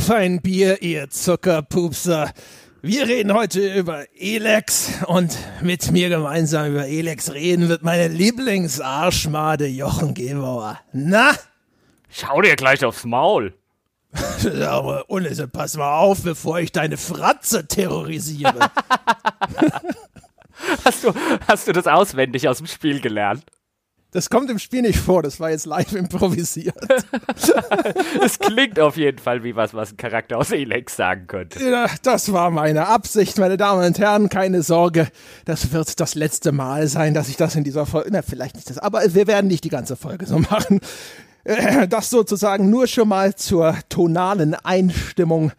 Auf ein Bier, ihr Zuckerpupser. Wir reden heute über Elex und mit mir gemeinsam über Elex reden wird meine Lieblingsarschmade Jochen Gebauer. Na? Schau dir gleich aufs Maul. Aber Unnisse, pass mal auf, bevor ich deine Fratze terrorisiere. hast, du, hast du das auswendig aus dem Spiel gelernt? Das kommt im Spiel nicht vor, das war jetzt live improvisiert. Es klingt auf jeden Fall wie was, was ein Charakter aus Elex sagen könnte. Ja, das war meine Absicht, meine Damen und Herren, keine Sorge. Das wird das letzte Mal sein, dass ich das in dieser Folge, na, vielleicht nicht das, aber wir werden nicht die ganze Folge so machen. Äh, Das sozusagen nur schon mal zur tonalen Einstimmung.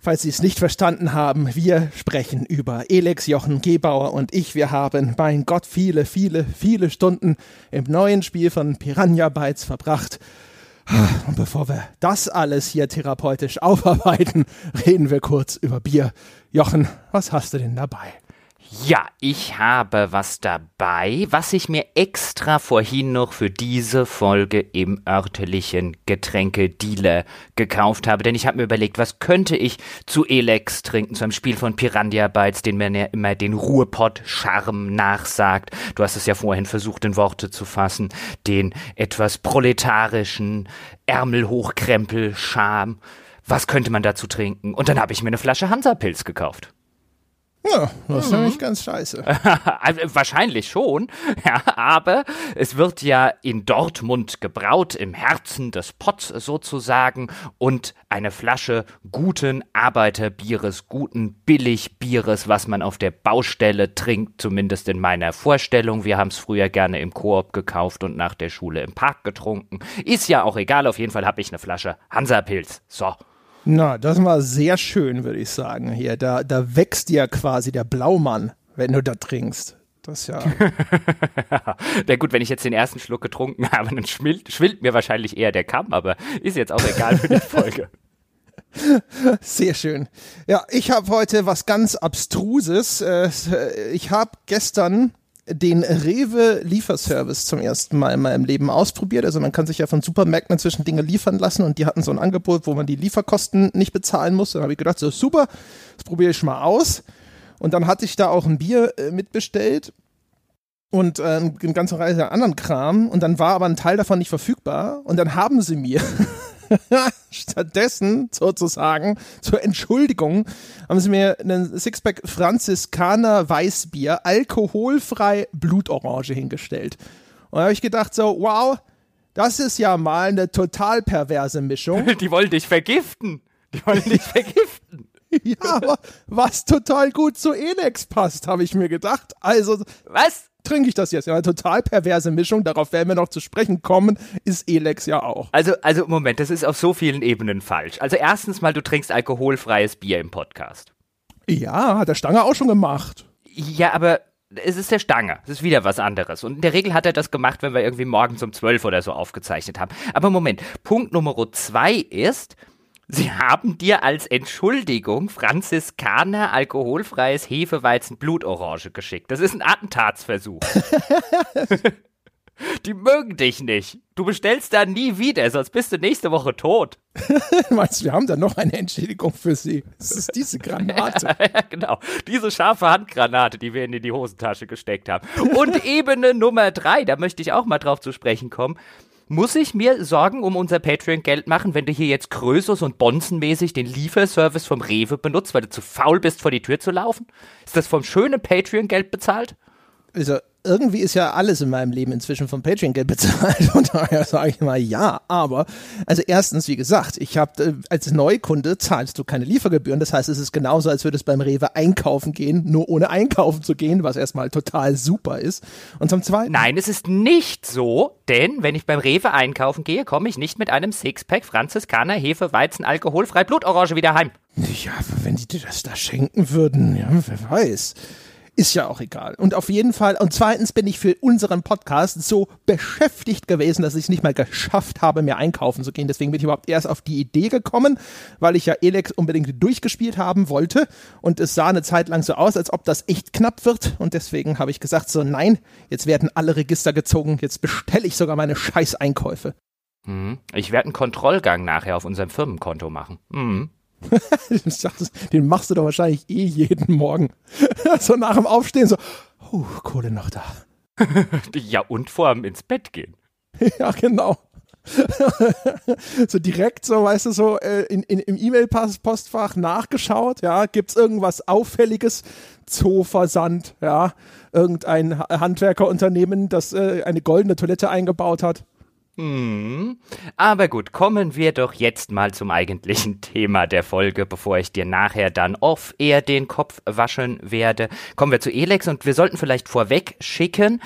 Falls Sie es nicht verstanden haben, wir sprechen über Elex Jochen Gebauer und ich. Wir haben, mein Gott, viele, viele, viele Stunden im neuen Spiel von Piranha Bytes verbracht. Und bevor wir das alles hier therapeutisch aufarbeiten, reden wir kurz über Bier. Jochen, was hast du denn dabei? Ja, ich habe was dabei, was ich mir extra vorhin noch für diese Folge im örtlichen Getränkedealer gekauft habe, denn ich habe mir überlegt, was könnte ich zu Elex trinken, zu einem Spiel von Piranha Bytes, den man ja immer den Ruhrpott-Charme nachsagt. Du hast es ja vorhin versucht, in Worte zu fassen, den etwas proletarischen Ärmelhochkrempel-Charme. Was könnte man dazu trinken? Und dann habe ich mir eine Flasche Hansapilz gekauft. Ja, das ist ja nicht ganz scheiße. Also, Wahrscheinlich schon, ja, aber es wird ja in Dortmund gebraut, im Herzen des Potts sozusagen, und eine Flasche guten Arbeiterbieres, guten Billigbieres, was man auf der Baustelle trinkt, zumindest in meiner Vorstellung. Wir haben es früher gerne im Koop gekauft und nach der Schule im Park getrunken. Ist ja auch egal, auf jeden Fall habe ich eine Flasche Hansapilz. So. Na, das war sehr schön, würde ich sagen. Hier, da, da wächst ja quasi der Blaumann, wenn du da trinkst. Das ist ja. Na gut, wenn ich jetzt den ersten Schluck getrunken habe, dann schwillt, schwillt mir wahrscheinlich eher der Kamm, aber ist jetzt auch egal für die Folge. Sehr schön. Ja, ich habe heute was ganz Abstruses. Äh, Ich habe gestern den Rewe Lieferservice zum ersten Mal in meinem Leben ausprobiert. Also man kann sich ja von Supermärkten inzwischen Dinge liefern lassen und die hatten so ein Angebot, wo man die Lieferkosten nicht bezahlen muss. Dann habe ich gedacht, so super, das probiere ich mal aus. Und dann hatte ich da auch ein Bier äh, mitbestellt und äh, eine ganze Reihe anderen Kram. Und dann war aber ein Teil davon nicht verfügbar. Und dann haben sie mir stattdessen sozusagen zur Entschuldigung haben sie mir einen Sixpack Franziskaner Weißbier alkoholfrei Blutorange hingestellt. Und da habe ich gedacht so, wow, das ist ja mal eine total perverse Mischung. Die wollen dich vergiften. Die wollen dich vergiften. ja, aber was total gut zu Elex passt, habe ich mir gedacht. Also Was? Trinke ich das jetzt. Ja, eine total perverse Mischung, darauf werden wir noch zu sprechen kommen, ist Elex ja auch. Also, also Moment, das ist auf so vielen Ebenen falsch. Also erstens mal, du trinkst alkoholfreies Bier im Podcast. Ja, hat der Stange auch schon gemacht. Ja, aber es ist der Stange. Es ist wieder was anderes. Und in der Regel hat er das gemacht, wenn wir irgendwie morgens um 12 oder so aufgezeichnet haben. Aber Moment, Punkt Nummer zwei ist, Sie haben dir als Entschuldigung Franziskaner alkoholfreies Hefeweizen Blutorange geschickt. Das ist ein Attentatsversuch. Die mögen dich nicht. Du bestellst da nie wieder, sonst bist du nächste Woche tot. Meinst du, wir haben da noch eine Entschädigung für Sie? Das ist diese Granate. ja, genau. Diese scharfe Handgranate, die wir in die Hosentasche gesteckt haben. Und Ebene Nummer drei, da möchte ich auch mal drauf zu sprechen kommen. Muss ich mir Sorgen um unser Patreon-Geld machen, wenn du hier jetzt Krösus und Bonzenmäßig den Lieferservice vom Rewe benutzt, weil du zu faul bist, vor die Tür zu laufen? Ist das vom schönen Patreon-Geld bezahlt? Also irgendwie ist ja alles in meinem Leben inzwischen vom Patreon-Geld bezahlt. Und daher sage ich mal ja. Aber, also erstens, wie gesagt, ich habe äh, als Neukunde zahlst du keine Liefergebühren. Das heißt, es ist genauso, als würdest beim Rewe einkaufen gehen, nur ohne einkaufen zu gehen, was erstmal total super ist. Und zum Zweiten. Nein, es ist nicht so, denn wenn ich beim Rewe einkaufen gehe, komme ich nicht mit einem Sixpack Franziskaner Hefe Weizen alkoholfrei Blutorange wieder heim. Ja, aber wenn die dir das da schenken würden, ja, wer weiß. Ist ja auch egal. Und auf jeden Fall, und zweitens bin ich für unseren Podcast so beschäftigt gewesen, dass ich es nicht mal geschafft habe, mir einkaufen zu gehen. Deswegen bin ich überhaupt erst auf die Idee gekommen, weil ich ja Elex unbedingt durchgespielt haben wollte. Und es sah eine Zeit lang so aus, als ob das echt knapp wird. Und deswegen habe ich gesagt, so nein, jetzt werden alle Register gezogen, jetzt bestelle ich sogar meine Scheißeinkäufe. Mhm. Ich werde einen Kontrollgang nachher auf unserem Firmenkonto machen. Mhm. Den machst du doch wahrscheinlich eh jeden Morgen. so nach dem Aufstehen so, uh, Kohle noch da. ja, und vor dem ins Bett gehen. ja, genau. so direkt so, weißt du, so äh, in, in, im E-Mail-Postfach nachgeschaut, ja, gibt's irgendwas Auffälliges? Zooversand, ja, irgendein Handwerkerunternehmen, das äh, eine goldene Toilette eingebaut hat. Hm. Aber gut, kommen wir doch jetzt mal zum eigentlichen Thema der Folge, bevor ich dir nachher dann off eher den Kopf waschen werde. Kommen wir zu Elex und wir sollten vielleicht vorweg schicken,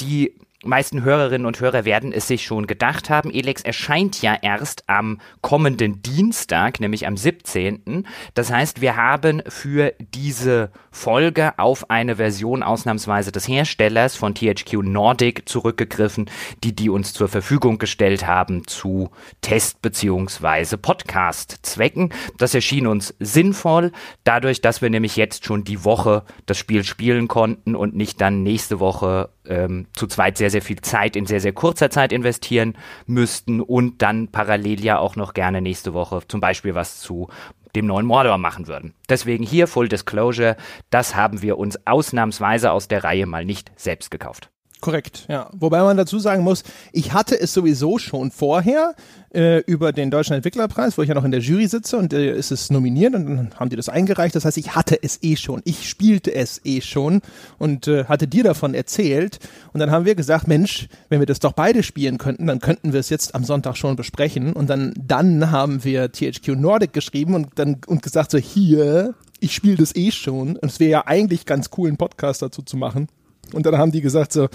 die meisten Hörerinnen und Hörer werden es sich schon gedacht haben. Elex erscheint ja erst am kommenden Dienstag, nämlich am 17. Das heißt, wir haben für diese Folge auf eine Version ausnahmsweise des Herstellers von THQ Nordic zurückgegriffen, die die uns zur Verfügung gestellt haben zu Test- bzw. Podcast-Zwecken. Das erschien uns sinnvoll, dadurch, dass wir nämlich jetzt schon die Woche das Spiel spielen konnten und nicht dann nächste Woche ähm, zu zweit sehr, sehr viel Zeit in sehr, sehr kurzer Zeit investieren müssten und dann parallel ja auch noch gerne nächste Woche zum Beispiel was zu dem neuen Mordor machen würden. Deswegen hier Full Disclosure, das haben wir uns ausnahmsweise aus der Reihe mal nicht selbst gekauft. Korrekt, ja. Wobei man dazu sagen muss, ich hatte es sowieso schon vorher äh, über den Deutschen Entwicklerpreis, wo ich ja noch in der Jury sitze und äh, ist es nominiert und dann haben die das eingereicht. Das heißt, ich hatte es eh schon. Ich spielte es eh schon und äh, hatte dir davon erzählt. Und dann haben wir gesagt, Mensch, wenn wir das doch beide spielen könnten, dann könnten wir es jetzt am Sonntag schon besprechen. Und dann, dann haben wir THQ Nordic geschrieben und dann und gesagt so, hier, ich spiele das eh schon. Und es wäre ja eigentlich ganz cool, einen Podcast dazu zu machen. Und dann haben die gesagt so,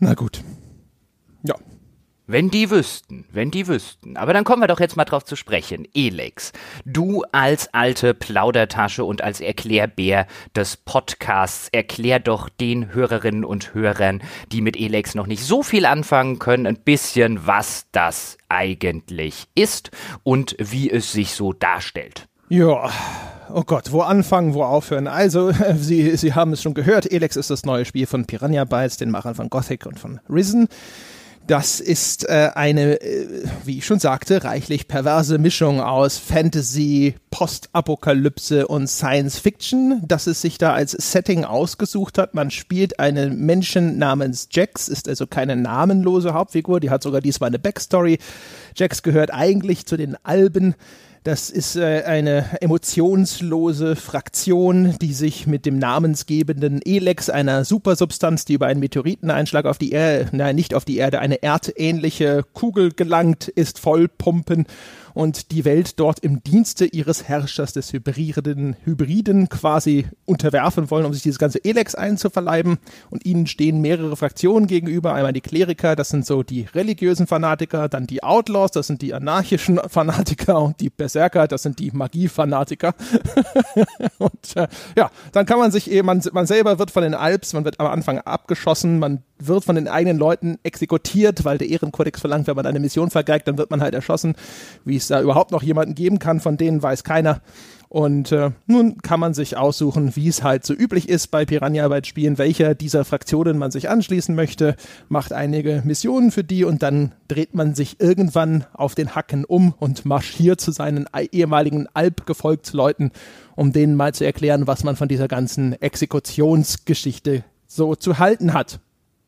na gut. Ja. Wenn die wüssten, wenn die wüssten. Aber dann kommen wir doch jetzt mal drauf zu sprechen. Elex, du als alte Plaudertasche und als Erklärbär des Podcasts, erklär doch den Hörerinnen und Hörern, die mit Elex noch nicht so viel anfangen können, ein bisschen, was das eigentlich ist und wie es sich so darstellt. Ja, oh Gott, wo anfangen, wo aufhören? Also, Sie, Sie haben es schon gehört, Elex ist das neue Spiel von Piranha Bytes, den Machern von Gothic und von Risen. Das ist äh, eine, äh, wie ich schon sagte, reichlich perverse Mischung aus Fantasy, Postapokalypse und Science Fiction, das es sich da als Setting ausgesucht hat. Man spielt einen Menschen namens Jax, ist also keine namenlose Hauptfigur, die hat sogar diesmal eine Backstory. Jax gehört eigentlich zu den Alben das ist äh, eine emotionslose Fraktion, die sich mit dem namensgebenden Elex, einer Supersubstanz, die über einen Meteoriteneinschlag auf die Erde, nein, nicht auf die Erde, eine erdähnliche Kugel gelangt ist, vollpumpen und die Welt dort im Dienste ihres Herrschers, des Hybriden, Hybriden quasi unterwerfen wollen, um sich dieses ganze Elex einzuverleiben. Und ihnen stehen mehrere Fraktionen gegenüber. Einmal die Kleriker, das sind so die religiösen Fanatiker, dann die Outlaws, das sind die anarchischen Fanatiker und die Berserker, das sind die Magiefanatiker. und äh, ja, dann kann man sich eben, man, man selber wird von den Alps, man wird am Anfang abgeschossen, man wird von den eigenen Leuten exekutiert, weil der Ehrenkodex verlangt, wenn man eine Mission vergeigt, dann wird man halt erschossen. Wie es da überhaupt noch jemanden geben kann, von denen weiß keiner. Und äh, nun kann man sich aussuchen, wie es halt so üblich ist bei Piranha-Arbeit-Spielen, welcher dieser Fraktionen man sich anschließen möchte, macht einige Missionen für die und dann dreht man sich irgendwann auf den Hacken um und marschiert zu seinen ehemaligen Alp-Gefolgsleuten, um denen mal zu erklären, was man von dieser ganzen Exekutionsgeschichte so zu halten hat.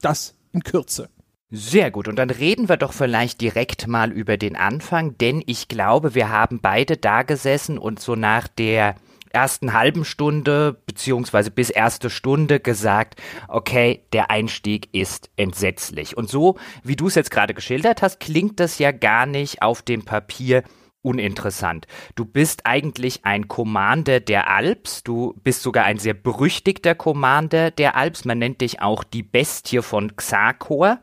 Das in Kürze. Sehr gut, und dann reden wir doch vielleicht direkt mal über den Anfang, denn ich glaube, wir haben beide da gesessen und so nach der ersten halben Stunde beziehungsweise bis erste Stunde gesagt, okay, der Einstieg ist entsetzlich. Und so, wie du es jetzt gerade geschildert hast, klingt das ja gar nicht auf dem Papier uninteressant. Du bist eigentlich ein Commander der Alps, du bist sogar ein sehr berüchtigter Commander der Alps, man nennt dich auch die Bestie von Xakor.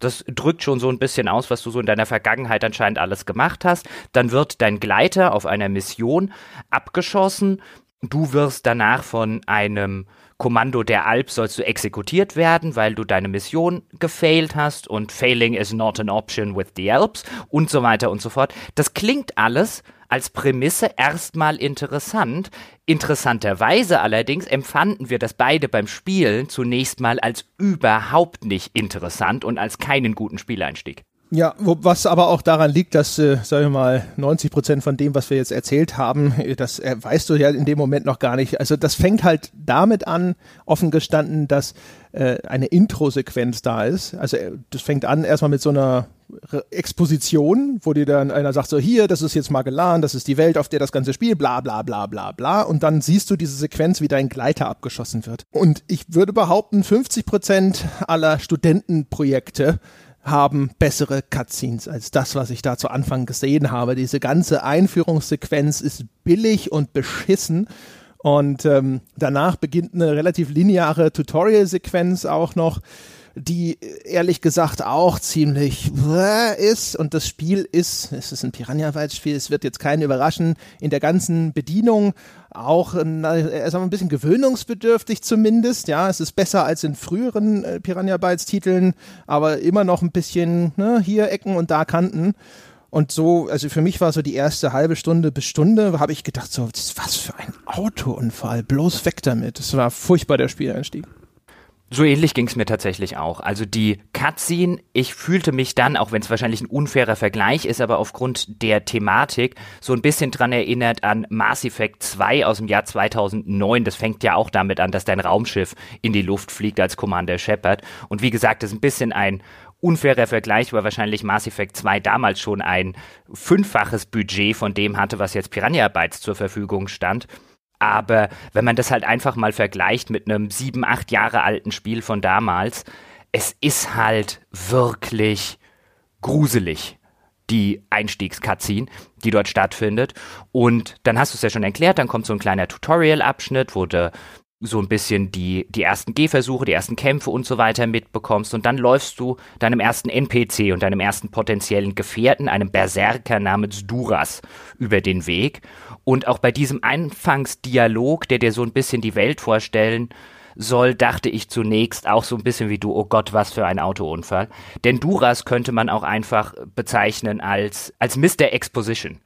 Das drückt schon so ein bisschen aus, was du so in deiner Vergangenheit anscheinend alles gemacht hast. Dann wird dein Gleiter auf einer Mission abgeschossen, du wirst danach von einem Kommando der Alp sollst du exekutiert werden, weil du deine Mission gefailt hast und failing is not an option with the Alps und so weiter und so fort. Das klingt alles als Prämisse erstmal interessant. Interessanterweise allerdings empfanden wir das beide beim Spielen zunächst mal als überhaupt nicht interessant und als keinen guten Spieleinstieg. Ja, wo, was aber auch daran liegt, dass, äh, sagen wir mal, 90 Prozent von dem, was wir jetzt erzählt haben, äh, das äh, weißt du ja in dem Moment noch gar nicht. Also das fängt halt damit an, offen gestanden, dass äh, eine Intro-Sequenz da ist. Also äh, das fängt an erstmal mit so einer Exposition, wo dir dann einer sagt, so hier, das ist jetzt Magellan, das ist die Welt, auf der das ganze Spiel, bla bla bla bla bla. Und dann siehst du diese Sequenz, wie dein Gleiter abgeschossen wird. Und ich würde behaupten, 50 Prozent aller Studentenprojekte haben bessere Cutscenes als das, was ich da zu Anfang gesehen habe. Diese ganze Einführungssequenz ist billig und beschissen. Und ähm, danach beginnt eine relativ lineare Tutorial-Sequenz auch noch, die ehrlich gesagt auch ziemlich ist. Und das Spiel ist, es ist ein Piranha-Bytes-Spiel, es wird jetzt keinen überraschen, in der ganzen Bedienung auch na, er ist ein bisschen gewöhnungsbedürftig zumindest. Ja, es ist besser als in früheren äh, Piranha Bytes Titeln, aber immer noch ein bisschen ne, hier Ecken und da Kanten. Und so, also für mich war so die erste halbe Stunde bis Stunde, habe ich gedacht, so, was für ein Autounfall, bloß weg damit. Das war furchtbar der Spieleinstieg. So ähnlich ging es mir tatsächlich auch. Also die Cutscene, ich fühlte mich dann, auch wenn es wahrscheinlich ein unfairer Vergleich ist, aber aufgrund der Thematik so ein bisschen dran erinnert an Mass Effect 2 aus dem Jahr 2009. Das fängt ja auch damit an, dass dein Raumschiff in die Luft fliegt als Commander Shepard. Und wie gesagt, das ist ein bisschen ein unfairer Vergleich, weil wahrscheinlich Mass Effect 2 damals schon ein fünffaches Budget von dem hatte, was jetzt Piranha Bytes zur Verfügung stand. Aber wenn man das halt einfach mal vergleicht mit einem sieben, acht Jahre alten Spiel von damals, es ist halt wirklich gruselig, die Einstiegscutscene, die dort stattfindet. Und dann hast du es ja schon erklärt, dann kommt so ein kleiner Tutorial-Abschnitt, wo du so ein bisschen die, die ersten Gehversuche, die ersten Kämpfe und so weiter mitbekommst. Und dann läufst du deinem ersten NPC und deinem ersten potenziellen Gefährten, einem Berserker namens Duras, über den Weg. Und auch bei diesem Anfangsdialog, der dir so ein bisschen die Welt vorstellen soll, dachte ich zunächst auch so ein bisschen wie du, oh Gott, was für ein Autounfall. Denn Duras könnte man auch einfach bezeichnen als, als Mr. Exposition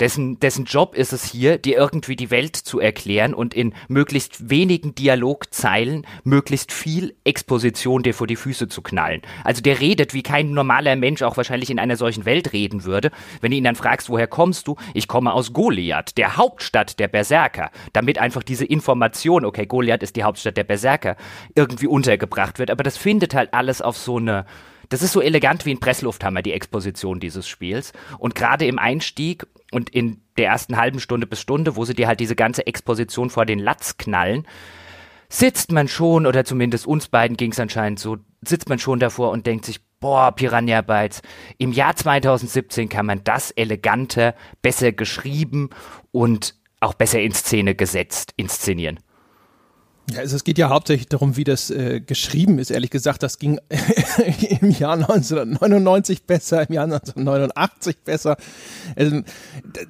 dessen, dessen Job ist es hier, dir irgendwie die Welt zu erklären und in möglichst wenigen Dialogzeilen möglichst viel Exposition dir vor die Füße zu knallen. Also der redet, wie kein normaler Mensch auch wahrscheinlich in einer solchen Welt reden würde. Wenn du ihn dann fragst, woher kommst du? Ich komme aus Goliath, der Hauptstadt der Berserker. Damit einfach diese Information, okay, Goliath ist die Hauptstadt der Berserker, irgendwie untergebracht wird. Aber das findet halt alles auf so eine das ist so elegant wie ein Presslufthammer, die Exposition dieses Spiels. Und gerade im Einstieg und in der ersten halben Stunde bis Stunde, wo sie dir halt diese ganze Exposition vor den Latz knallen, sitzt man schon, oder zumindest uns beiden ging es anscheinend so, sitzt man schon davor und denkt sich, boah, Piranha Bytes, im Jahr 2017 kann man das eleganter, besser geschrieben und auch besser in Szene gesetzt inszenieren. Ja, also es geht ja hauptsächlich darum, wie das äh, geschrieben ist. Ehrlich gesagt, das ging im Jahr 1999 besser, im Jahr 1989 besser. Also,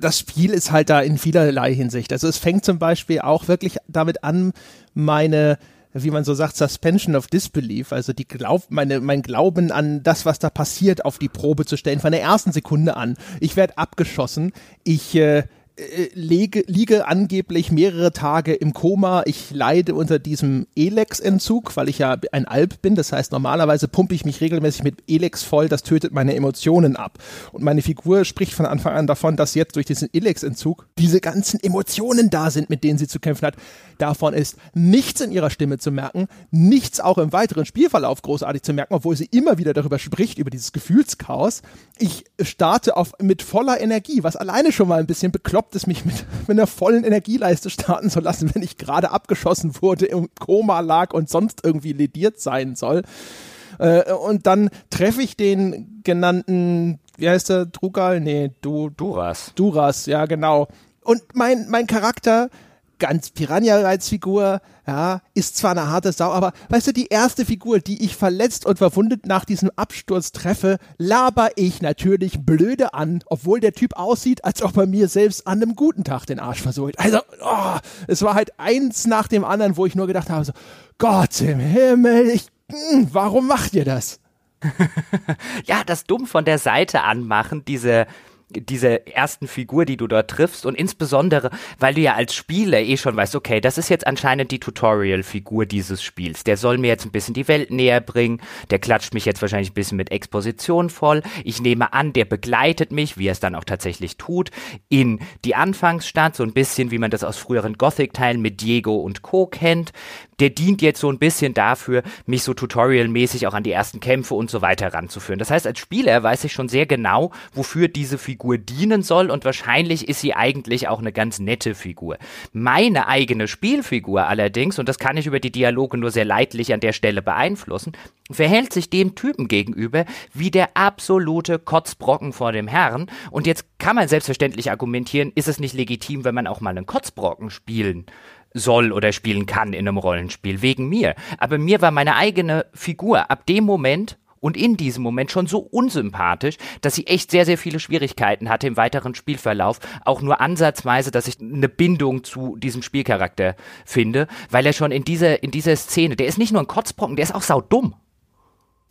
das Spiel ist halt da in vielerlei Hinsicht. Also es fängt zum Beispiel auch wirklich damit an, meine wie man so sagt, Suspension of Disbelief, also die Glaub, meine, mein Glauben an das, was da passiert, auf die Probe zu stellen, von der ersten Sekunde an. Ich werde abgeschossen, ich äh, äh, lege, liege angeblich mehrere Tage im Koma. Ich leide unter diesem Elex-Entzug, weil ich ja ein Alp bin. Das heißt, normalerweise pumpe ich mich regelmäßig mit Elex voll. Das tötet meine Emotionen ab. Und meine Figur spricht von Anfang an davon, dass jetzt durch diesen Elex-Entzug diese ganzen Emotionen da sind, mit denen sie zu kämpfen hat. Davon ist nichts in ihrer Stimme zu merken, nichts auch im weiteren Spielverlauf großartig zu merken, obwohl sie immer wieder darüber spricht, über dieses Gefühlschaos. Ich starte auf, mit voller Energie, was alleine schon mal ein bisschen bekloppt erlaubt es mich mit, mit einer vollen Energieleiste starten zu lassen, wenn ich gerade abgeschossen wurde, im Koma lag und sonst irgendwie lediert sein soll. Äh, und dann treffe ich den genannten, wie heißt der, Drugal? Nee, du, Duras. Duras, ja, genau. Und mein, mein Charakter ganz Piranha-Reizfigur, ja, ist zwar eine harte Sau, aber weißt du, die erste Figur, die ich verletzt und verwundet nach diesem Absturz treffe, laber ich natürlich blöde an, obwohl der Typ aussieht, als ob er mir selbst an einem guten Tag den Arsch versohlt. Also, oh, es war halt eins nach dem anderen, wo ich nur gedacht habe, so, Gott im Himmel, ich, hm, warum macht ihr das? ja, das dumm von der Seite anmachen, diese dieser ersten Figur, die du dort triffst und insbesondere, weil du ja als Spieler eh schon weißt, okay, das ist jetzt anscheinend die Tutorial-Figur dieses Spiels. Der soll mir jetzt ein bisschen die Welt näher bringen, der klatscht mich jetzt wahrscheinlich ein bisschen mit Exposition voll. Ich nehme an, der begleitet mich, wie er es dann auch tatsächlich tut, in die Anfangsstadt, so ein bisschen wie man das aus früheren Gothic-Teilen mit Diego und Co. kennt der dient jetzt so ein bisschen dafür, mich so tutorialmäßig auch an die ersten Kämpfe und so weiter ranzuführen. Das heißt, als Spieler weiß ich schon sehr genau, wofür diese Figur dienen soll und wahrscheinlich ist sie eigentlich auch eine ganz nette Figur. Meine eigene Spielfigur allerdings, und das kann ich über die Dialoge nur sehr leidlich an der Stelle beeinflussen, verhält sich dem Typen gegenüber wie der absolute Kotzbrocken vor dem Herrn. Und jetzt kann man selbstverständlich argumentieren, ist es nicht legitim, wenn man auch mal einen Kotzbrocken spielen soll oder spielen kann in einem Rollenspiel, wegen mir. Aber mir war meine eigene Figur ab dem Moment und in diesem Moment schon so unsympathisch, dass sie echt sehr, sehr viele Schwierigkeiten hatte im weiteren Spielverlauf, auch nur ansatzweise, dass ich eine Bindung zu diesem Spielcharakter finde, weil er schon in dieser, in dieser Szene, der ist nicht nur ein Kotzbrocken, der ist auch saudumm.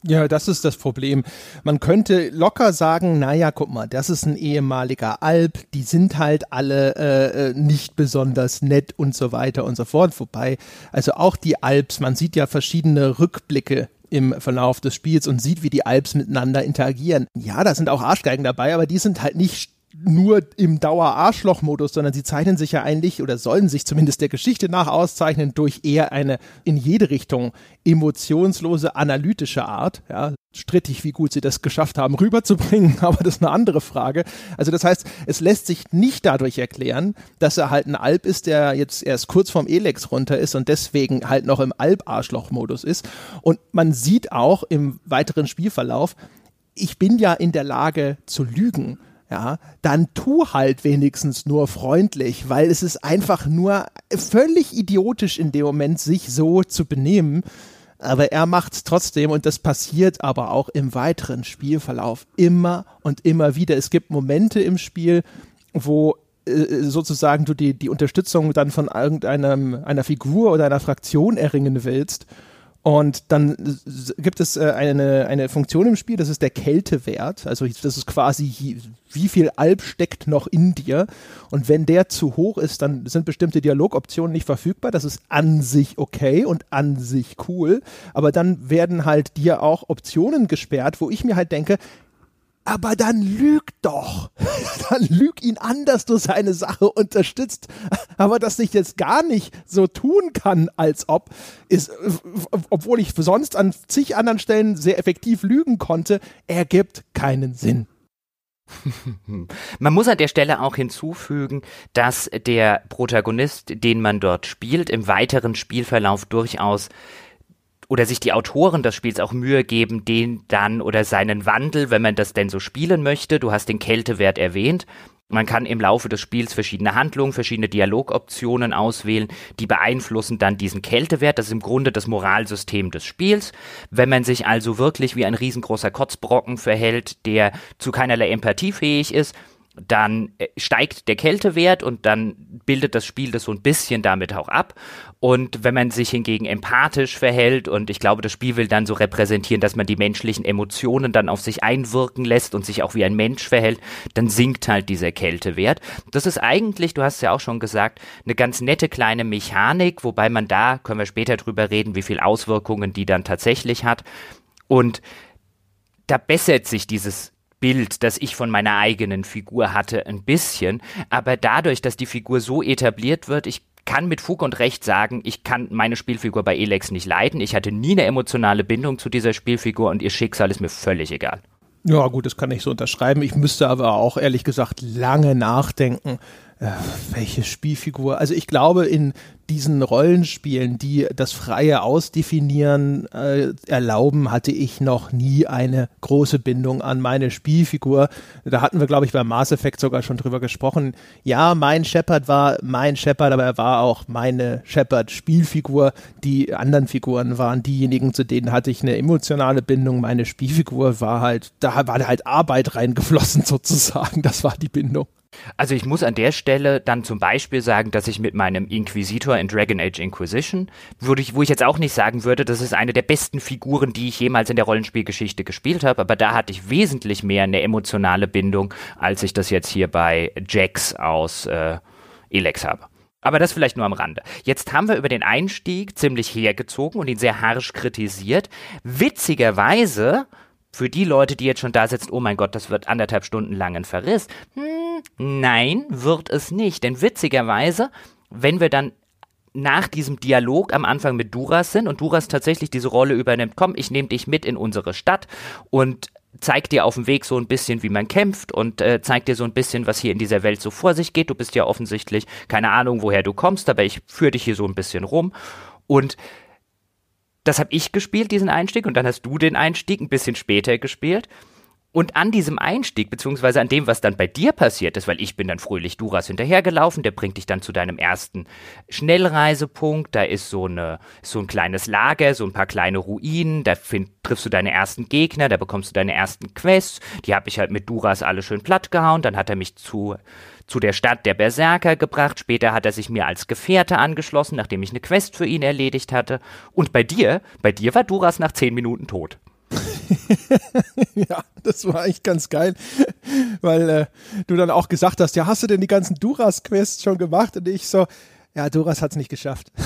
Ja, das ist das Problem. Man könnte locker sagen, naja, guck mal, das ist ein ehemaliger Alp, die sind halt alle äh, äh, nicht besonders nett und so weiter und so fort. Wobei, also auch die Alps, man sieht ja verschiedene Rückblicke im Verlauf des Spiels und sieht, wie die Alps miteinander interagieren. Ja, da sind auch Arschgeigen dabei, aber die sind halt nicht nur im Dauer-Arschloch-Modus, sondern sie zeichnen sich ja eigentlich oder sollen sich zumindest der Geschichte nach auszeichnen durch eher eine in jede Richtung emotionslose, analytische Art. Ja, strittig, wie gut sie das geschafft haben, rüberzubringen, aber das ist eine andere Frage. Also das heißt, es lässt sich nicht dadurch erklären, dass er halt ein Alp ist, der jetzt erst kurz vorm Elex runter ist und deswegen halt noch im Alp-Arschloch-Modus ist. Und man sieht auch im weiteren Spielverlauf, ich bin ja in der Lage zu lügen ja, dann tu halt wenigstens nur freundlich, weil es ist einfach nur völlig idiotisch in dem Moment, sich so zu benehmen. Aber er macht es trotzdem und das passiert aber auch im weiteren Spielverlauf immer und immer wieder. Es gibt Momente im Spiel, wo äh, sozusagen du die, die Unterstützung dann von irgendeiner einer Figur oder einer Fraktion erringen willst und dann gibt es äh, eine, eine Funktion im Spiel, das ist der Kältewert. Also das ist quasi, wie viel Alb steckt noch in dir. Und wenn der zu hoch ist, dann sind bestimmte Dialogoptionen nicht verfügbar. Das ist an sich okay und an sich cool. Aber dann werden halt dir auch Optionen gesperrt, wo ich mir halt denke, aber dann lüg doch. dann lüg ihn an, dass du seine Sache unterstützt. Aber dass ich jetzt gar nicht so tun kann, als ob, ist, obwohl ich sonst an zig anderen Stellen sehr effektiv lügen konnte, ergibt keinen Sinn. Man muss an der Stelle auch hinzufügen, dass der Protagonist, den man dort spielt, im weiteren Spielverlauf durchaus oder sich die Autoren des Spiels auch Mühe geben, den dann oder seinen Wandel, wenn man das denn so spielen möchte, du hast den Kältewert erwähnt, man kann im Laufe des Spiels verschiedene Handlungen, verschiedene Dialogoptionen auswählen, die beeinflussen dann diesen Kältewert. Das ist im Grunde das Moralsystem des Spiels. Wenn man sich also wirklich wie ein riesengroßer Kotzbrocken verhält, der zu keinerlei Empathie fähig ist, dann äh, steigt der Kältewert und dann bildet das Spiel das so ein bisschen damit auch ab. Und wenn man sich hingegen empathisch verhält und ich glaube, das Spiel will dann so repräsentieren, dass man die menschlichen Emotionen dann auf sich einwirken lässt und sich auch wie ein Mensch verhält, dann sinkt halt dieser Kältewert. Das ist eigentlich, du hast es ja auch schon gesagt, eine ganz nette kleine Mechanik, wobei man da, können wir später drüber reden, wie viel Auswirkungen die dann tatsächlich hat. Und da bessert sich dieses Bild, das ich von meiner eigenen Figur hatte, ein bisschen. Aber dadurch, dass die Figur so etabliert wird, ich kann mit Fug und Recht sagen, ich kann meine Spielfigur bei Elex nicht leiden. Ich hatte nie eine emotionale Bindung zu dieser Spielfigur und ihr Schicksal ist mir völlig egal. Ja, gut, das kann ich so unterschreiben. Ich müsste aber auch ehrlich gesagt lange nachdenken, äh, welche Spielfigur? Also ich glaube, in diesen Rollenspielen, die das freie Ausdefinieren äh, erlauben, hatte ich noch nie eine große Bindung an meine Spielfigur. Da hatten wir, glaube ich, beim Mass Effect sogar schon drüber gesprochen. Ja, mein Shepard war mein Shepard, aber er war auch meine Shepard-Spielfigur. Die anderen Figuren waren diejenigen, zu denen hatte ich eine emotionale Bindung. Meine Spielfigur war halt, da war halt Arbeit reingeflossen sozusagen. Das war die Bindung. Also ich muss an der Stelle dann zum Beispiel sagen, dass ich mit meinem Inquisitor in Dragon Age Inquisition, würde ich, wo ich jetzt auch nicht sagen würde, das ist eine der besten Figuren, die ich jemals in der Rollenspielgeschichte gespielt habe, aber da hatte ich wesentlich mehr eine emotionale Bindung, als ich das jetzt hier bei Jax aus äh, Elex habe. Aber das vielleicht nur am Rande. Jetzt haben wir über den Einstieg ziemlich hergezogen und ihn sehr harsch kritisiert. Witzigerweise für die Leute, die jetzt schon da sitzen, oh mein Gott, das wird anderthalb Stunden lang ein Verriss. Hm, nein, wird es nicht. Denn witzigerweise, wenn wir dann nach diesem Dialog am Anfang mit Duras sind und Duras tatsächlich diese Rolle übernimmt, komm, ich nehme dich mit in unsere Stadt und zeigt dir auf dem Weg so ein bisschen, wie man kämpft und äh, zeigt dir so ein bisschen, was hier in dieser Welt so vor sich geht. Du bist ja offensichtlich keine Ahnung, woher du kommst, aber ich führe dich hier so ein bisschen rum und das habe ich gespielt, diesen Einstieg, und dann hast du den Einstieg ein bisschen später gespielt. Und an diesem Einstieg, beziehungsweise an dem, was dann bei dir passiert ist, weil ich bin dann fröhlich Duras hinterhergelaufen, der bringt dich dann zu deinem ersten Schnellreisepunkt, da ist so, eine, so ein kleines Lager, so ein paar kleine Ruinen, da find, triffst du deine ersten Gegner, da bekommst du deine ersten Quests, die habe ich halt mit Duras alle schön platt gehauen, dann hat er mich zu zu der Stadt der Berserker gebracht. Später hat er sich mir als Gefährte angeschlossen, nachdem ich eine Quest für ihn erledigt hatte. Und bei dir, bei dir war Duras nach zehn Minuten tot. ja, das war eigentlich ganz geil, weil äh, du dann auch gesagt hast, ja, hast du denn die ganzen Duras-Quests schon gemacht? Und ich so, ja, Duras hat es nicht geschafft.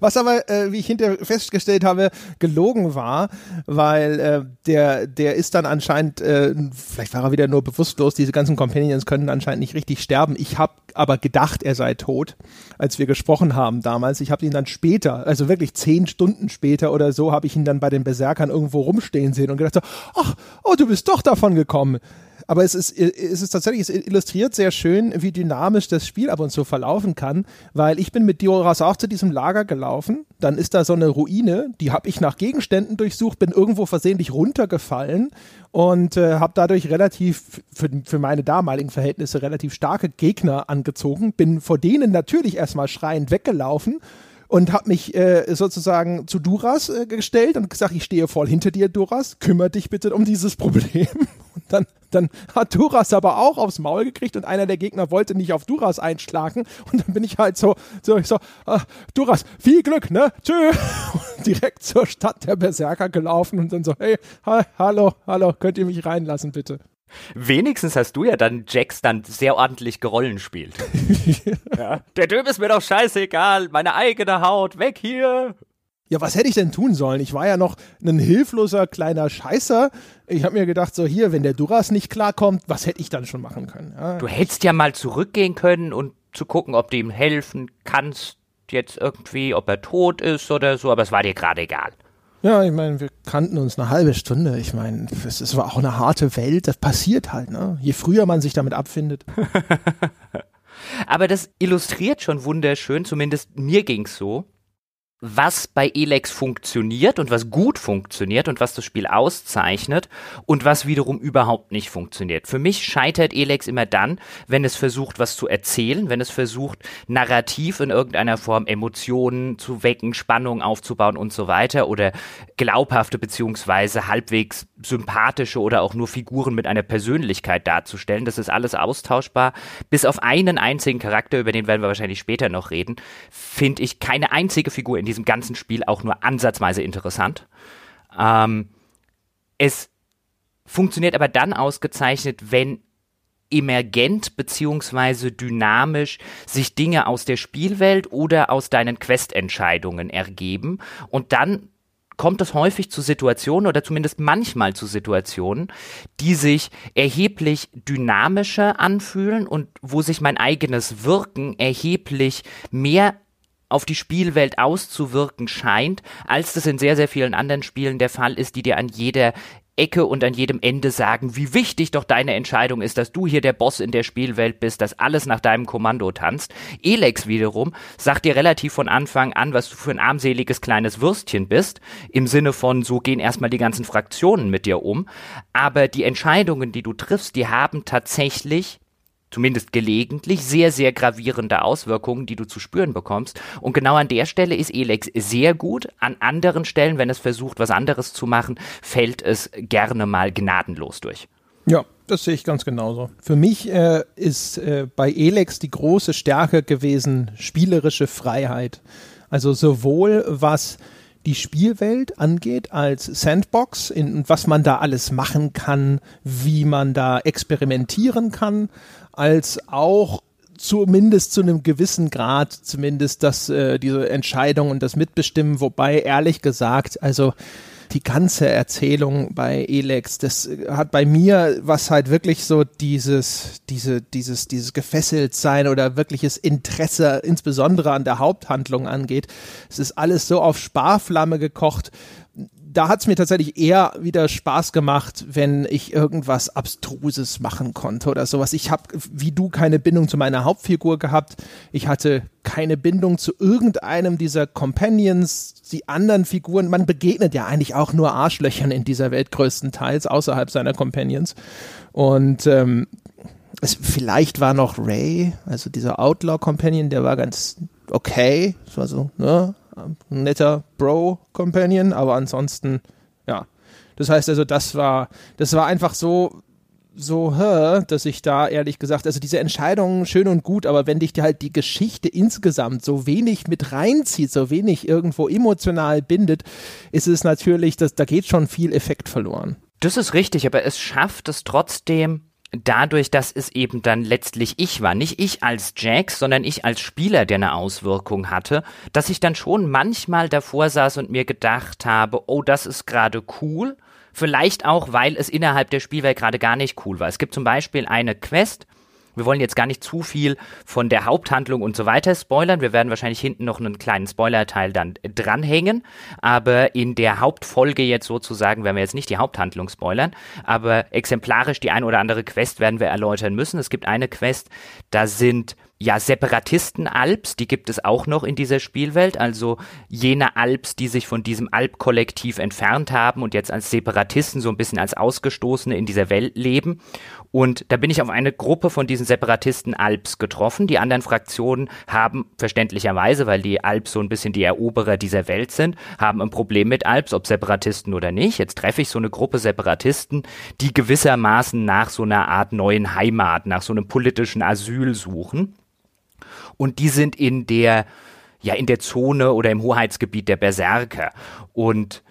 Was aber, äh, wie ich hinterher festgestellt habe, gelogen war, weil äh, der, der ist dann anscheinend, äh, vielleicht war er wieder nur bewusstlos, diese ganzen Companions können anscheinend nicht richtig sterben. Ich habe aber gedacht, er sei tot, als wir gesprochen haben damals. Ich habe ihn dann später, also wirklich zehn Stunden später oder so, habe ich ihn dann bei den Berserkern irgendwo rumstehen sehen und gedacht, so, ach, oh, du bist doch davon gekommen. Aber es ist, es ist tatsächlich, es illustriert sehr schön, wie dynamisch das Spiel ab und zu verlaufen kann, weil ich bin mit Dioras auch zu diesem Lager gelaufen. Dann ist da so eine Ruine, die habe ich nach Gegenständen durchsucht, bin irgendwo versehentlich runtergefallen und äh, habe dadurch relativ, für, für meine damaligen Verhältnisse, relativ starke Gegner angezogen. Bin vor denen natürlich erstmal schreiend weggelaufen und habe mich äh, sozusagen zu Duras äh, gestellt und gesagt, ich stehe voll hinter dir, Duras, kümmere dich bitte um dieses Problem. Und dann, dann hat Duras aber auch aufs Maul gekriegt und einer der Gegner wollte nicht auf Duras einschlagen und dann bin ich halt so, so ich so, ah, Duras, viel Glück, ne? Tschö. Und direkt zur Stadt der Berserker gelaufen und dann so, hey, ha hallo, hallo, könnt ihr mich reinlassen, bitte? Wenigstens hast du ja dann Jax dann sehr ordentlich gerollen spielt. ja. Der Typ ist mir doch scheißegal, meine eigene Haut, weg hier. Ja, was hätte ich denn tun sollen? Ich war ja noch ein hilfloser kleiner Scheißer. Ich habe mir gedacht, so hier, wenn der Duras nicht klarkommt, was hätte ich dann schon machen können? Ja. Du hättest ja mal zurückgehen können und zu gucken, ob du ihm helfen kannst, jetzt irgendwie, ob er tot ist oder so, aber es war dir gerade egal. Ja, ich meine, wir kannten uns eine halbe Stunde. Ich meine, es, es war auch eine harte Welt. Das passiert halt, ne? Je früher man sich damit abfindet. Aber das illustriert schon wunderschön, zumindest mir ging's so, was bei Elex funktioniert und was gut funktioniert und was das Spiel auszeichnet und was wiederum überhaupt nicht funktioniert. Für mich scheitert Elex immer dann, wenn es versucht, was zu erzählen, wenn es versucht, narrativ in irgendeiner Form Emotionen zu wecken, Spannung aufzubauen und so weiter oder glaubhafte beziehungsweise halbwegs sympathische oder auch nur Figuren mit einer Persönlichkeit darzustellen. Das ist alles austauschbar. Bis auf einen einzigen Charakter, über den werden wir wahrscheinlich später noch reden, finde ich keine einzige Figur in diesem ganzen Spiel auch nur ansatzweise interessant. Ähm, es funktioniert aber dann ausgezeichnet, wenn emergent beziehungsweise dynamisch sich Dinge aus der Spielwelt oder aus deinen Questentscheidungen ergeben und dann kommt es häufig zu Situationen oder zumindest manchmal zu Situationen, die sich erheblich dynamischer anfühlen und wo sich mein eigenes Wirken erheblich mehr auf die Spielwelt auszuwirken scheint, als das in sehr, sehr vielen anderen Spielen der Fall ist, die dir an jeder Ecke und an jedem Ende sagen, wie wichtig doch deine Entscheidung ist, dass du hier der Boss in der Spielwelt bist, dass alles nach deinem Kommando tanzt. Elex wiederum sagt dir relativ von Anfang an, was du für ein armseliges kleines Würstchen bist, im Sinne von, so gehen erstmal die ganzen Fraktionen mit dir um. Aber die Entscheidungen, die du triffst, die haben tatsächlich zumindest gelegentlich, sehr, sehr gravierende Auswirkungen, die du zu spüren bekommst. Und genau an der Stelle ist Elex sehr gut. An anderen Stellen, wenn es versucht, was anderes zu machen, fällt es gerne mal gnadenlos durch. Ja, Das sehe ich ganz genauso. Für mich äh, ist äh, bei Elex die große Stärke gewesen spielerische Freiheit. Also sowohl was die Spielwelt angeht als Sandbox, in was man da alles machen kann, wie man da experimentieren kann, als auch zumindest zu einem gewissen Grad zumindest das äh, diese Entscheidung und das Mitbestimmen, wobei ehrlich gesagt, also die ganze Erzählung bei Elex, das hat bei mir was halt wirklich so dieses, diese, dieses, dieses gefesselt sein oder wirkliches Interesse, insbesondere an der Haupthandlung angeht. Es ist alles so auf Sparflamme gekocht da hat es mir tatsächlich eher wieder Spaß gemacht, wenn ich irgendwas Abstruses machen konnte oder sowas. Ich habe, wie du, keine Bindung zu meiner Hauptfigur gehabt. Ich hatte keine Bindung zu irgendeinem dieser Companions, die anderen Figuren. Man begegnet ja eigentlich auch nur Arschlöchern in dieser Welt größtenteils, außerhalb seiner Companions. Und ähm, es, vielleicht war noch Ray, also dieser Outlaw-Companion, der war ganz okay. Das war so, ne? Ein netter Bro-Companion, aber ansonsten, ja. Das heißt also, das war, das war einfach so, so, dass ich da ehrlich gesagt, also diese Entscheidung schön und gut, aber wenn dich halt die Geschichte insgesamt so wenig mit reinzieht, so wenig irgendwo emotional bindet, ist es natürlich, dass, da geht schon viel Effekt verloren. Das ist richtig, aber es schafft es trotzdem, dadurch, dass es eben dann letztlich ich war, nicht ich als Jax, sondern ich als Spieler, der eine Auswirkung hatte, dass ich dann schon manchmal davor saß und mir gedacht habe, oh, das ist gerade cool. Vielleicht auch, weil es innerhalb der Spielwelt gerade gar nicht cool war. Es gibt zum Beispiel eine Quest, wir wollen jetzt gar nicht zu viel von der Haupthandlung und so weiter spoilern. Wir werden wahrscheinlich hinten noch einen kleinen Spoilerteil dann dranhängen. Aber in der Hauptfolge jetzt sozusagen werden wir jetzt nicht die Haupthandlung spoilern. Aber exemplarisch die ein oder andere Quest werden wir erläutern müssen. Es gibt eine Quest, da sind ja, Separatisten-Alps, die gibt es auch noch in dieser Spielwelt, also jene Alps, die sich von diesem Alp-Kollektiv entfernt haben und jetzt als Separatisten so ein bisschen als Ausgestoßene in dieser Welt leben. Und da bin ich auf eine Gruppe von diesen Separatisten Alps getroffen. Die anderen Fraktionen haben verständlicherweise, weil die Alps so ein bisschen die Eroberer dieser Welt sind, haben ein Problem mit Alps, ob Separatisten oder nicht. Jetzt treffe ich so eine Gruppe Separatisten, die gewissermaßen nach so einer Art neuen Heimat, nach so einem politischen Asyl suchen. Und die sind in der ja in der Zone oder im Hoheitsgebiet der Berserker. Und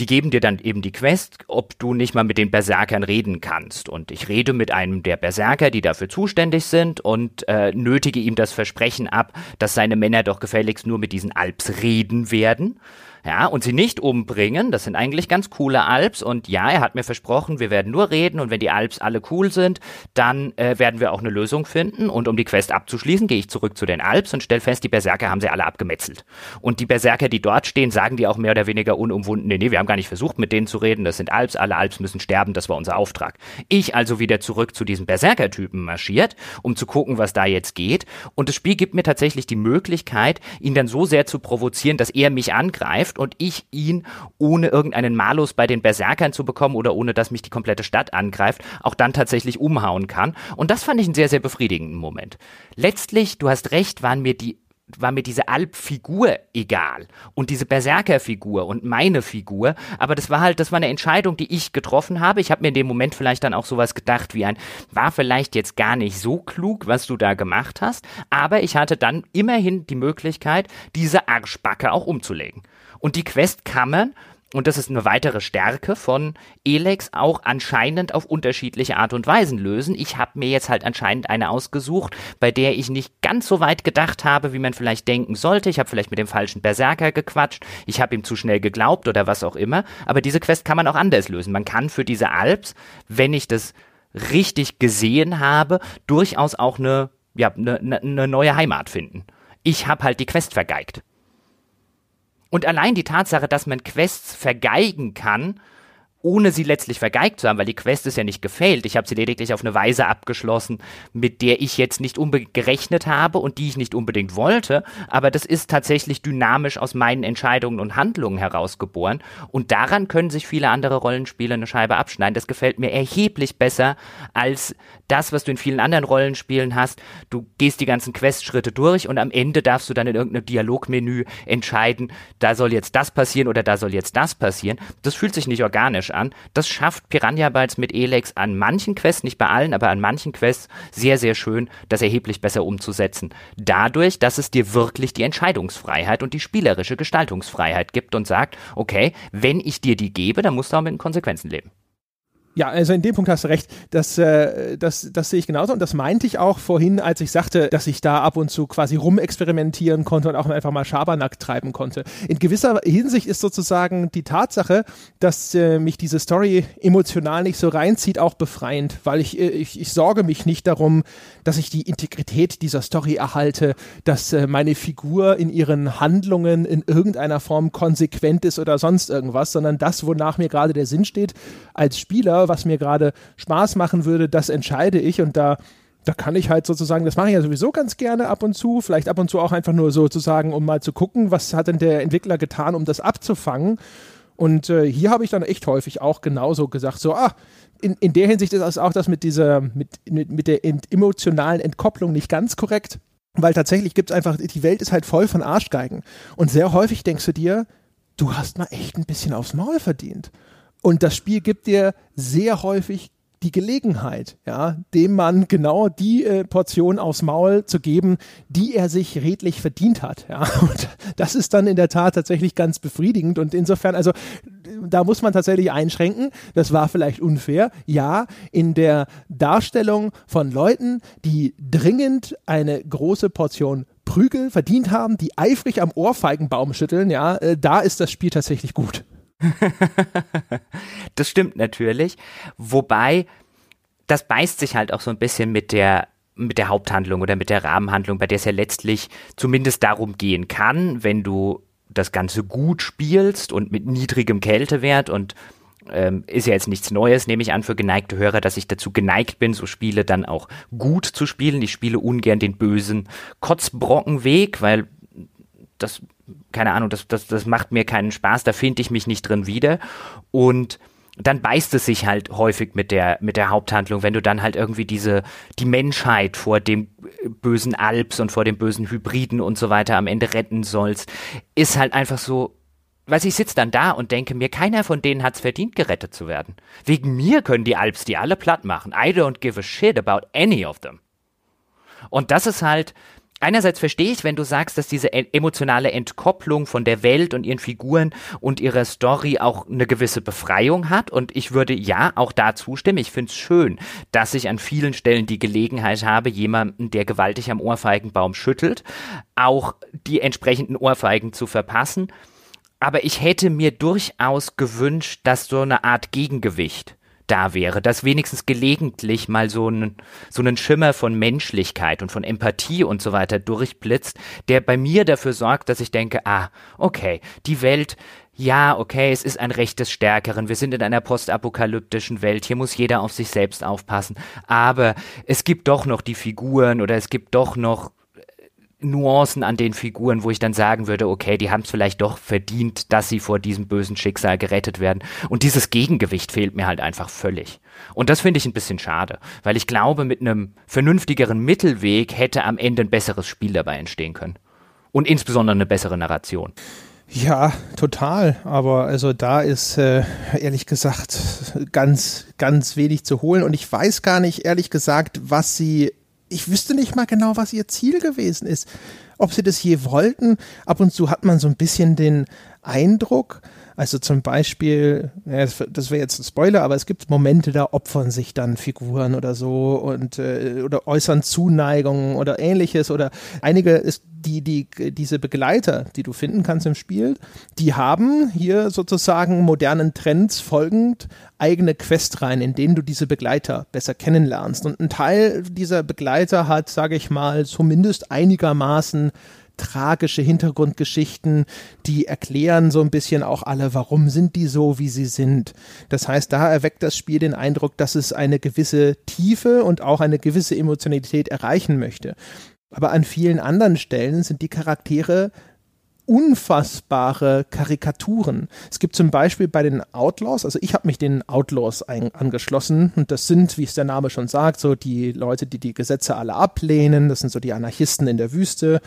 die geben dir dann eben die Quest, ob du nicht mal mit den Berserkern reden kannst. Und ich rede mit einem der Berserker, die dafür zuständig sind und äh, nötige ihm das Versprechen ab, dass seine Männer doch gefälligst nur mit diesen Alps reden werden ja, und sie nicht umbringen. Das sind eigentlich ganz coole Alps und ja, er hat mir versprochen, wir werden nur reden und wenn die Alps alle cool sind, dann äh, werden wir auch eine Lösung finden und um die Quest abzuschließen, gehe ich zurück zu den Alps und stelle fest, die Berserker haben sie alle abgemetzelt. Und die Berserker, die dort stehen, sagen die auch mehr oder weniger unumwunden, nee, nee, wir haben gar nicht versucht, mit denen zu reden, das sind Alps, alle Alps müssen sterben, das war unser Auftrag. Ich also wieder zurück zu diesem Berserker-Typen marschiert, um zu gucken, was da jetzt geht und das Spiel gibt mir tatsächlich die Möglichkeit, ihn dann so sehr zu provozieren, dass er mich angreift trifft und ich ihn, ohne irgendeinen Malus bei den Berserkern zu bekommen oder ohne dass mich die komplette Stadt angreift, auch dann tatsächlich umhauen kann. Und das fand ich einen sehr, sehr befriedigenden Moment. Letztlich, du hast recht, waren mir die war mir diese Alp-Figur egal und diese Berserker-Figur und meine Figur, aber das war halt, das war eine Entscheidung, die ich getroffen habe. Ich habe mir in dem Moment vielleicht dann auch sowas gedacht wie ein, war vielleicht jetzt gar nicht so klug, was du da gemacht hast, aber ich hatte dann immerhin die Möglichkeit, diese Arschbacke auch umzulegen. Und die Quest kann man und das ist eine weitere Stärke von Elex, auch anscheinend auf unterschiedliche Art und Weisen lösen. Ich habe mir jetzt halt anscheinend eine ausgesucht, bei der ich nicht ganz so weit gedacht habe, wie man vielleicht denken sollte. Ich habe vielleicht mit dem falschen Berserker gequatscht, ich habe ihm zu schnell geglaubt oder was auch immer. Aber diese Quest kann man auch anders lösen. Man kann für diese Alps, wenn ich das richtig gesehen habe, durchaus auch eine, ja, eine, eine neue Heimat finden. Ich habe halt die Quest vergeigt. Und allein die Tatsache, dass man Quests vergeigen kann, ohne sie letztlich vergeigt zu haben, weil die Quest ist ja nicht gefailt. Ich habe sie lediglich auf eine Weise abgeschlossen, mit der ich jetzt nicht unbedingt gerechnet habe und die ich nicht unbedingt wollte. Aber das ist tatsächlich dynamisch aus meinen Entscheidungen und Handlungen herausgeboren. Und daran können sich viele andere Rollenspiele eine Scheibe abschneiden. Das gefällt mir erheblich besser als das, was du in vielen anderen Rollenspielen hast. Du gehst die ganzen Questschritte durch und am Ende darfst du dann in irgendeinem Dialogmenü entscheiden, da soll jetzt das passieren oder da soll jetzt das passieren. Das fühlt sich nicht organisch spielerisch an. Das schafft Piranha Bytes mit Elex an manchen Quests, nicht bei allen, aber an manchen Quests sehr, sehr schön, das erheblich besser umzusetzen. Dadurch, dass es dir wirklich die Entscheidungsfreiheit und die spielerische Gestaltungsfreiheit gibt und sagt, okay, wenn ich dir die gebe, dann musst du auch mit den Konsequenzen leben. Ja, also in dem Punkt hast du recht. Das, äh, das, das sehe ich genauso. Und das meinte ich auch vorhin, als ich sagte, dass ich da ab und zu quasi rumexperimentieren konnte und auch einfach mal Schabernack treiben konnte. In gewisser Hinsicht ist sozusagen die Tatsache, dass äh, mich diese Story emotional nicht so reinzieht, auch befreiend, weil ich, äh, ich, ich sorge mich nicht darum, dass ich die Integrität dieser Story erhalte, dass äh, meine Figur in ihren Handlungen in irgendeiner Form konsequent ist oder sonst irgendwas, sondern das, wonach mir gerade der Sinn steht als Spieler was mir gerade Spaß machen würde, das entscheide ich und da da kann ich halt sozusagen, das mache ich ja sowieso ganz gerne ab und zu, vielleicht ab und zu auch einfach nur sozusagen, um mal zu gucken, was hat denn der Entwickler getan, um das abzufangen. Und äh, hier habe ich dann echt häufig auch genauso gesagt, so, ah, in, in der Hinsicht ist auch das mit dieser, mit, mit, mit der emotionalen Entkopplung nicht ganz korrekt, weil tatsächlich gibt es einfach, die Welt ist halt voll von Arschgeigen. Und sehr häufig denkst du dir, du hast mal echt ein bisschen aufs Maul verdient. Und das Spiel gibt dir sehr häufig die Gelegenheit, ja, dem Mann genau die äh, Portion aufs Maul zu geben, die er sich redlich verdient hat. Ja. Und das ist dann in der Tat tatsächlich ganz befriedigend. Und insofern, also da muss man tatsächlich einschränken. Das war vielleicht unfair. Ja, in der Darstellung von Leuten, die dringend eine große Portion Prügel verdient haben, die eifrig am Ohrfeigenbaum schütteln, ja, äh, da ist das Spiel tatsächlich gut. das stimmt natürlich. Wobei, das beißt sich halt auch so ein bisschen mit der mit der Haupthandlung oder mit der Rahmenhandlung, bei der es ja letztlich zumindest darum gehen kann, wenn du das Ganze gut spielst und mit niedrigem Kältewert und ähm, ist ja jetzt nichts Neues, nehme ich an, für geneigte Hörer, dass ich dazu geneigt bin, so Spiele dann auch gut zu spielen. Ich spiele ungern den bösen Kotzbrockenweg, weil das keine Ahnung, das, das, das macht mir keinen Spaß, da finde ich mich nicht drin wieder. Und dann beißt es sich halt häufig mit der, mit der Haupthandlung, wenn du dann halt irgendwie diese, die Menschheit vor dem bösen Alps und vor dem bösen Hybriden und so weiter am Ende retten sollst, ist halt einfach so, weil ich sitze dann da und denke mir, keiner von denen hat es verdient, gerettet zu werden. Wegen mir können die Alps die alle platt machen. I don't give a shit about any of them. Und das ist halt, einerseits verstehe ich, wenn du sagst, dass diese emotionale Entkopplung von der Welt und ihren Figuren und ihrer Story auch eine gewisse Befreiung hat. Und ich würde ja auch da zustimmen. Ich finde es schön, dass ich an vielen Stellen die Gelegenheit habe, jemanden, der gewaltig am Ohrfeigenbaum schüttelt, auch die entsprechenden Ohrfeigen zu verpassen. Aber ich hätte mir durchaus gewünscht, dass so eine Art Gegengewicht da wäre, dass wenigstens gelegentlich mal so ein so einen Schimmer von Menschlichkeit und von Empathie und so weiter durchblitzt, der bei mir dafür sorgt, dass ich denke, ah, okay, die Welt ja, okay, es ist ein Recht des Stärkeren. Wir sind in einer postapokalyptischen Welt. Hier muss jeder auf sich selbst aufpassen. Aber es gibt doch noch die Figuren oder es gibt doch noch Nuancen an den Figuren, wo ich dann sagen würde, okay, die haben es vielleicht doch verdient, dass sie vor diesem bösen Schicksal gerettet werden. Und dieses Gegengewicht fehlt mir halt einfach völlig. Und das finde ich ein bisschen schade, weil ich glaube, mit einem vernünftigeren Mittelweg hätte am Ende ein besseres Spiel dabei entstehen können. Und insbesondere eine bessere Narration. Ja, total. Aber also da ist äh, ehrlich gesagt ganz, ganz wenig zu holen. Und ich weiß gar nicht, ehrlich gesagt, was sie ich wüsste nicht mal genau, was ihr Ziel gewesen ist. Ob sie das je wollten. Ab und zu hat man so ein bisschen den Eindruck, also zum Beispiel, das wäre jetzt ein Spoiler, aber es gibt Momente, da opfern sich dann Figuren oder so und äh, oder äußern Zuneigung oder ähnliches oder einige ist die die diese Begleiter, die du finden kannst im Spiel, die haben hier sozusagen modernen Trends folgend eigene Questreihen, in denen du diese Begleiter besser kennenlernst und ein Teil dieser Begleiter hat, sage ich mal, zumindest einigermaßen tragische Hintergrundgeschichten, die erklären so ein bisschen auch alle, warum sind die so, wie sie sind. Das heißt, da erweckt das Spiel den Eindruck, dass es eine gewisse Tiefe und auch eine gewisse Emotionalität erreichen möchte. Aber an vielen anderen Stellen sind die Charaktere unfassbare Karikaturen. Es gibt zum Beispiel bei den Outlaws, also ich habe mich den Outlaws ein, angeschlossen und das sind, wie es der Name schon sagt, so die Leute, die die Gesetze alle ablehnen. Das sind so die Anarchisten in der Wüste.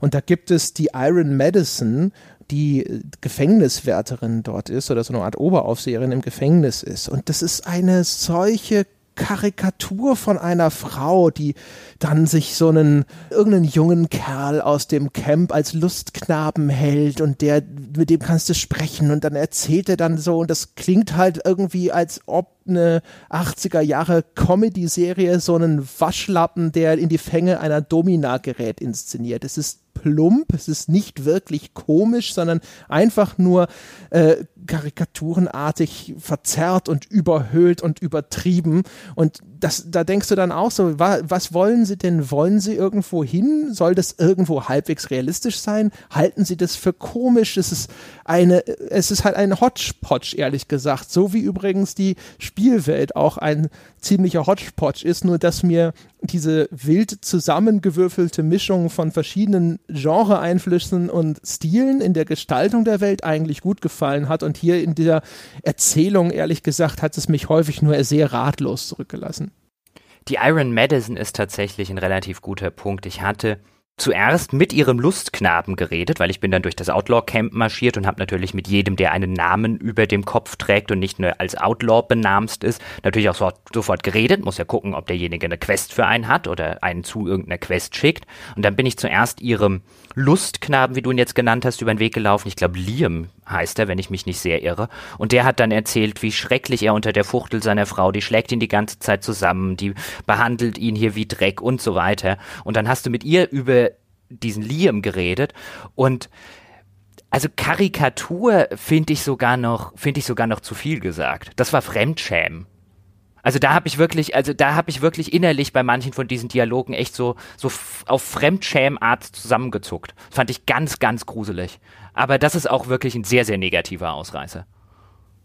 Und da gibt es die Iron Madison, die Gefängniswärterin dort ist oder so eine Art Oberaufseherin im Gefängnis ist. Und das ist eine solche Karikatur von einer Frau, die dann sich so einen irgendeinen jungen Kerl aus dem Camp als Lustknaben hält und der mit dem kannst du sprechen und dann erzählt er dann so und das klingt halt irgendwie als ob eine 80er Jahre Comedy-Serie so einen Waschlappen, der in die Fänge einer Domina gerät, inszeniert. Es ist plump, es ist nicht wirklich komisch, sondern einfach nur äh, karikaturenartig verzerrt und überhöht und übertrieben. Und das, da denkst du dann auch so, wa, was wollen sie denn? Wollen sie irgendwo hin? Soll das irgendwo halbwegs realistisch sein? Halten sie das für komisch? Es ist eine, es ist halt ein Hodgepodge, ehrlich gesagt. So wie übrigens die Spielwelt auch ein ziemlicher Hodgepodge ist, nur dass mir diese wild zusammengewürfelte Mischung von verschiedenen Genre-Einflüssen und Stilen in der Gestaltung der Welt eigentlich gut gefallen hat. Und hier in dieser Erzählung, ehrlich gesagt, hat es mich häufig nur sehr ratlos zurückgelassen. Die Iron Madison ist tatsächlich ein relativ guter Punkt. Ich hatte zuerst mit ihrem Lustknaben geredet, weil ich bin dann durch das Outlaw-Camp marschiert und habe natürlich mit jedem, der einen Namen über dem Kopf trägt und nicht nur als Outlaw benamst ist, natürlich auch so, sofort geredet, muss ja gucken, ob derjenige eine Quest für einen hat oder einen zu irgendeiner Quest schickt. Und dann bin ich zuerst ihrem Lustknaben, wie du ihn jetzt genannt hast, über den Weg gelaufen. Ich glaube, Liam heißt er, wenn ich mich nicht sehr irre. Und der hat dann erzählt, wie schrecklich er unter der Fuchtel seiner Frau, die schlägt ihn die ganze Zeit zusammen, die behandelt ihn hier wie Dreck und so weiter. Und dann hast du mit ihr über diesen Liam geredet und also Karikatur finde ich sogar noch, finde ich sogar noch zu viel gesagt. Das war Fremdschämen. Also da habe ich wirklich, also da habe ich wirklich innerlich bei manchen von diesen Dialogen echt so so auf Fremdschämart zusammengezuckt. Das fand ich ganz, ganz gruselig. Aber das ist auch wirklich ein sehr, sehr negativer Ausreißer.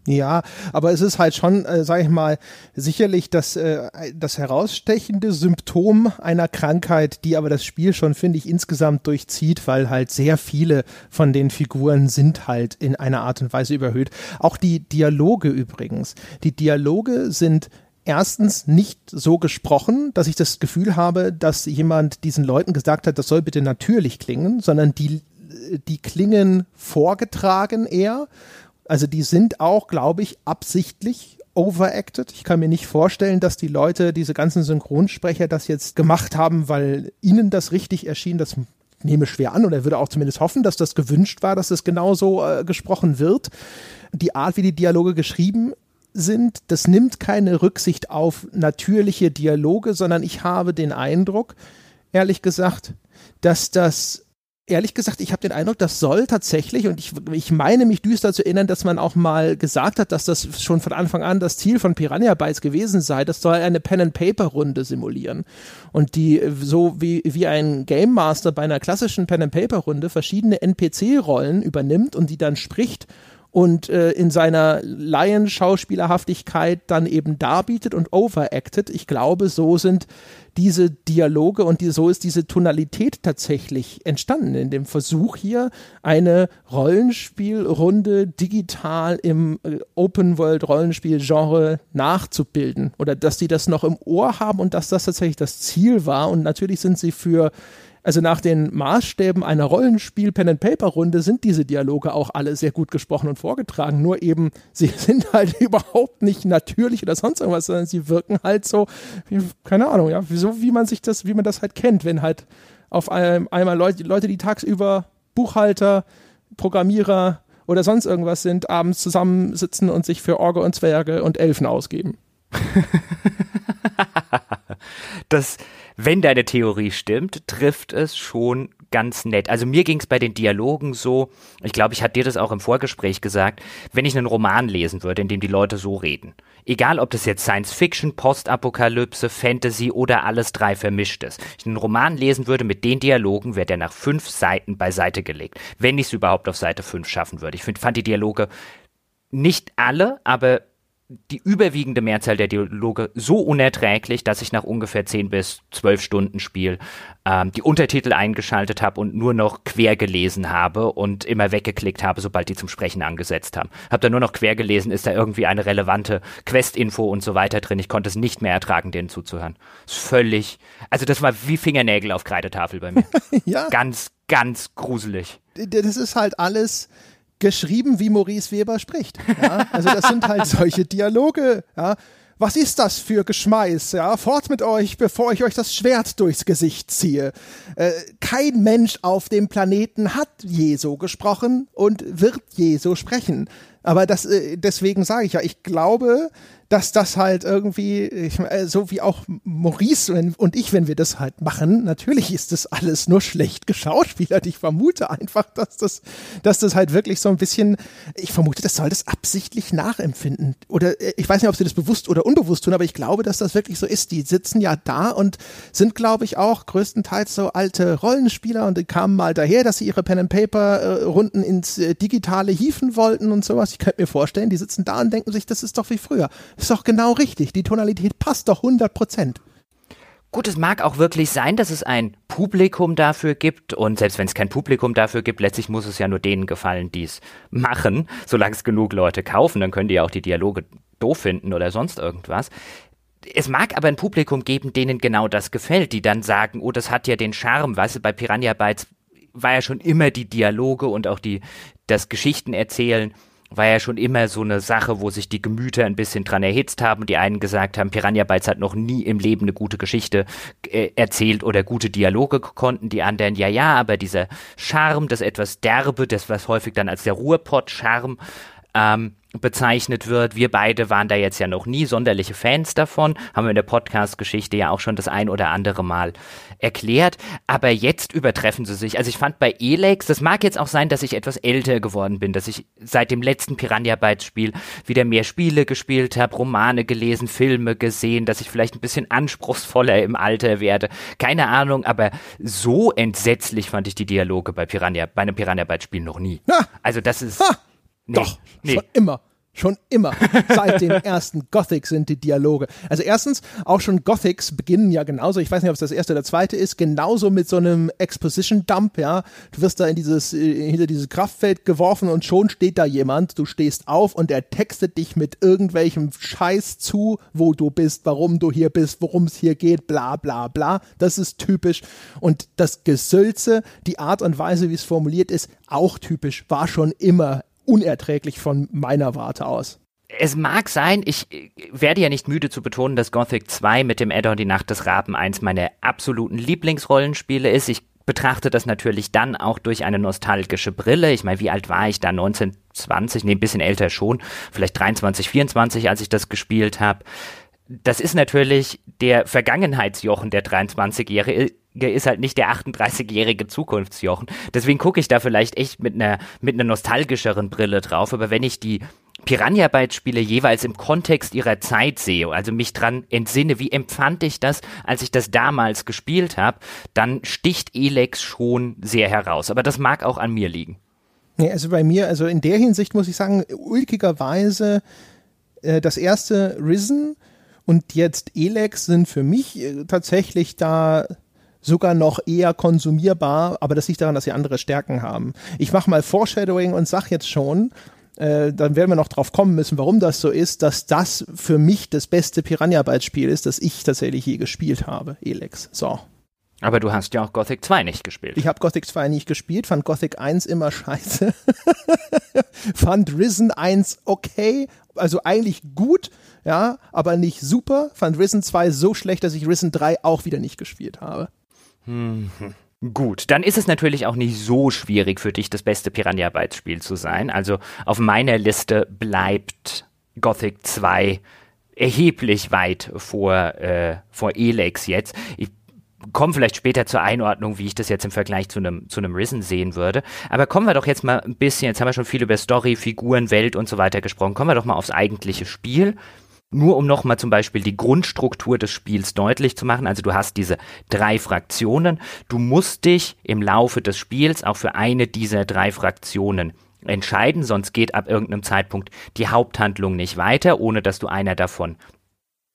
Ja, aber es ist halt schon, äh, sage ich mal, sicherlich das, äh, das herausstechende Symptom einer Krankheit, die aber das Spiel schon, finde ich, insgesamt durchzieht, weil halt sehr viele von den Figuren sind halt in einer Art und Weise überhöht. Auch die Dialoge übrigens. Die Dialoge sind erstens nicht so gesprochen, dass ich das Gefühl habe, dass jemand diesen Leuten gesagt hat, das soll bitte natürlich klingen, sondern die, die klingen vorgetragen eher also die sind auch, glaube ich, absichtlich overacted. Ich kann mir nicht vorstellen, dass die Leute, diese ganzen Synchronsprecher, das jetzt gemacht haben, weil ihnen das richtig erschien. Das nehme schwer an oder würde auch zumindest hoffen, dass das gewünscht war, dass das genauso äh, gesprochen wird. Die Art, wie die Dialoge geschrieben sind, das nimmt keine Rücksicht auf natürliche Dialoge, sondern ich habe den Eindruck, ehrlich gesagt, dass das ehrlich gesagt, ich habe den Eindruck, das soll tatsächlich, und ich, ich meine mich düster zu erinnern, dass man auch mal gesagt hat, dass das schon von Anfang an das Ziel von Piranha Bytes gewesen sei. Das soll eine Pen-and-Paper-Runde simulieren. Und die, so wie, wie ein Game Master bei einer klassischen Pen-and-Paper-Runde verschiedene NPC-Rollen übernimmt und die dann spricht und äh, in seiner Laien-Schauspielerhaftigkeit dann eben darbietet und overacted. Ich glaube, so sind diese Dialoge und die, so ist diese Tonalität tatsächlich entstanden in dem Versuch hier eine Rollenspielrunde digital im äh, Open World Rollenspiel Genre nachzubilden oder dass sie das noch im Ohr haben und dass das tatsächlich das Ziel war und natürlich sind sie für also nach den Maßstäben einer Rollenspiel-Pen-and-Paper-Runde sind diese Dialoge auch alle sehr gut gesprochen und vorgetragen. Nur eben, sie sind halt überhaupt nicht natürlich oder sonst irgendwas, sondern sie wirken halt so, wie, keine Ahnung, ja, so wie man sich das, wie man das halt kennt, wenn halt auf einem, einmal Leute, Leute, die tagsüber Buchhalter, Programmierer oder sonst irgendwas sind, abends zusammensitzen und sich für Orge und Zwerge und Elfen ausgeben. das, wenn deine Theorie stimmt, trifft es schon ganz nett. Also mir ging es bei den Dialogen so, ich glaube, ich hatte dir das auch im Vorgespräch gesagt, wenn ich einen Roman lesen würde, in dem die Leute so reden. Egal, ob das jetzt Science Fiction, Postapokalypse, Fantasy oder alles drei vermischt ist. Ich einen Roman lesen würde mit den Dialogen, wäre der nach fünf Seiten beiseite gelegt. Wenn ich es überhaupt auf Seite fünf schaffen würde. Ich find, fand die Dialoge nicht alle, aber die überwiegende Mehrzahl der Dialoge so unerträglich, dass ich nach ungefähr 10 bis 12 Stunden Spiel ähm, die Untertitel eingeschaltet habe und nur noch quer gelesen habe und immer weggeklickt habe, sobald die zum Sprechen angesetzt haben. Hab da nur noch quer gelesen, ist da irgendwie eine relevante Quest-Info und so weiter drin. Ich konnte es nicht mehr ertragen, denen zuzuhören. Ist völlig, also das war wie Fingernägel auf Kreidetafel bei mir. ja. Ganz, ganz gruselig. Das ist halt alles geschrieben, wie Maurice Weber spricht. Ja? Also das sind halt solche Dialoge. Ja? Was ist das für Geschmeiß? Ja, fort mit euch, bevor ich euch das Schwert durchs Gesicht ziehe. Äh, kein Mensch auf dem Planeten hat je so gesprochen und wird je so sprechen. Aber das, äh, deswegen sage ich ja, ich glaube, dass das halt irgendwie, ich, äh, so wie auch Maurice und ich, wenn wir das halt machen, natürlich ist das alles nur schlecht geschauspielert. Ich vermute einfach, dass das, dass das halt wirklich so ein bisschen, ich vermute, das soll das absichtlich nachempfinden. Oder äh, ich weiß nicht, ob sie das bewusst oder unbewusst tun, aber ich glaube, dass das wirklich so ist. Die sitzen ja da und sind, glaube ich, auch größtenteils so alte Rollenspieler und die kamen mal daher, dass sie ihre Pen and Paper äh, Runden ins Digitale hieven wollten und sowas. Ich könnte mir vorstellen, die sitzen da und denken sich, das ist doch wie früher. Ist doch genau richtig. Die Tonalität passt doch 100 Prozent. Gut, es mag auch wirklich sein, dass es ein Publikum dafür gibt und selbst wenn es kein Publikum dafür gibt, letztlich muss es ja nur denen gefallen, die es machen. Solange es genug Leute kaufen, dann können die ja auch die Dialoge doof finden oder sonst irgendwas. Es mag aber ein Publikum geben, denen genau das gefällt, die dann sagen, oh, das hat ja den Charme, weißt du, bei Piranha Bytes war ja schon immer die Dialoge und auch die, das Geschichten erzählen war ja schon immer so eine Sache, wo sich die Gemüter ein bisschen dran erhitzt haben. Die einen gesagt haben, Piranha Bytes hat noch nie im Leben eine gute Geschichte äh, erzählt oder gute Dialoge konnten. Die anderen, ja, ja, aber dieser Charme, das etwas derbe, das was häufig dann als der Ruhrpott-Charme ähm, bezeichnet wird. Wir beide waren da jetzt ja noch nie sonderliche Fans davon, haben wir in der Podcast-Geschichte ja auch schon das ein oder andere Mal erklärt, aber jetzt übertreffen sie sich. Also ich fand bei Elex, das mag jetzt auch sein, dass ich etwas älter geworden bin, dass ich seit dem letzten Piranha Bytes Spiel wieder mehr Spiele gespielt habe, Romane gelesen, Filme gesehen, dass ich vielleicht ein bisschen anspruchsvoller im Alter werde. Keine Ahnung, aber so entsetzlich fand ich die Dialoge bei Piranha, bei einem Piranha Bytes Spiel noch nie. Ha. Also das ist ha. Nee, Doch, nee. schon immer. Schon immer. Seit dem ersten Gothic sind die Dialoge. Also erstens, auch schon Gothics beginnen ja genauso, ich weiß nicht, ob es das erste oder zweite ist, genauso mit so einem Exposition-Dump, ja. Du wirst da in dieses, äh, hinter dieses Kraftfeld geworfen und schon steht da jemand, du stehst auf und er textet dich mit irgendwelchem Scheiß zu, wo du bist, warum du hier bist, worum es hier geht, bla bla bla. Das ist typisch. Und das Gesülze, die Art und Weise, wie es formuliert ist, auch typisch, war schon immer unerträglich von meiner Warte aus. Es mag sein, ich werde ja nicht müde zu betonen, dass Gothic 2 mit dem Add-on Die Nacht des Raben eins meiner absoluten Lieblingsrollenspiele ist. Ich betrachte das natürlich dann auch durch eine nostalgische Brille. Ich meine, wie alt war ich da? 1920? Nee, ein bisschen älter schon. Vielleicht 23, 24, als ich das gespielt habe. Das ist natürlich der Vergangenheitsjochen der 23-Jährige ist halt nicht der 38-jährige Zukunftsjochen. Deswegen gucke ich da vielleicht echt mit einer mit einer nostalgischeren Brille drauf. Aber wenn ich die Piranha Bytes Spiele jeweils im Kontext ihrer Zeit sehe, also mich dran entsinne, wie empfand ich das, als ich das damals gespielt habe, dann sticht Elex schon sehr heraus. Aber das mag auch an mir liegen. Nee, also bei mir, also in der Hinsicht muss ich sagen, ulkigerweise äh, das erste Risen und jetzt Elex sind für mich äh, tatsächlich da sogar noch eher konsumierbar, aber das liegt daran, dass sie andere Stärken haben. Ich mache mal Foreshadowing und sag jetzt schon, äh, dann werden wir noch drauf kommen müssen, warum das so ist, dass das für mich das beste Piranha Bytes Spiel ist, das ich tatsächlich je gespielt habe, Elex. So. Aber du hast ja auch Gothic 2 nicht gespielt. Ich habe Gothic 2 nicht gespielt, fand Gothic 1 immer scheiße. fand Risen 1 okay, also eigentlich gut, ja, aber nicht super. Fand Risen 2 so schlecht, dass ich Risen 3 auch wieder nicht gespielt habe. Mhm. Gut, dann ist es natürlich auch nicht so schwierig für dich, das beste Piranha Bytes Spiel zu sein. Also auf meiner Liste bleibt Gothic 2 erheblich weit vor, äh, vor Elex jetzt. Ich komme vielleicht später zur Einordnung, wie ich das jetzt im Vergleich zu einem zu einem Risen sehen würde. Aber kommen wir doch jetzt mal ein bisschen, jetzt haben wir schon viel über Story, Figuren, Welt und so weiter gesprochen. Kommen wir doch mal aufs eigentliche Spiel. Nur um nochmal zum Beispiel die Grundstruktur des Spiels deutlich zu machen. Also du hast diese drei Fraktionen. Du musst dich im Laufe des Spiels auch für eine dieser drei Fraktionen entscheiden, sonst geht ab irgendeinem Zeitpunkt die Haupthandlung nicht weiter, ohne dass du einer davon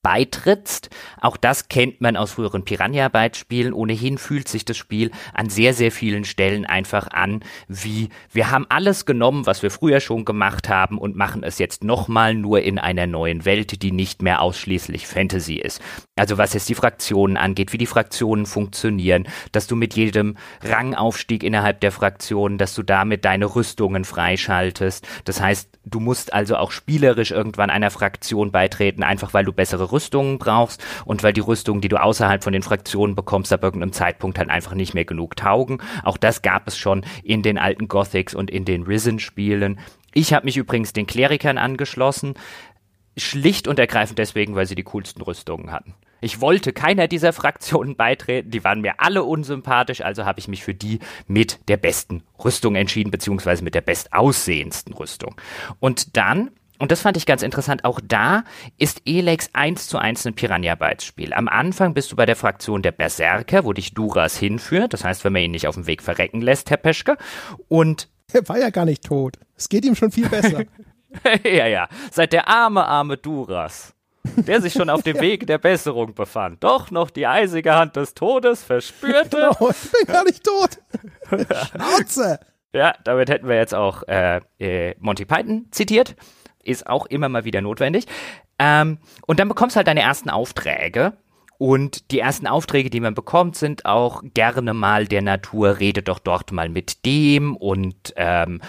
beitrittst. Auch das kennt man aus früheren Piranha-Bytes-Spielen. Ohnehin fühlt sich das Spiel an sehr, sehr vielen Stellen einfach an, wie wir haben alles genommen, was wir früher schon gemacht haben und machen es jetzt nochmal nur in einer neuen Welt, die nicht mehr ausschließlich Fantasy ist. Also was jetzt die Fraktionen angeht, wie die Fraktionen funktionieren, dass du mit jedem Rangaufstieg innerhalb der Fraktionen, dass du damit deine Rüstungen freischaltest. Das heißt, du musst also auch spielerisch irgendwann einer Fraktion beitreten, einfach weil du bessere Rüstungen brauchst und weil die Rüstungen, die du außerhalb von den Fraktionen bekommst, ab irgendeinem Zeitpunkt halt einfach nicht mehr genug taugen. Auch das gab es schon in den alten Gothics und in den Risen-Spielen. Ich habe mich übrigens den Klerikern angeschlossen, schlicht und ergreifend deswegen, weil sie die coolsten Rüstungen hatten. Ich wollte keiner dieser Fraktionen beitreten, die waren mir alle unsympathisch, also habe ich mich für die mit der besten Rüstung entschieden, beziehungsweise mit der bestaussehendsten Rüstung. Und dann und das fand ich ganz interessant. Auch da ist Elex eins zu eins ein Piranha Bytes Spiel. Am Anfang bist du bei der Fraktion der Berserker, wo dich Duras hinführt. Das heißt, wenn man ihn nicht auf dem Weg verrecken lässt, Herr Peschke. Und er war ja gar nicht tot. Es geht ihm schon viel besser. ja, ja. Seit der arme, arme Duras, der sich schon auf dem Weg der Besserung befand, doch noch die eisige Hand des Todes verspürte. Genau, ich bin gar nicht tot. Schnauze! Ja, damit hätten wir jetzt auch äh, äh, Monty Python zitiert ist auch immer mal wieder notwendig. Ähm, und dann bekommst du halt deine ersten Aufträge. Und die ersten Aufträge, die man bekommt, sind auch gerne mal der Natur, rede doch dort mal mit dem und ähm,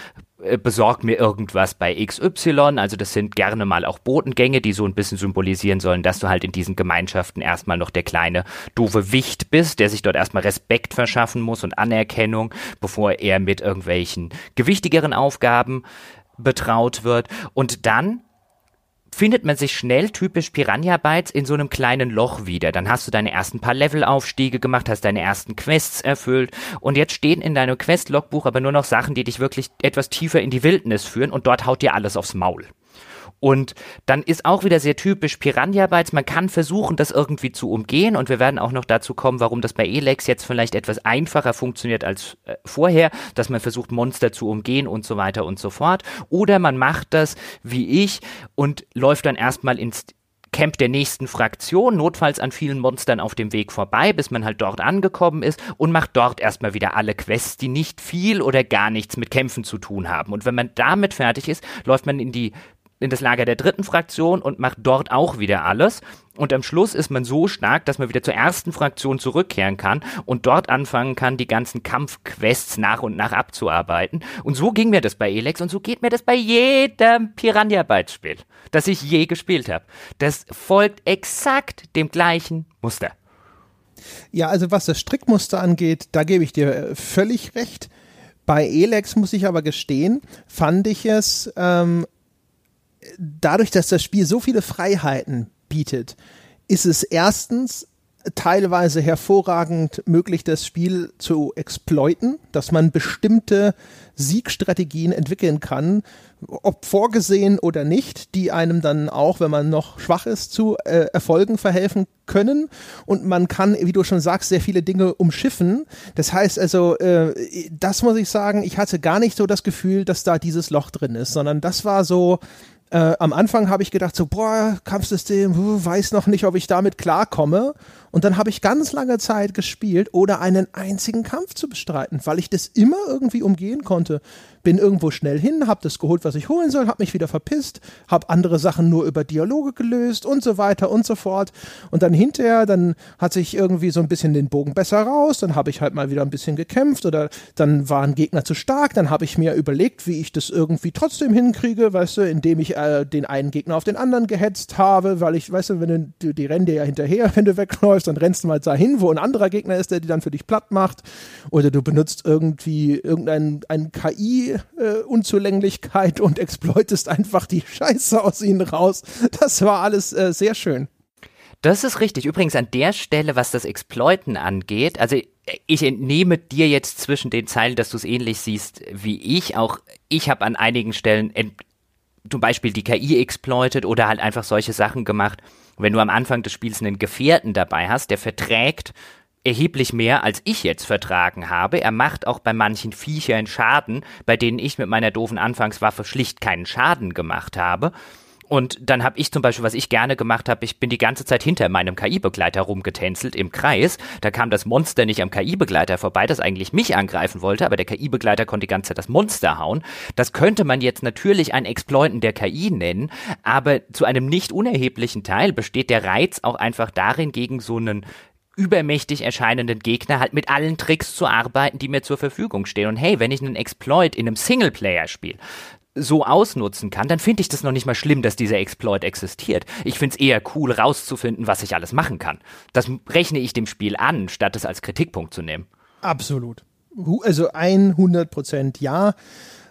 äh, besorg mir irgendwas bei XY. Also das sind gerne mal auch Botengänge, die so ein bisschen symbolisieren sollen, dass du halt in diesen Gemeinschaften erstmal noch der kleine doofe Wicht bist, der sich dort erstmal Respekt verschaffen muss und Anerkennung, bevor er mit irgendwelchen gewichtigeren Aufgaben betraut wird. Und dann findet man sich schnell typisch Piranha Bytes in so einem kleinen Loch wieder. Dann hast du deine ersten paar Levelaufstiege gemacht, hast deine ersten Quests erfüllt und jetzt stehen in deinem Quest-Logbuch aber nur noch Sachen, die dich wirklich etwas tiefer in die Wildnis führen und dort haut dir alles aufs Maul. Und dann ist auch wieder sehr typisch Piranha Bytes. Man kann versuchen, das irgendwie zu umgehen. Und wir werden auch noch dazu kommen, warum das bei Elex jetzt vielleicht etwas einfacher funktioniert als äh, vorher, dass man versucht, Monster zu umgehen und so weiter und so fort. Oder man macht das wie ich und läuft dann erstmal ins Camp der nächsten Fraktion, notfalls an vielen Monstern auf dem Weg vorbei, bis man halt dort angekommen ist und macht dort erstmal wieder alle Quests, die nicht viel oder gar nichts mit Kämpfen zu tun haben. Und wenn man damit fertig ist, läuft man in die in das Lager der dritten Fraktion und macht dort auch wieder alles. Und am Schluss ist man so stark, dass man wieder zur ersten Fraktion zurückkehren kann und dort anfangen kann, die ganzen Kampfquests nach und nach abzuarbeiten. Und so ging mir das bei Elex und so geht mir das bei jedem Piranha Bytes das ich je gespielt habe. Das folgt exakt dem gleichen Muster. Ja, also was das Strickmuster angeht, da gebe ich dir äh, völlig recht. Bei Elex muss ich aber gestehen, fand ich es ähm, dadurch, dass das Spiel so viele Freiheiten bietet, ist es erstens teilweise hervorragend möglich, das Spiel zu exploiten, dass man bestimmte Siegstrategien entwickeln kann, ob vorgesehen oder nicht, die einem dann auch, wenn man noch schwach ist, zu äh, Erfolgen verhelfen können. Und man kann, wie du schon sagst, sehr viele Dinge umschiffen. Das heißt also, äh, das muss ich sagen, ich hatte gar nicht so das Gefühl, dass da dieses Loch drin ist, sondern das war so, äh, am Anfang habe ich gedacht, so, boah, Kampfsystem, weiß noch nicht, ob ich damit klarkomme. Und dann habe ich ganz lange Zeit gespielt, ohne einen einzigen Kampf zu bestreiten, weil ich das immer irgendwie umgehen konnte. Bin irgendwo schnell hin, habe das geholt, was ich holen soll, habe mich wieder verpisst, habe andere Sachen nur über Dialoge gelöst und so weiter und so fort. Und dann hinterher, dann hat sich irgendwie so ein bisschen den Bogen besser raus, dann habe ich halt mal wieder ein bisschen gekämpft oder dann war ein Gegner zu stark, dann habe ich mir überlegt, wie ich das irgendwie trotzdem hinkriege, weißt du, indem ich äh, den einen Gegner auf den anderen gehetzt habe, weil ich, weißt du, wenn du, die rennen dir ja hinterher, wenn du wegläufst, dann rennst du mal dahin, wo ein anderer Gegner ist, der die dann für dich platt macht. Oder du benutzt irgendwie irgendeine KI-Unzulänglichkeit äh, und exploitest einfach die Scheiße aus ihnen raus. Das war alles äh, sehr schön. Das ist richtig. Übrigens an der Stelle, was das Exploiten angeht, also ich entnehme dir jetzt zwischen den Zeilen, dass du es ähnlich siehst wie ich. Auch ich habe an einigen Stellen zum Beispiel die KI exploitet oder halt einfach solche Sachen gemacht. Wenn du am Anfang des Spiels einen Gefährten dabei hast, der verträgt erheblich mehr, als ich jetzt vertragen habe. Er macht auch bei manchen Viechern Schaden, bei denen ich mit meiner doofen Anfangswaffe schlicht keinen Schaden gemacht habe. Und dann habe ich zum Beispiel, was ich gerne gemacht habe, ich bin die ganze Zeit hinter meinem KI-Begleiter rumgetänzelt im Kreis. Da kam das Monster nicht am KI-Begleiter vorbei, das eigentlich mich angreifen wollte, aber der KI-Begleiter konnte die ganze Zeit das Monster hauen. Das könnte man jetzt natürlich ein Exploiten der KI nennen, aber zu einem nicht unerheblichen Teil besteht der Reiz auch einfach darin, gegen so einen übermächtig erscheinenden Gegner halt mit allen Tricks zu arbeiten, die mir zur Verfügung stehen. Und hey, wenn ich einen Exploit in einem Singleplayer-Spiel so ausnutzen kann, dann finde ich das noch nicht mal schlimm, dass dieser Exploit existiert. Ich finde es eher cool, rauszufinden, was ich alles machen kann. Das rechne ich dem Spiel an, statt es als Kritikpunkt zu nehmen. Absolut. Also 100 Prozent ja.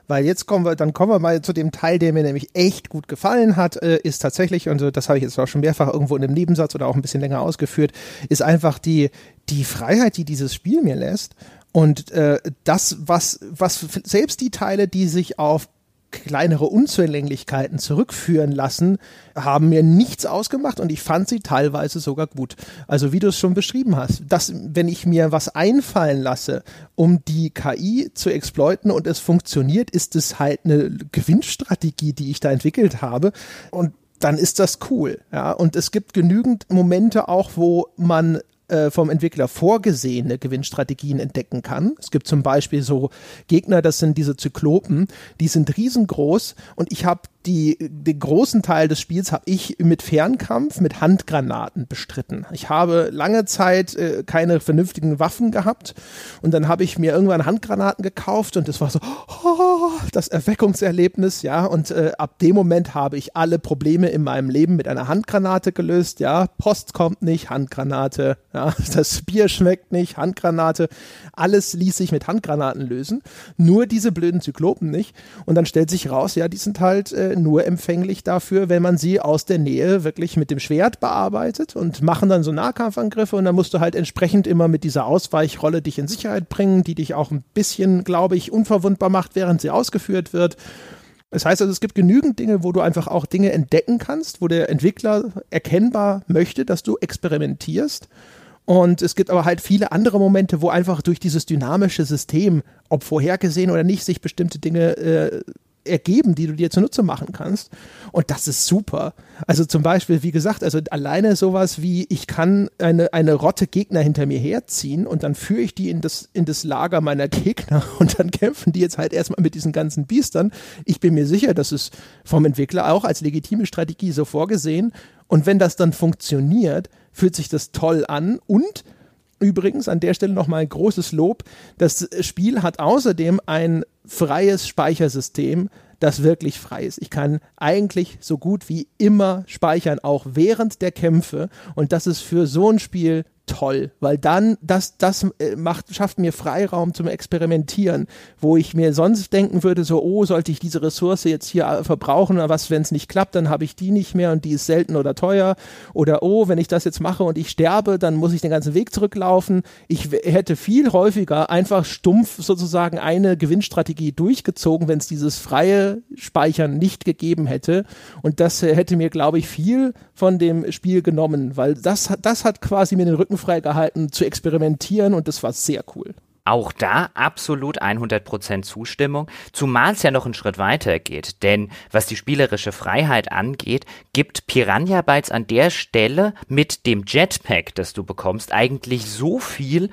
Weil jetzt kommen wir, dann kommen wir mal zu dem Teil, der mir nämlich echt gut gefallen hat, äh, ist tatsächlich, und das habe ich jetzt auch schon mehrfach irgendwo in einem Nebensatz oder auch ein bisschen länger ausgeführt, ist einfach die, die Freiheit, die dieses Spiel mir lässt. Und äh, das, was, was selbst die Teile, die sich auf kleinere Unzulänglichkeiten zurückführen lassen, haben mir nichts ausgemacht und ich fand sie teilweise sogar gut. Also wie du es schon beschrieben hast, dass wenn ich mir was einfallen lasse, um die KI zu exploiten und es funktioniert, ist es halt eine Gewinnstrategie, die ich da entwickelt habe und dann ist das cool. Ja, und es gibt genügend Momente auch, wo man äh, vom Entwickler vorgesehene Gewinnstrategien entdecken kann. Es gibt zum Beispiel so Gegner, das sind diese Zyklopen, die sind riesengroß und ich habe die, den großen Teil des Spiels habe ich mit Fernkampf, mit Handgranaten bestritten. Ich habe lange Zeit äh, keine vernünftigen Waffen gehabt und dann habe ich mir irgendwann Handgranaten gekauft und das war so oh, das Erweckungserlebnis, ja. Und äh, ab dem Moment habe ich alle Probleme in meinem Leben mit einer Handgranate gelöst, ja. Post kommt nicht, Handgranate, ja. Das Bier schmeckt nicht, Handgranate. Alles ließ sich mit Handgranaten lösen. Nur diese blöden Zyklopen nicht. Und dann stellt sich raus, ja, die sind halt äh, nur empfänglich dafür, wenn man sie aus der Nähe wirklich mit dem Schwert bearbeitet und machen dann so Nahkampfangriffe und dann musst du halt entsprechend immer mit dieser Ausweichrolle dich in Sicherheit bringen, die dich auch ein bisschen, glaube ich, unverwundbar macht, während sie ausgeführt wird. Das heißt also, es gibt genügend Dinge, wo du einfach auch Dinge entdecken kannst, wo der Entwickler erkennbar möchte, dass du experimentierst. Und es gibt aber halt viele andere Momente, wo einfach durch dieses dynamische System, ob vorhergesehen oder nicht, sich bestimmte Dinge äh, ergeben, die du dir zunutze machen kannst. Und das ist super. Also zum Beispiel, wie gesagt, also alleine sowas wie, ich kann eine, eine Rotte Gegner hinter mir herziehen und dann führe ich die in das, in das Lager meiner Gegner und dann kämpfen die jetzt halt erstmal mit diesen ganzen Biestern. Ich bin mir sicher, das ist vom Entwickler auch als legitime Strategie so vorgesehen. Und wenn das dann funktioniert, fühlt sich das toll an und Übrigens an der Stelle nochmal ein großes Lob. Das Spiel hat außerdem ein freies Speichersystem, das wirklich frei ist. Ich kann eigentlich so gut wie immer speichern, auch während der Kämpfe. Und das ist für so ein Spiel toll, weil dann das das äh, macht schafft mir Freiraum zum Experimentieren, wo ich mir sonst denken würde so oh sollte ich diese Ressource jetzt hier äh, verbrauchen oder was wenn es nicht klappt, dann habe ich die nicht mehr und die ist selten oder teuer oder oh wenn ich das jetzt mache und ich sterbe, dann muss ich den ganzen Weg zurücklaufen. Ich hätte viel häufiger einfach stumpf sozusagen eine Gewinnstrategie durchgezogen, wenn es dieses freie Speichern nicht gegeben hätte und das äh, hätte mir glaube ich viel von dem Spiel genommen, weil das das hat quasi mir den Rücken freigehalten zu experimentieren und das war sehr cool. Auch da absolut 100% Zustimmung, zumal es ja noch einen Schritt weiter geht. Denn was die spielerische Freiheit angeht, gibt Piranha Bytes an der Stelle mit dem Jetpack, das du bekommst, eigentlich so viel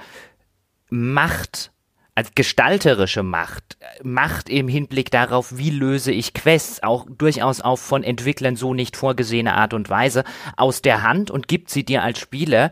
Macht als gestalterische Macht, Macht im Hinblick darauf, wie löse ich Quests, auch durchaus auf von Entwicklern so nicht vorgesehene Art und Weise, aus der Hand und gibt sie dir als Spieler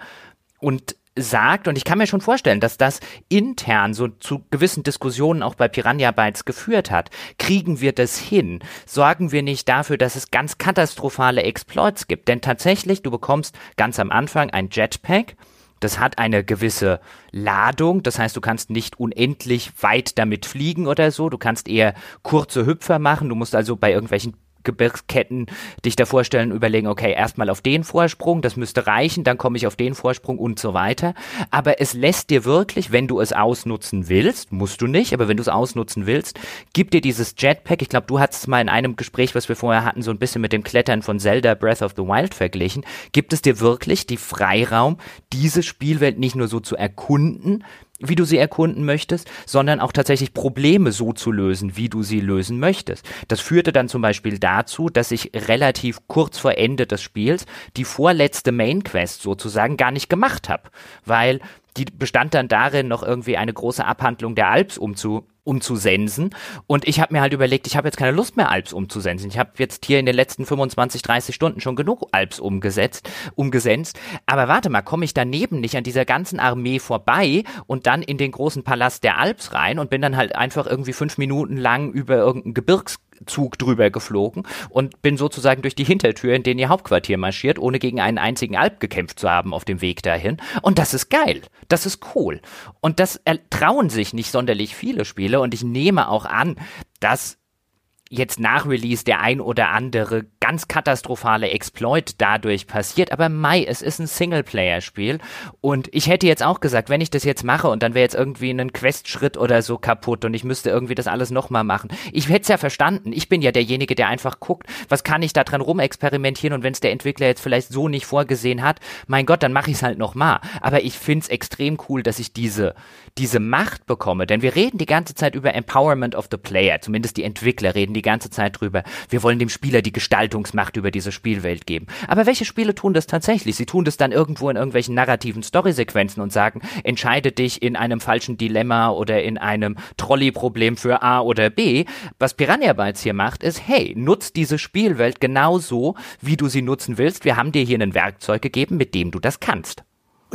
und sagt, und ich kann mir schon vorstellen, dass das intern so zu gewissen Diskussionen auch bei Piranha Bytes geführt hat. Kriegen wir das hin? Sorgen wir nicht dafür, dass es ganz katastrophale Exploits gibt? Denn tatsächlich, du bekommst ganz am Anfang ein Jetpack, das hat eine gewisse Ladung, das heißt, du kannst nicht unendlich weit damit fliegen oder so, du kannst eher kurze Hüpfer machen, du musst also bei irgendwelchen Gebirgsketten dich da vorstellen, überlegen, okay, erstmal auf den Vorsprung, das müsste reichen, dann komme ich auf den Vorsprung und so weiter. Aber es lässt dir wirklich, wenn du es ausnutzen willst, musst du nicht, aber wenn du es ausnutzen willst, gibt dir dieses Jetpack, ich glaube, du hattest es mal in einem Gespräch, was wir vorher hatten, so ein bisschen mit dem Klettern von Zelda Breath of the Wild verglichen, gibt es dir wirklich die Freiraum, diese Spielwelt nicht nur so zu erkunden, wie du sie erkunden möchtest, sondern auch tatsächlich Probleme so zu lösen, wie du sie lösen möchtest. Das führte dann zum Beispiel dazu, dass ich relativ kurz vor Ende des Spiels die vorletzte Main Quest sozusagen gar nicht gemacht habe, weil die bestand dann darin, noch irgendwie eine große Abhandlung der Alps umzu umzusensen. Und ich habe mir halt überlegt, ich habe jetzt keine Lust mehr, Alps umzusensen. Ich habe jetzt hier in den letzten 25, 30 Stunden schon genug Alps umgesetzt, umgesenzt. Aber warte mal, komme ich daneben nicht an dieser ganzen Armee vorbei und dann in den großen Palast der Alps rein und bin dann halt einfach irgendwie fünf Minuten lang über irgendein Gebirgs Zug drüber geflogen und bin sozusagen durch die Hintertür in den ihr Hauptquartier marschiert, ohne gegen einen einzigen Alp gekämpft zu haben auf dem Weg dahin. Und das ist geil. Das ist cool. Und das trauen sich nicht sonderlich viele Spiele und ich nehme auch an, dass jetzt nach Release der ein oder andere ganz katastrophale Exploit dadurch passiert. Aber Mai, es ist ein Singleplayer-Spiel. Und ich hätte jetzt auch gesagt, wenn ich das jetzt mache und dann wäre jetzt irgendwie ein Quest-Schritt oder so kaputt und ich müsste irgendwie das alles nochmal machen. Ich hätte es ja verstanden. Ich bin ja derjenige, der einfach guckt, was kann ich da dran rumexperimentieren und wenn es der Entwickler jetzt vielleicht so nicht vorgesehen hat, mein Gott, dann mache ich es halt nochmal. Aber ich finde es extrem cool, dass ich diese, diese Macht bekomme. Denn wir reden die ganze Zeit über Empowerment of the Player. Zumindest die Entwickler reden die ganze Zeit drüber. Wir wollen dem Spieler die Gestaltungsmacht über diese Spielwelt geben. Aber welche Spiele tun das tatsächlich? Sie tun das dann irgendwo in irgendwelchen narrativen Storysequenzen und sagen, entscheide dich in einem falschen Dilemma oder in einem Trolley-Problem für A oder B. Was Piranha Bytes hier macht, ist, hey, nutz diese Spielwelt genauso, wie du sie nutzen willst. Wir haben dir hier ein Werkzeug gegeben, mit dem du das kannst.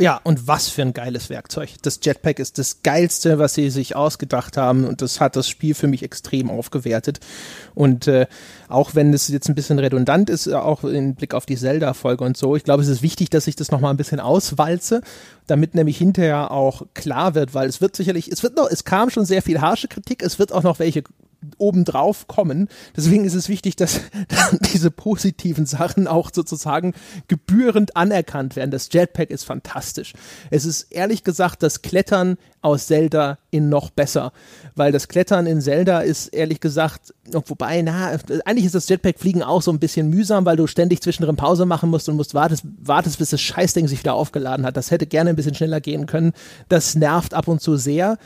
Ja, und was für ein geiles Werkzeug. Das Jetpack ist das geilste, was sie sich ausgedacht haben und das hat das Spiel für mich extrem aufgewertet. Und äh, auch wenn es jetzt ein bisschen redundant ist, auch im Blick auf die Zelda-Folge und so, ich glaube, es ist wichtig, dass ich das nochmal ein bisschen auswalze, damit nämlich hinterher auch klar wird, weil es wird sicherlich, es wird noch, es kam schon sehr viel harsche Kritik, es wird auch noch welche obendrauf kommen. Deswegen ist es wichtig, dass diese positiven Sachen auch sozusagen gebührend anerkannt werden. Das Jetpack ist fantastisch. Es ist ehrlich gesagt das Klettern aus Zelda in noch besser, weil das Klettern in Zelda ist ehrlich gesagt, wobei, na, eigentlich ist das Jetpack-Fliegen auch so ein bisschen mühsam, weil du ständig zwischendrin Pause machen musst und musst wartest, wartest, bis das Scheißding sich wieder aufgeladen hat. Das hätte gerne ein bisschen schneller gehen können. Das nervt ab und zu sehr.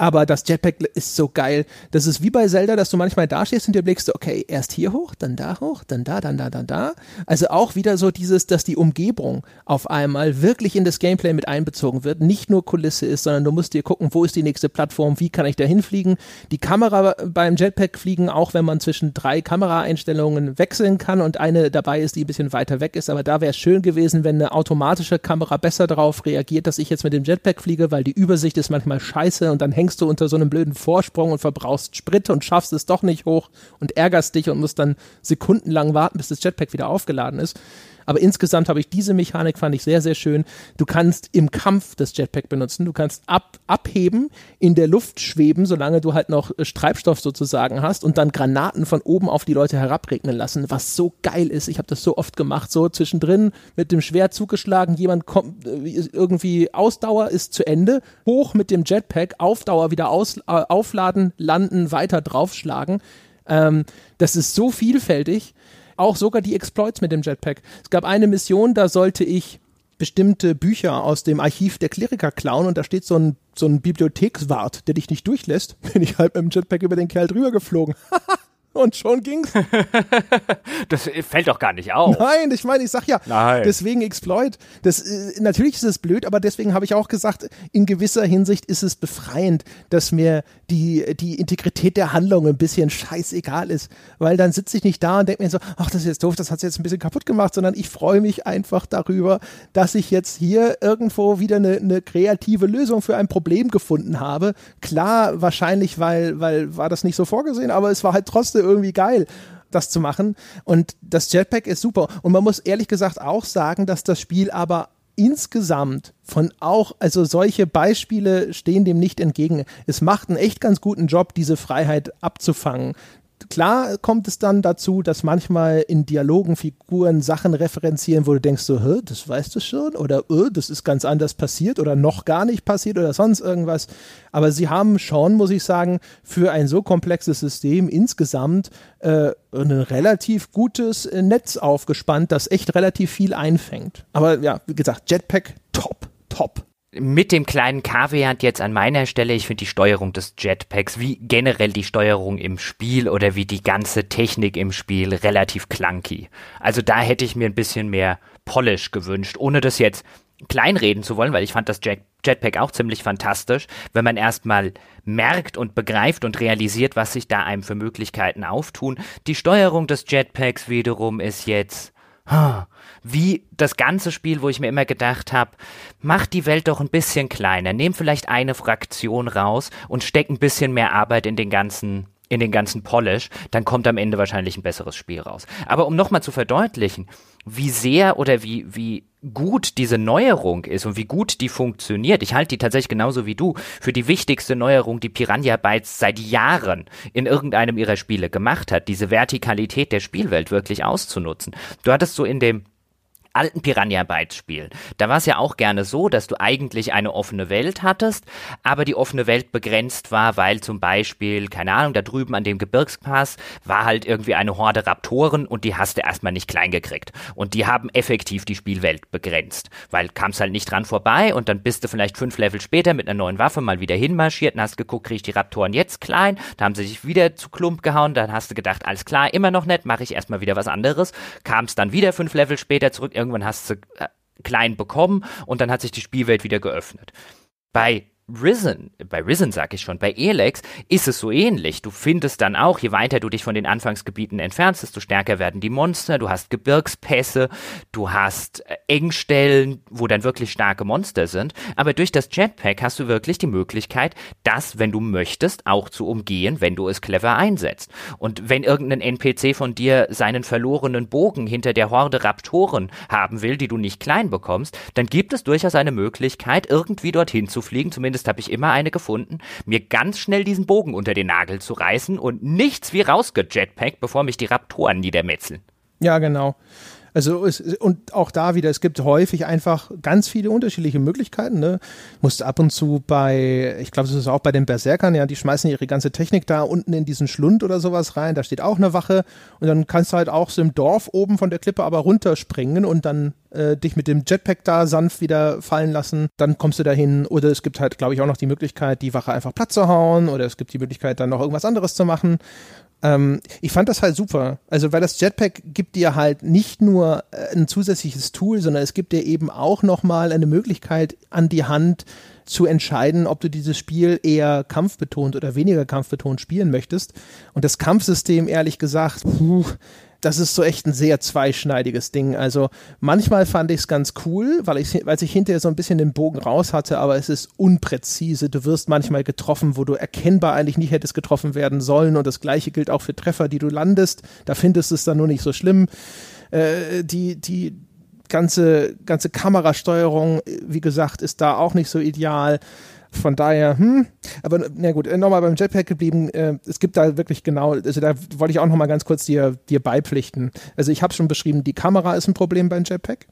Aber das Jetpack ist so geil. Das ist wie bei Zelda, dass du manchmal da stehst und dir blickst, okay, erst hier hoch, dann da hoch, dann da, dann da, dann da. Also auch wieder so dieses, dass die Umgebung auf einmal wirklich in das Gameplay mit einbezogen wird. Nicht nur Kulisse ist, sondern du musst dir gucken, wo ist die nächste Plattform, wie kann ich da hinfliegen. Die Kamera beim Jetpack fliegen, auch wenn man zwischen drei Kameraeinstellungen wechseln kann und eine dabei ist, die ein bisschen weiter weg ist. Aber da wäre es schön gewesen, wenn eine automatische Kamera besser darauf reagiert, dass ich jetzt mit dem Jetpack fliege, weil die Übersicht ist manchmal scheiße und dann hängt hängst du unter so einem blöden Vorsprung und verbrauchst Sprit und schaffst es doch nicht hoch und ärgerst dich und musst dann sekundenlang warten, bis das Jetpack wieder aufgeladen ist. Aber insgesamt habe ich diese Mechanik, fand ich sehr, sehr schön. Du kannst im Kampf das Jetpack benutzen. Du kannst ab, abheben, in der Luft schweben, solange du halt noch äh, Treibstoff sozusagen hast und dann Granaten von oben auf die Leute herabregnen lassen, was so geil ist. Ich habe das so oft gemacht, so zwischendrin mit dem Schwert zugeschlagen, jemand kommt äh, irgendwie Ausdauer ist zu Ende, hoch mit dem Jetpack, Aufdauer wieder aus, äh, aufladen, landen, weiter draufschlagen. Ähm, das ist so vielfältig auch sogar die Exploits mit dem Jetpack. Es gab eine Mission, da sollte ich bestimmte Bücher aus dem Archiv der Kleriker klauen und da steht so ein, so ein Bibliothekswart, der dich nicht durchlässt. Bin ich halt mit dem Jetpack über den Kerl drüber geflogen. Und schon ging's. das fällt doch gar nicht auf. Nein, ich meine, ich sag ja, Nein. deswegen Exploit. Das, äh, natürlich ist es blöd, aber deswegen habe ich auch gesagt, in gewisser Hinsicht ist es befreiend, dass mir die, die Integrität der Handlung ein bisschen scheißegal ist. Weil dann sitze ich nicht da und denke mir so, ach, das ist jetzt doof, das hat jetzt ein bisschen kaputt gemacht, sondern ich freue mich einfach darüber, dass ich jetzt hier irgendwo wieder eine, eine kreative Lösung für ein Problem gefunden habe. Klar, wahrscheinlich, weil, weil war das nicht so vorgesehen, aber es war halt trotzdem irgendwie geil das zu machen. Und das Jetpack ist super. Und man muss ehrlich gesagt auch sagen, dass das Spiel aber insgesamt von auch, also solche Beispiele stehen dem nicht entgegen. Es macht einen echt ganz guten Job, diese Freiheit abzufangen. Klar kommt es dann dazu, dass manchmal in Dialogen Figuren Sachen referenzieren, wo du denkst so, das weißt du schon oder äh, das ist ganz anders passiert oder noch gar nicht passiert oder sonst irgendwas. Aber sie haben schon, muss ich sagen, für ein so komplexes System insgesamt äh, ein relativ gutes äh, Netz aufgespannt, das echt relativ viel einfängt. Aber ja, wie gesagt, Jetpack top, top mit dem kleinen Kaviar jetzt an meiner Stelle, ich finde die Steuerung des Jetpacks, wie generell die Steuerung im Spiel oder wie die ganze Technik im Spiel relativ clunky. Also da hätte ich mir ein bisschen mehr Polish gewünscht, ohne das jetzt kleinreden zu wollen, weil ich fand das Jet Jetpack auch ziemlich fantastisch, wenn man erstmal merkt und begreift und realisiert, was sich da einem für Möglichkeiten auftun. Die Steuerung des Jetpacks wiederum ist jetzt wie das ganze Spiel, wo ich mir immer gedacht habe, mach die Welt doch ein bisschen kleiner, nehm vielleicht eine Fraktion raus und steck ein bisschen mehr Arbeit in den ganzen in den ganzen Polish, dann kommt am Ende wahrscheinlich ein besseres Spiel raus. Aber um nochmal zu verdeutlichen, wie sehr oder wie, wie gut diese Neuerung ist und wie gut die funktioniert. Ich halte die tatsächlich genauso wie du für die wichtigste Neuerung, die Piranha Bytes seit Jahren in irgendeinem ihrer Spiele gemacht hat, diese Vertikalität der Spielwelt wirklich auszunutzen. Du hattest so in dem alten Piranha Bytes Spiel. Da war es ja auch gerne so, dass du eigentlich eine offene Welt hattest, aber die offene Welt begrenzt war, weil zum Beispiel, keine Ahnung, da drüben an dem Gebirgspass war halt irgendwie eine Horde Raptoren und die hast du erstmal nicht klein gekriegt. Und die haben effektiv die Spielwelt begrenzt, weil kam's halt nicht dran vorbei und dann bist du vielleicht fünf Level später mit einer neuen Waffe mal wieder hinmarschiert und hast geguckt, krieg ich die Raptoren jetzt klein, da haben sie sich wieder zu Klump gehauen, dann hast du gedacht, alles klar, immer noch nett, mache ich erstmal wieder was anderes, kam's dann wieder fünf Level später zurück, irgendwann hast du äh, klein bekommen und dann hat sich die Spielwelt wieder geöffnet. Bei Risen, bei Risen sag ich schon, bei Elex ist es so ähnlich. Du findest dann auch, je weiter du dich von den Anfangsgebieten entfernst, desto stärker werden die Monster. Du hast Gebirgspässe, du hast äh, Engstellen, wo dann wirklich starke Monster sind. Aber durch das Jetpack hast du wirklich die Möglichkeit, das, wenn du möchtest, auch zu umgehen, wenn du es clever einsetzt. Und wenn irgendein NPC von dir seinen verlorenen Bogen hinter der Horde Raptoren haben will, die du nicht klein bekommst, dann gibt es durchaus eine Möglichkeit, irgendwie dorthin zu fliegen, zumindest zumindest habe ich immer eine gefunden, mir ganz schnell diesen Bogen unter den Nagel zu reißen und nichts wie rausgejetpack, bevor mich die Raptoren niedermetzeln. Ja, genau. Also es, und auch da wieder, es gibt häufig einfach ganz viele unterschiedliche Möglichkeiten. Ne? Musst ab und zu bei, ich glaube, das ist auch bei den Berserkern, ja, die schmeißen ihre ganze Technik da unten in diesen Schlund oder sowas rein. Da steht auch eine Wache und dann kannst du halt auch so im Dorf oben von der Klippe aber runterspringen und dann äh, dich mit dem Jetpack da sanft wieder fallen lassen. Dann kommst du dahin. Oder es gibt halt, glaube ich, auch noch die Möglichkeit, die Wache einfach platt zu hauen. Oder es gibt die Möglichkeit, dann noch irgendwas anderes zu machen. Ähm, ich fand das halt super. Also, weil das Jetpack gibt dir halt nicht nur äh, ein zusätzliches Tool, sondern es gibt dir eben auch nochmal eine Möglichkeit an die Hand zu entscheiden, ob du dieses Spiel eher kampfbetont oder weniger kampfbetont spielen möchtest. Und das Kampfsystem, ehrlich gesagt, puh, das ist so echt ein sehr zweischneidiges Ding. Also manchmal fand ich es ganz cool, weil ich, weil ich hinterher so ein bisschen den Bogen raus hatte, aber es ist unpräzise. Du wirst manchmal getroffen, wo du erkennbar eigentlich nicht hättest getroffen werden sollen. Und das gleiche gilt auch für Treffer, die du landest. Da findest du es dann nur nicht so schlimm. Äh, die, die ganze, ganze Kamerasteuerung, wie gesagt, ist da auch nicht so ideal. Von daher, hm, aber na gut, äh, nochmal beim Jetpack geblieben. Äh, es gibt da wirklich genau, also da wollte ich auch nochmal ganz kurz dir, dir beipflichten. Also ich habe schon beschrieben, die Kamera ist ein Problem beim Jetpack.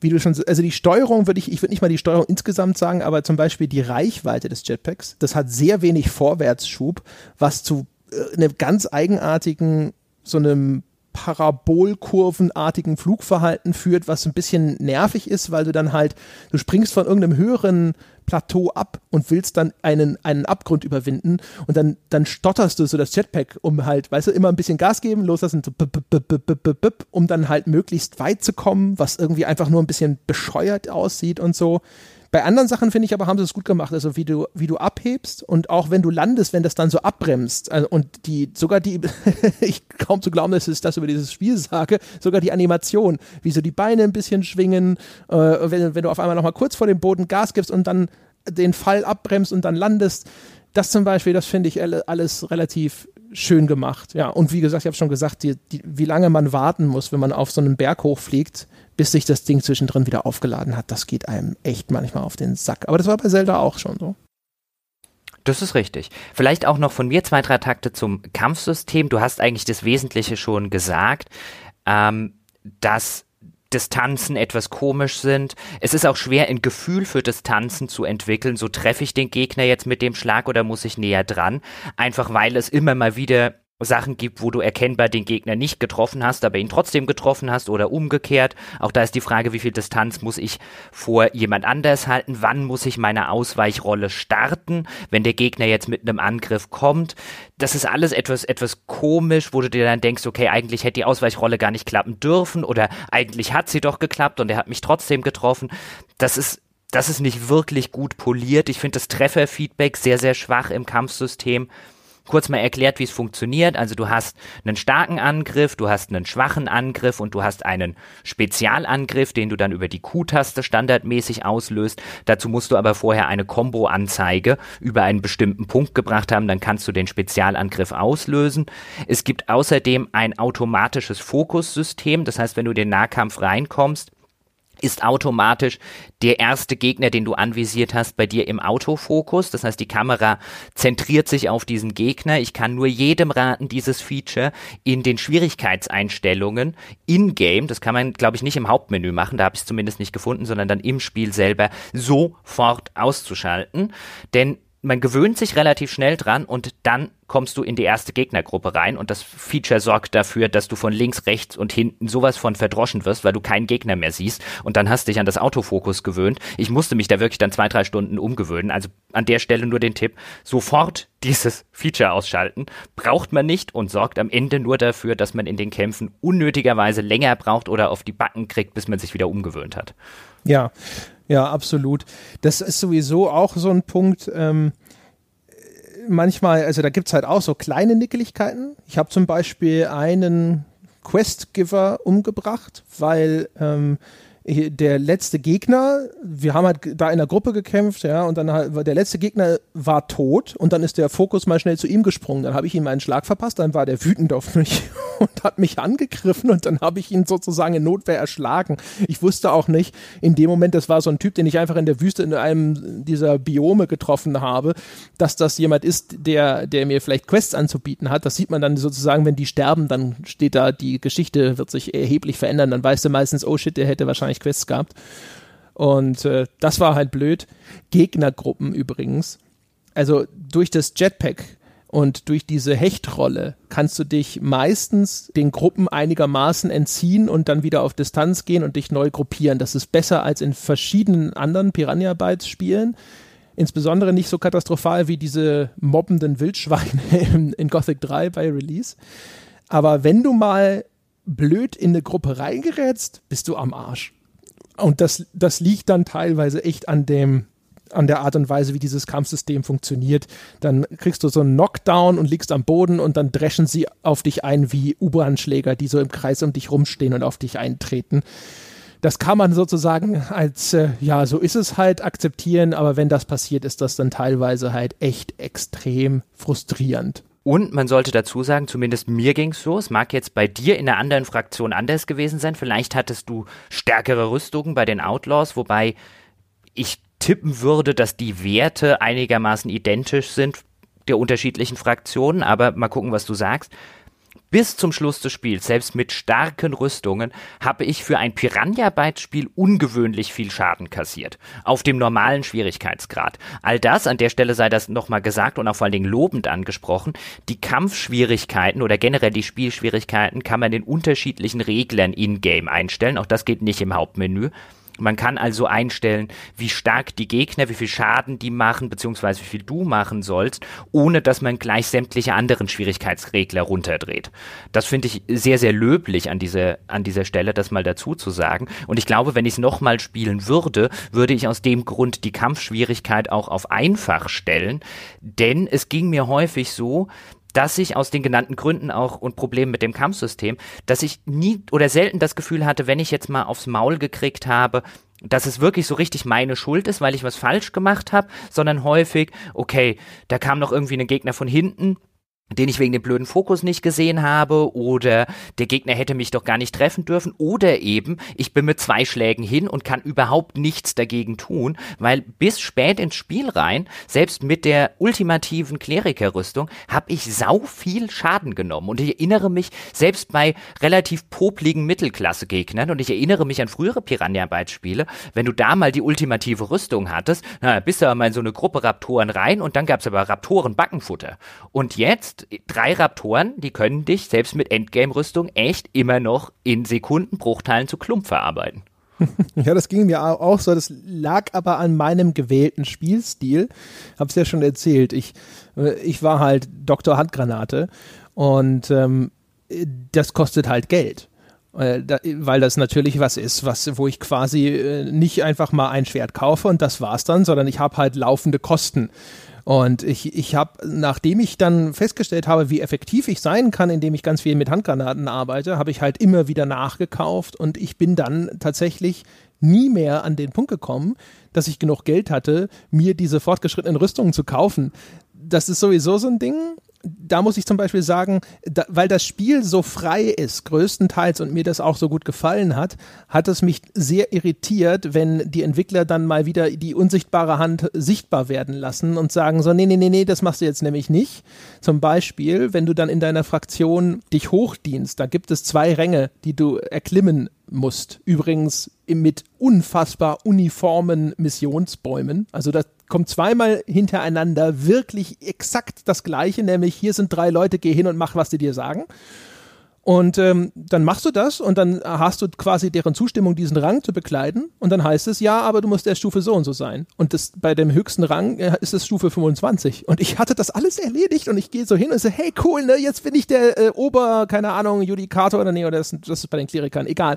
Wie du schon, also die Steuerung würde ich, ich würde nicht mal die Steuerung insgesamt sagen, aber zum Beispiel die Reichweite des Jetpacks, das hat sehr wenig Vorwärtsschub, was zu äh, einem ganz eigenartigen, so einem Parabolkurvenartigen Flugverhalten führt, was ein bisschen nervig ist, weil du dann halt, du springst von irgendeinem höheren Plateau ab und willst dann einen, einen Abgrund überwinden und dann, dann stotterst du so das Jetpack, um halt, weißt du, immer ein bisschen Gas geben, loslassen, so um dann halt möglichst weit zu kommen, was irgendwie einfach nur ein bisschen bescheuert aussieht und so. Bei anderen Sachen finde ich aber, haben sie es gut gemacht. Also wie du, wie du abhebst und auch wenn du landest, wenn das dann so abbremst also, und die, sogar die, ich kaum zu glauben, dass ich das über dieses Spiel sage, sogar die Animation, wie so die Beine ein bisschen schwingen, äh, wenn, wenn du auf einmal nochmal kurz vor dem Boden Gas gibst und dann den Fall abbremst und dann landest. Das zum Beispiel, das finde ich alles relativ schön gemacht. Ja, und wie gesagt, ich habe schon gesagt, die, die, wie lange man warten muss, wenn man auf so einen Berg hochfliegt, bis sich das Ding zwischendrin wieder aufgeladen hat, das geht einem echt manchmal auf den Sack. Aber das war bei Zelda auch schon so. Das ist richtig. Vielleicht auch noch von mir zwei, drei Takte zum Kampfsystem. Du hast eigentlich das Wesentliche schon gesagt, ähm, dass Distanzen etwas komisch sind. Es ist auch schwer, ein Gefühl für Distanzen zu entwickeln. So treffe ich den Gegner jetzt mit dem Schlag oder muss ich näher dran? Einfach weil es immer mal wieder Sachen gibt, wo du erkennbar den Gegner nicht getroffen hast, aber ihn trotzdem getroffen hast oder umgekehrt. Auch da ist die Frage, wie viel Distanz muss ich vor jemand anders halten? Wann muss ich meine Ausweichrolle starten, wenn der Gegner jetzt mit einem Angriff kommt? Das ist alles etwas, etwas komisch, wo du dir dann denkst, okay, eigentlich hätte die Ausweichrolle gar nicht klappen dürfen oder eigentlich hat sie doch geklappt und er hat mich trotzdem getroffen. Das ist das ist nicht wirklich gut poliert. Ich finde das Trefferfeedback sehr, sehr schwach im Kampfsystem kurz mal erklärt, wie es funktioniert. Also du hast einen starken Angriff, du hast einen schwachen Angriff und du hast einen Spezialangriff, den du dann über die Q-Taste standardmäßig auslöst. Dazu musst du aber vorher eine Combo-Anzeige über einen bestimmten Punkt gebracht haben, dann kannst du den Spezialangriff auslösen. Es gibt außerdem ein automatisches Fokussystem, das heißt, wenn du den Nahkampf reinkommst, ist automatisch der erste Gegner, den du anvisiert hast, bei dir im Autofokus. Das heißt, die Kamera zentriert sich auf diesen Gegner. Ich kann nur jedem raten, dieses Feature in den Schwierigkeitseinstellungen in-game, das kann man, glaube ich, nicht im Hauptmenü machen, da habe ich es zumindest nicht gefunden, sondern dann im Spiel selber sofort auszuschalten. Denn man gewöhnt sich relativ schnell dran und dann kommst du in die erste Gegnergruppe rein und das Feature sorgt dafür, dass du von links, rechts und hinten sowas von verdroschen wirst, weil du keinen Gegner mehr siehst und dann hast dich an das Autofokus gewöhnt. Ich musste mich da wirklich dann zwei, drei Stunden umgewöhnen. Also an der Stelle nur den Tipp, sofort dieses Feature ausschalten. Braucht man nicht und sorgt am Ende nur dafür, dass man in den Kämpfen unnötigerweise länger braucht oder auf die Backen kriegt, bis man sich wieder umgewöhnt hat. Ja, ja, absolut. Das ist sowieso auch so ein Punkt. Ähm, manchmal, also da gibt es halt auch so kleine Nickeligkeiten. Ich habe zum Beispiel einen Quest-Giver umgebracht, weil ähm, der letzte Gegner, wir haben halt da in der Gruppe gekämpft, ja, und dann halt, der letzte Gegner war tot und dann ist der Fokus mal schnell zu ihm gesprungen. Dann habe ich ihm einen Schlag verpasst, dann war der wütend auf mich und hat mich angegriffen und dann habe ich ihn sozusagen in Notwehr erschlagen. Ich wusste auch nicht, in dem Moment, das war so ein Typ, den ich einfach in der Wüste in einem dieser Biome getroffen habe, dass das jemand ist, der, der mir vielleicht Quests anzubieten hat. Das sieht man dann sozusagen, wenn die sterben, dann steht da, die Geschichte wird sich erheblich verändern. Dann weißt du meistens, oh shit, der hätte wahrscheinlich Quests gehabt. Und äh, das war halt blöd. Gegnergruppen übrigens. Also durch das Jetpack und durch diese Hechtrolle kannst du dich meistens den Gruppen einigermaßen entziehen und dann wieder auf Distanz gehen und dich neu gruppieren. Das ist besser als in verschiedenen anderen Piranha Bytes Spielen. Insbesondere nicht so katastrophal wie diese mobbenden Wildschweine in, in Gothic 3 bei Release. Aber wenn du mal blöd in eine Gruppe reingerätst, bist du am Arsch. Und das, das liegt dann teilweise echt an dem, an der Art und Weise, wie dieses Kampfsystem funktioniert. Dann kriegst du so einen Knockdown und liegst am Boden und dann dreschen sie auf dich ein wie U-Bahn-Schläger, die so im Kreis um dich rumstehen und auf dich eintreten. Das kann man sozusagen als, äh, ja, so ist es halt akzeptieren, aber wenn das passiert, ist das dann teilweise halt echt extrem frustrierend. Und man sollte dazu sagen, zumindest mir ging's so, es mag jetzt bei dir in einer anderen Fraktion anders gewesen sein, vielleicht hattest du stärkere Rüstungen bei den Outlaws, wobei ich tippen würde, dass die Werte einigermaßen identisch sind der unterschiedlichen Fraktionen, aber mal gucken, was du sagst bis zum Schluss des Spiels, selbst mit starken Rüstungen, habe ich für ein Piranha-Bytes-Spiel ungewöhnlich viel Schaden kassiert. Auf dem normalen Schwierigkeitsgrad. All das, an der Stelle sei das nochmal gesagt und auch vor allen Dingen lobend angesprochen, die Kampfschwierigkeiten oder generell die Spielschwierigkeiten kann man in unterschiedlichen Reglern in-game einstellen. Auch das geht nicht im Hauptmenü. Man kann also einstellen, wie stark die Gegner, wie viel Schaden die machen, beziehungsweise wie viel du machen sollst, ohne dass man gleich sämtliche anderen Schwierigkeitsregler runterdreht. Das finde ich sehr, sehr löblich an dieser, an dieser Stelle, das mal dazu zu sagen. Und ich glaube, wenn ich es nochmal spielen würde, würde ich aus dem Grund die Kampfschwierigkeit auch auf einfach stellen. Denn es ging mir häufig so, dass ich aus den genannten Gründen auch und Problemen mit dem Kampfsystem, dass ich nie oder selten das Gefühl hatte, wenn ich jetzt mal aufs Maul gekriegt habe, dass es wirklich so richtig meine Schuld ist, weil ich was falsch gemacht habe, sondern häufig, okay, da kam noch irgendwie ein Gegner von hinten, den ich wegen dem blöden Fokus nicht gesehen habe oder der Gegner hätte mich doch gar nicht treffen dürfen oder eben ich bin mit zwei Schlägen hin und kann überhaupt nichts dagegen tun, weil bis spät ins Spiel rein, selbst mit der ultimativen Klerikerrüstung, habe ich sau viel Schaden genommen und ich erinnere mich selbst bei relativ popligen Mittelklasse-Gegnern und ich erinnere mich an frühere Piranha-Bytes-Spiele, wenn du da mal die ultimative Rüstung hattest, na, bist du mal in so eine Gruppe Raptoren rein und dann gab's aber Raptoren-Backenfutter. Und jetzt hast drei Raptoren, die können dich selbst mit Endgame-Rüstung echt immer noch in Sekundenbruchteilen zu Klump verarbeiten. Ja, das ging mir auch so. Das lag aber an meinem gewählten Spielstil. Hab's ja schon erzählt. Ich, äh, ich war halt Dr. Handgranate und ähm, das kostet halt Geld. Äh, weil das natürlich was ist, was, wo ich quasi äh, nicht einfach mal ein Schwert kaufe und das war's dann, sondern ich habe halt laufende Kosten. Und ich, ich habe, nachdem ich dann festgestellt habe, wie effektiv ich sein kann, indem ich ganz viel mit Handgranaten arbeite, habe ich halt immer wieder nachgekauft und ich bin dann tatsächlich nie mehr an den Punkt gekommen, dass ich genug Geld hatte, mir diese fortgeschrittenen Rüstungen zu kaufen. Das ist sowieso so ein Ding da muss ich zum Beispiel sagen, da, weil das Spiel so frei ist, größtenteils und mir das auch so gut gefallen hat, hat es mich sehr irritiert, wenn die Entwickler dann mal wieder die unsichtbare Hand sichtbar werden lassen und sagen so, nee, nee, nee, nee, das machst du jetzt nämlich nicht. Zum Beispiel, wenn du dann in deiner Fraktion dich hochdienst, da gibt es zwei Ränge, die du erklimmen musst. Übrigens mit unfassbar uniformen Missionsbäumen. Also das kommt zweimal hintereinander wirklich exakt das gleiche, nämlich hier sind drei Leute, geh hin und mach, was die dir sagen. Und ähm, dann machst du das und dann hast du quasi deren Zustimmung, diesen Rang zu bekleiden. Und dann heißt es, ja, aber du musst erst Stufe so und so sein. Und das, bei dem höchsten Rang äh, ist es Stufe 25. Und ich hatte das alles erledigt und ich gehe so hin und so, hey, cool, ne, jetzt bin ich der äh, Ober, keine Ahnung, Judikator oder nee, oder das, das ist bei den Klerikern, egal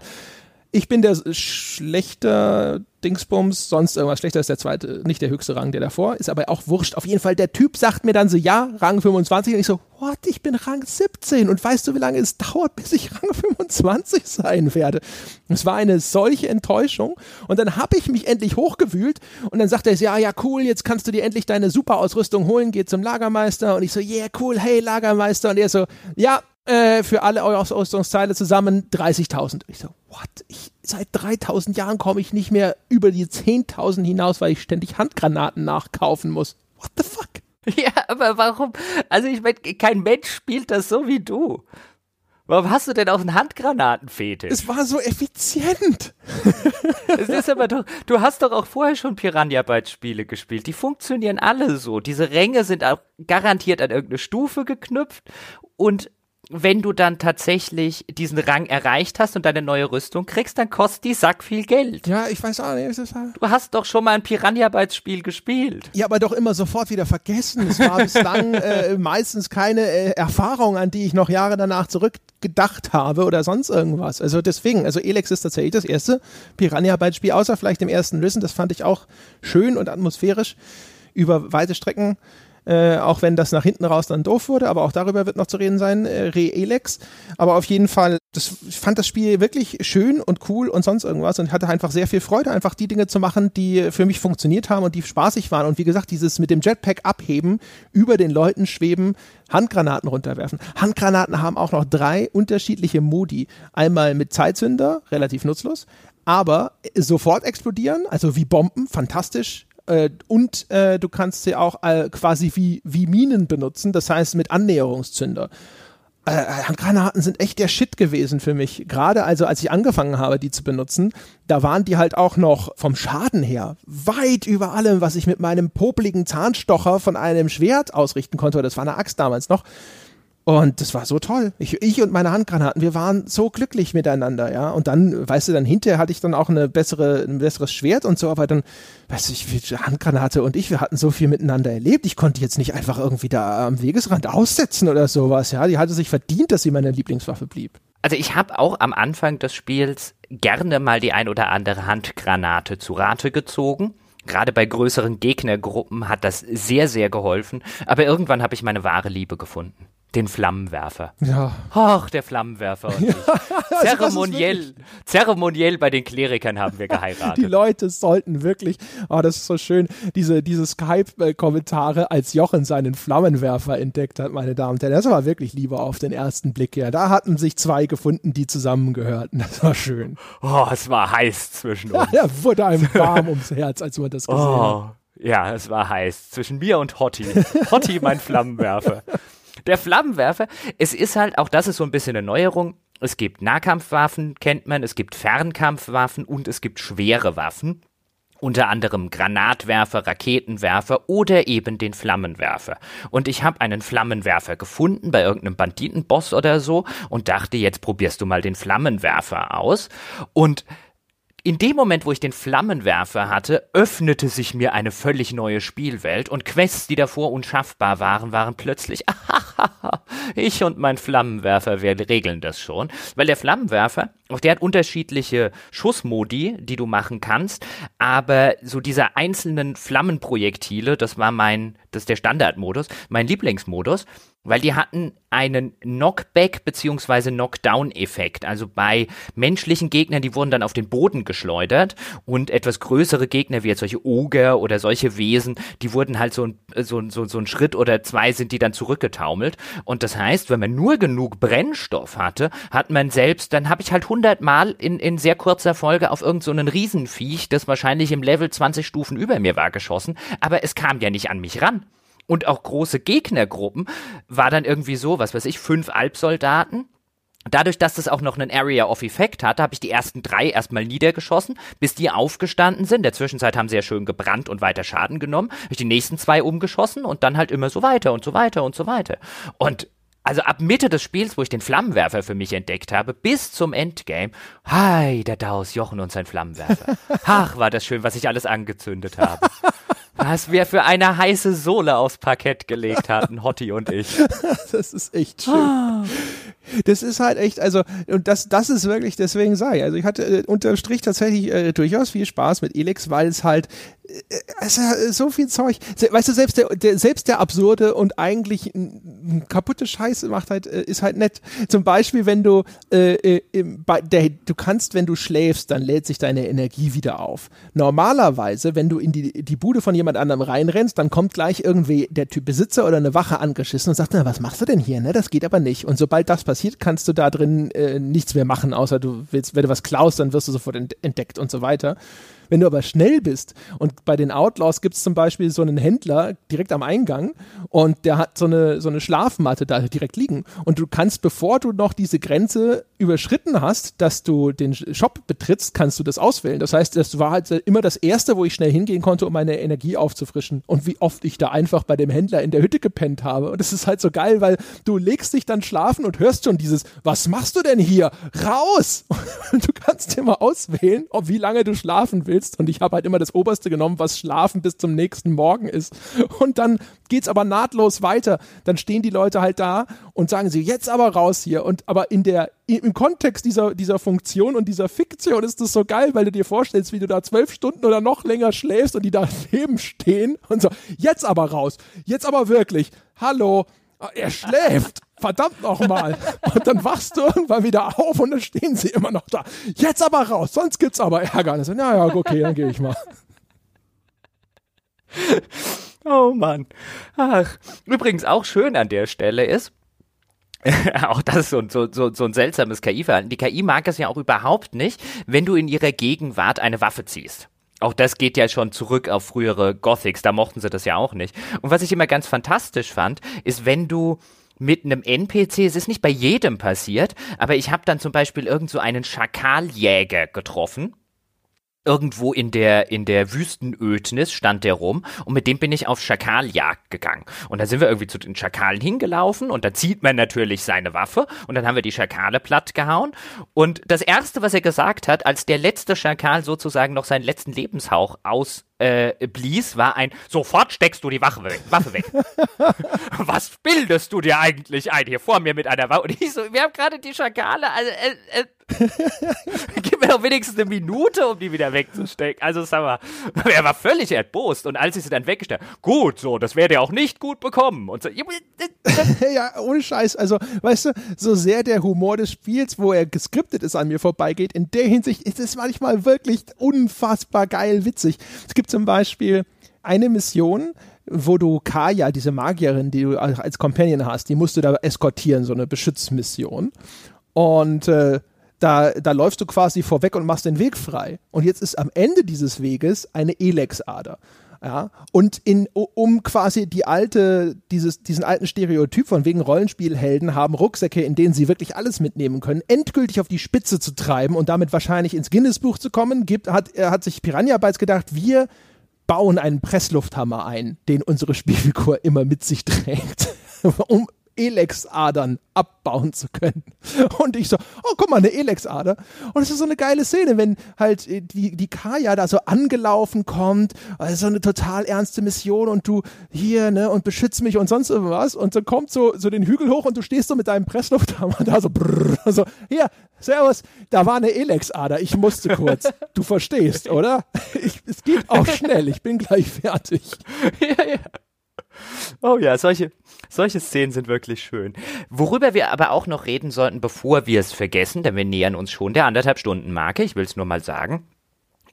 ich bin der schlechter Dingsbums, sonst irgendwas schlechter ist der zweite, nicht der höchste Rang, der davor, ist aber auch wurscht. Auf jeden Fall, der Typ sagt mir dann so, ja, Rang 25 und ich so, what, ich bin Rang 17 und weißt du, wie lange es dauert, bis ich Rang 25 sein werde? Es war eine solche Enttäuschung und dann habe ich mich endlich hochgewühlt und dann sagt er, ja, ja, cool, jetzt kannst du dir endlich deine Superausrüstung holen, geh zum Lagermeister und ich so, yeah, cool, hey, Lagermeister und er so, ja, äh, für alle eure Ausrüstungsteile zusammen 30.000. Ich so, what? Ich, seit 3000 Jahren komme ich nicht mehr über die 10.000 hinaus, weil ich ständig Handgranaten nachkaufen muss. What the fuck? Ja, aber warum? Also ich meine, kein Mensch spielt das so wie du. Warum hast du denn auch einen Handgranatenfetisch? Es war so effizient. es ist aber doch, du hast doch auch vorher schon Piranha Bytes Spiele gespielt. Die funktionieren alle so. Diese Ränge sind auch garantiert an irgendeine Stufe geknüpft und wenn du dann tatsächlich diesen Rang erreicht hast und deine neue Rüstung kriegst, dann kostet die Sack viel Geld. Ja, ich weiß auch nicht. Halt du hast doch schon mal ein Piranha Bytes Spiel gespielt. Ja, aber doch immer sofort wieder vergessen. Es war bislang äh, meistens keine äh, Erfahrung, an die ich noch Jahre danach zurückgedacht habe oder sonst irgendwas. Also deswegen, also Elex ist tatsächlich das erste Piranha Bytes Spiel, außer vielleicht im ersten Listen. Das fand ich auch schön und atmosphärisch über weite Strecken äh, auch wenn das nach hinten raus dann doof wurde, aber auch darüber wird noch zu reden sein, äh, Re-Elex. Aber auf jeden Fall, das, ich fand das Spiel wirklich schön und cool und sonst irgendwas und hatte einfach sehr viel Freude, einfach die Dinge zu machen, die für mich funktioniert haben und die spaßig waren. Und wie gesagt, dieses mit dem Jetpack abheben, über den Leuten schweben, Handgranaten runterwerfen. Handgranaten haben auch noch drei unterschiedliche Modi. Einmal mit Zeitzünder, relativ nutzlos, aber sofort explodieren, also wie Bomben, fantastisch äh, und äh, du kannst sie auch äh, quasi wie, wie Minen benutzen, das heißt mit Annäherungszünder. Äh, Handgranaten sind echt der Shit gewesen für mich. Gerade also, als ich angefangen habe, die zu benutzen, da waren die halt auch noch vom Schaden her weit über allem, was ich mit meinem popligen Zahnstocher von einem Schwert ausrichten konnte. Das war eine Axt damals noch. Und das war so toll. Ich, ich und meine Handgranaten, wir waren so glücklich miteinander, ja. Und dann, weißt du, dann hinterher hatte ich dann auch eine bessere, ein besseres Schwert und so, aber dann, weißt du, ich, Handgranate und ich, wir hatten so viel miteinander erlebt. Ich konnte jetzt nicht einfach irgendwie da am Wegesrand aussetzen oder sowas, ja. Die hatte sich verdient, dass sie meine Lieblingswaffe blieb. Also ich habe auch am Anfang des Spiels gerne mal die ein oder andere Handgranate zu Rate gezogen. Gerade bei größeren Gegnergruppen hat das sehr, sehr geholfen. Aber irgendwann habe ich meine wahre Liebe gefunden. Den Flammenwerfer. Ja. Ach, der Flammenwerfer und ich. Zeremoniell, zeremoniell bei den Klerikern haben wir geheiratet. Die Leute sollten wirklich, oh, das ist so schön, diese, diese Skype-Kommentare, als Jochen seinen Flammenwerfer entdeckt hat, meine Damen und Herren. Das war wirklich lieber auf den ersten Blick her. Da hatten sich zwei gefunden, die zusammengehörten. Das war schön. Oh, es war heiß zwischen uns. Ja, ja wurde einem warm ums Herz, als man das gesehen Oh, hat. ja, es war heiß. Zwischen mir und Hotti. Hotti, mein Flammenwerfer. Der Flammenwerfer, es ist halt, auch das ist so ein bisschen eine Neuerung. Es gibt Nahkampfwaffen, kennt man, es gibt Fernkampfwaffen und es gibt schwere Waffen. Unter anderem Granatwerfer, Raketenwerfer oder eben den Flammenwerfer. Und ich habe einen Flammenwerfer gefunden bei irgendeinem Banditenboss oder so und dachte, jetzt probierst du mal den Flammenwerfer aus. Und in dem Moment, wo ich den Flammenwerfer hatte, öffnete sich mir eine völlig neue Spielwelt und Quests, die davor unschaffbar waren, waren plötzlich, ich und mein Flammenwerfer, wir regeln das schon. Weil der Flammenwerfer, auch der hat unterschiedliche Schussmodi, die du machen kannst, aber so diese einzelnen Flammenprojektile, das war mein, das ist der Standardmodus, mein Lieblingsmodus, weil die hatten einen Knockback bzw. Knockdown-Effekt. Also bei menschlichen Gegnern, die wurden dann auf den Boden geschleudert und etwas größere Gegner, wie jetzt solche Oger oder solche Wesen, die wurden halt so ein, so, so, so ein Schritt oder zwei sind die dann zurückgetaumelt. Und das heißt, wenn man nur genug Brennstoff hatte, hat man selbst, dann habe ich halt hundertmal in, in sehr kurzer Folge auf irgendeinen so Riesenviech, das wahrscheinlich im Level 20 Stufen über mir war, geschossen, aber es kam ja nicht an mich ran und auch große Gegnergruppen, war dann irgendwie so, was weiß ich, fünf Alpsoldaten. Dadurch, dass das auch noch einen Area of Effect hatte, habe ich die ersten drei erstmal niedergeschossen, bis die aufgestanden sind. In der Zwischenzeit haben sie ja schön gebrannt und weiter Schaden genommen. Habe ich die nächsten zwei umgeschossen und dann halt immer so weiter und so weiter und so weiter. Und also ab Mitte des Spiels, wo ich den Flammenwerfer für mich entdeckt habe, bis zum Endgame, hi, der Daus, Jochen und sein Flammenwerfer. Ach, war das schön, was ich alles angezündet habe. Was wir für eine heiße Sohle aufs Parkett gelegt hatten, Hotti und ich. Das ist echt schön. Das ist halt echt, also, und das, das ist wirklich, deswegen sei. Also ich hatte äh, unterm Strich tatsächlich äh, durchaus viel Spaß mit Elix, weil es halt ist so viel Zeug. Weißt du, selbst der, der, selbst der absurde und eigentlich kaputte Scheiße macht halt, äh, ist halt nett. Zum Beispiel, wenn du, äh, im, der, du kannst, wenn du schläfst, dann lädt sich deine Energie wieder auf. Normalerweise, wenn du in die, die Bude von jemand anderem reinrennst, dann kommt gleich irgendwie der Typ Besitzer oder eine Wache angeschissen und sagt, na, was machst du denn hier, ne? Das geht aber nicht. Und sobald das passiert, kannst du da drin äh, nichts mehr machen, außer du willst, wenn du was klaust, dann wirst du sofort ent entdeckt und so weiter. Wenn du aber schnell bist und bei den Outlaws gibt es zum Beispiel so einen Händler direkt am Eingang und der hat so eine, so eine Schlafmatte da direkt liegen und du kannst, bevor du noch diese Grenze überschritten hast, dass du den Shop betrittst, kannst du das auswählen. Das heißt, das war halt immer das Erste, wo ich schnell hingehen konnte, um meine Energie aufzufrischen und wie oft ich da einfach bei dem Händler in der Hütte gepennt habe. Und das ist halt so geil, weil du legst dich dann schlafen und hörst schon dieses, was machst du denn hier? Raus! Und du kannst dir mal auswählen, ob wie lange du schlafen willst. Und ich habe halt immer das Oberste genommen, was Schlafen bis zum nächsten Morgen ist. Und dann geht's aber nahtlos weiter. Dann stehen die Leute halt da und sagen sie, jetzt aber raus hier. Und aber in der, im Kontext dieser, dieser Funktion und dieser Fiktion ist das so geil, weil du dir vorstellst, wie du da zwölf Stunden oder noch länger schläfst und die da neben stehen und so, jetzt aber raus. Jetzt aber wirklich. Hallo. Er schläft. Verdammt nochmal. Und dann wachst du irgendwann wieder auf und dann stehen sie immer noch da. Jetzt aber raus, sonst gibt's aber Ärger. Und ich so, ja, ja, okay, dann gehe ich mal. Oh Mann. Ach, übrigens auch schön an der Stelle ist, auch das ist so, so, so, so ein seltsames KI-Verhalten. Die KI mag es ja auch überhaupt nicht, wenn du in ihrer Gegenwart eine Waffe ziehst. Auch das geht ja schon zurück auf frühere Gothics, da mochten sie das ja auch nicht. Und was ich immer ganz fantastisch fand, ist, wenn du mit einem NPC, es ist nicht bei jedem passiert, aber ich habe dann zum Beispiel irgend so einen Schakaljäger getroffen, irgendwo in der, in der Wüstenödnis stand der rum und mit dem bin ich auf Schakaljagd gegangen. Und dann sind wir irgendwie zu den Schakalen hingelaufen und da zieht man natürlich seine Waffe und dann haben wir die Schakale platt gehauen. Und das erste, was er gesagt hat, als der letzte Schakal sozusagen noch seinen letzten Lebenshauch aus äh, blies, war ein Sofort steckst du die Waffe weg. Waffe weg. Was bildest du dir eigentlich ein hier vor mir mit einer Waffe? Und ich so, wir haben gerade die Schakale, also äh, äh, Gib mir doch wenigstens eine Minute, um die wieder wegzustecken. Also, sag mal, er war völlig erbost. Und als ich sie dann weggestellt gut, so, das wäre ihr auch nicht gut bekommen. Und so, ja, ohne Scheiß. Also, weißt du, so sehr der Humor des Spiels, wo er geskriptet ist, an mir vorbeigeht, in der Hinsicht ist es manchmal wirklich unfassbar geil witzig. Es gibt zum Beispiel eine Mission, wo du Kaya, diese Magierin, die du als Companion hast, die musst du da eskortieren, so eine Beschützmission. Und äh, da, da läufst du quasi vorweg und machst den Weg frei. Und jetzt ist am Ende dieses Weges eine Elex-Ader. Ja, und in, um quasi die alte, dieses, diesen alten Stereotyp von wegen Rollenspielhelden haben Rucksäcke, in denen sie wirklich alles mitnehmen können, endgültig auf die Spitze zu treiben und damit wahrscheinlich ins Guinness-Buch zu kommen, gibt, hat, hat sich Piranha Bytes gedacht, wir bauen einen Presslufthammer ein, den unsere Spielfigur immer mit sich trägt, um Elex-Adern abbauen zu können. Und ich so, oh, guck mal, eine Elex-Ader. Und es ist so eine geile Szene, wenn halt äh, die, die Kaya da so angelaufen kommt, also so eine total ernste Mission und du hier, ne, und beschützt mich und sonst irgendwas. Und so kommt so, so den Hügel hoch und du stehst so mit deinem Presslufthammer da so, brrr, so, hier, servus, da war eine Elex-Ader, ich musste kurz. Du verstehst, oder? Ich, es geht auch schnell, ich bin gleich fertig. ja, ja. Oh ja, solche, solche Szenen sind wirklich schön. Worüber wir aber auch noch reden sollten, bevor wir es vergessen, denn wir nähern uns schon der anderthalb Stunden Marke, ich will es nur mal sagen,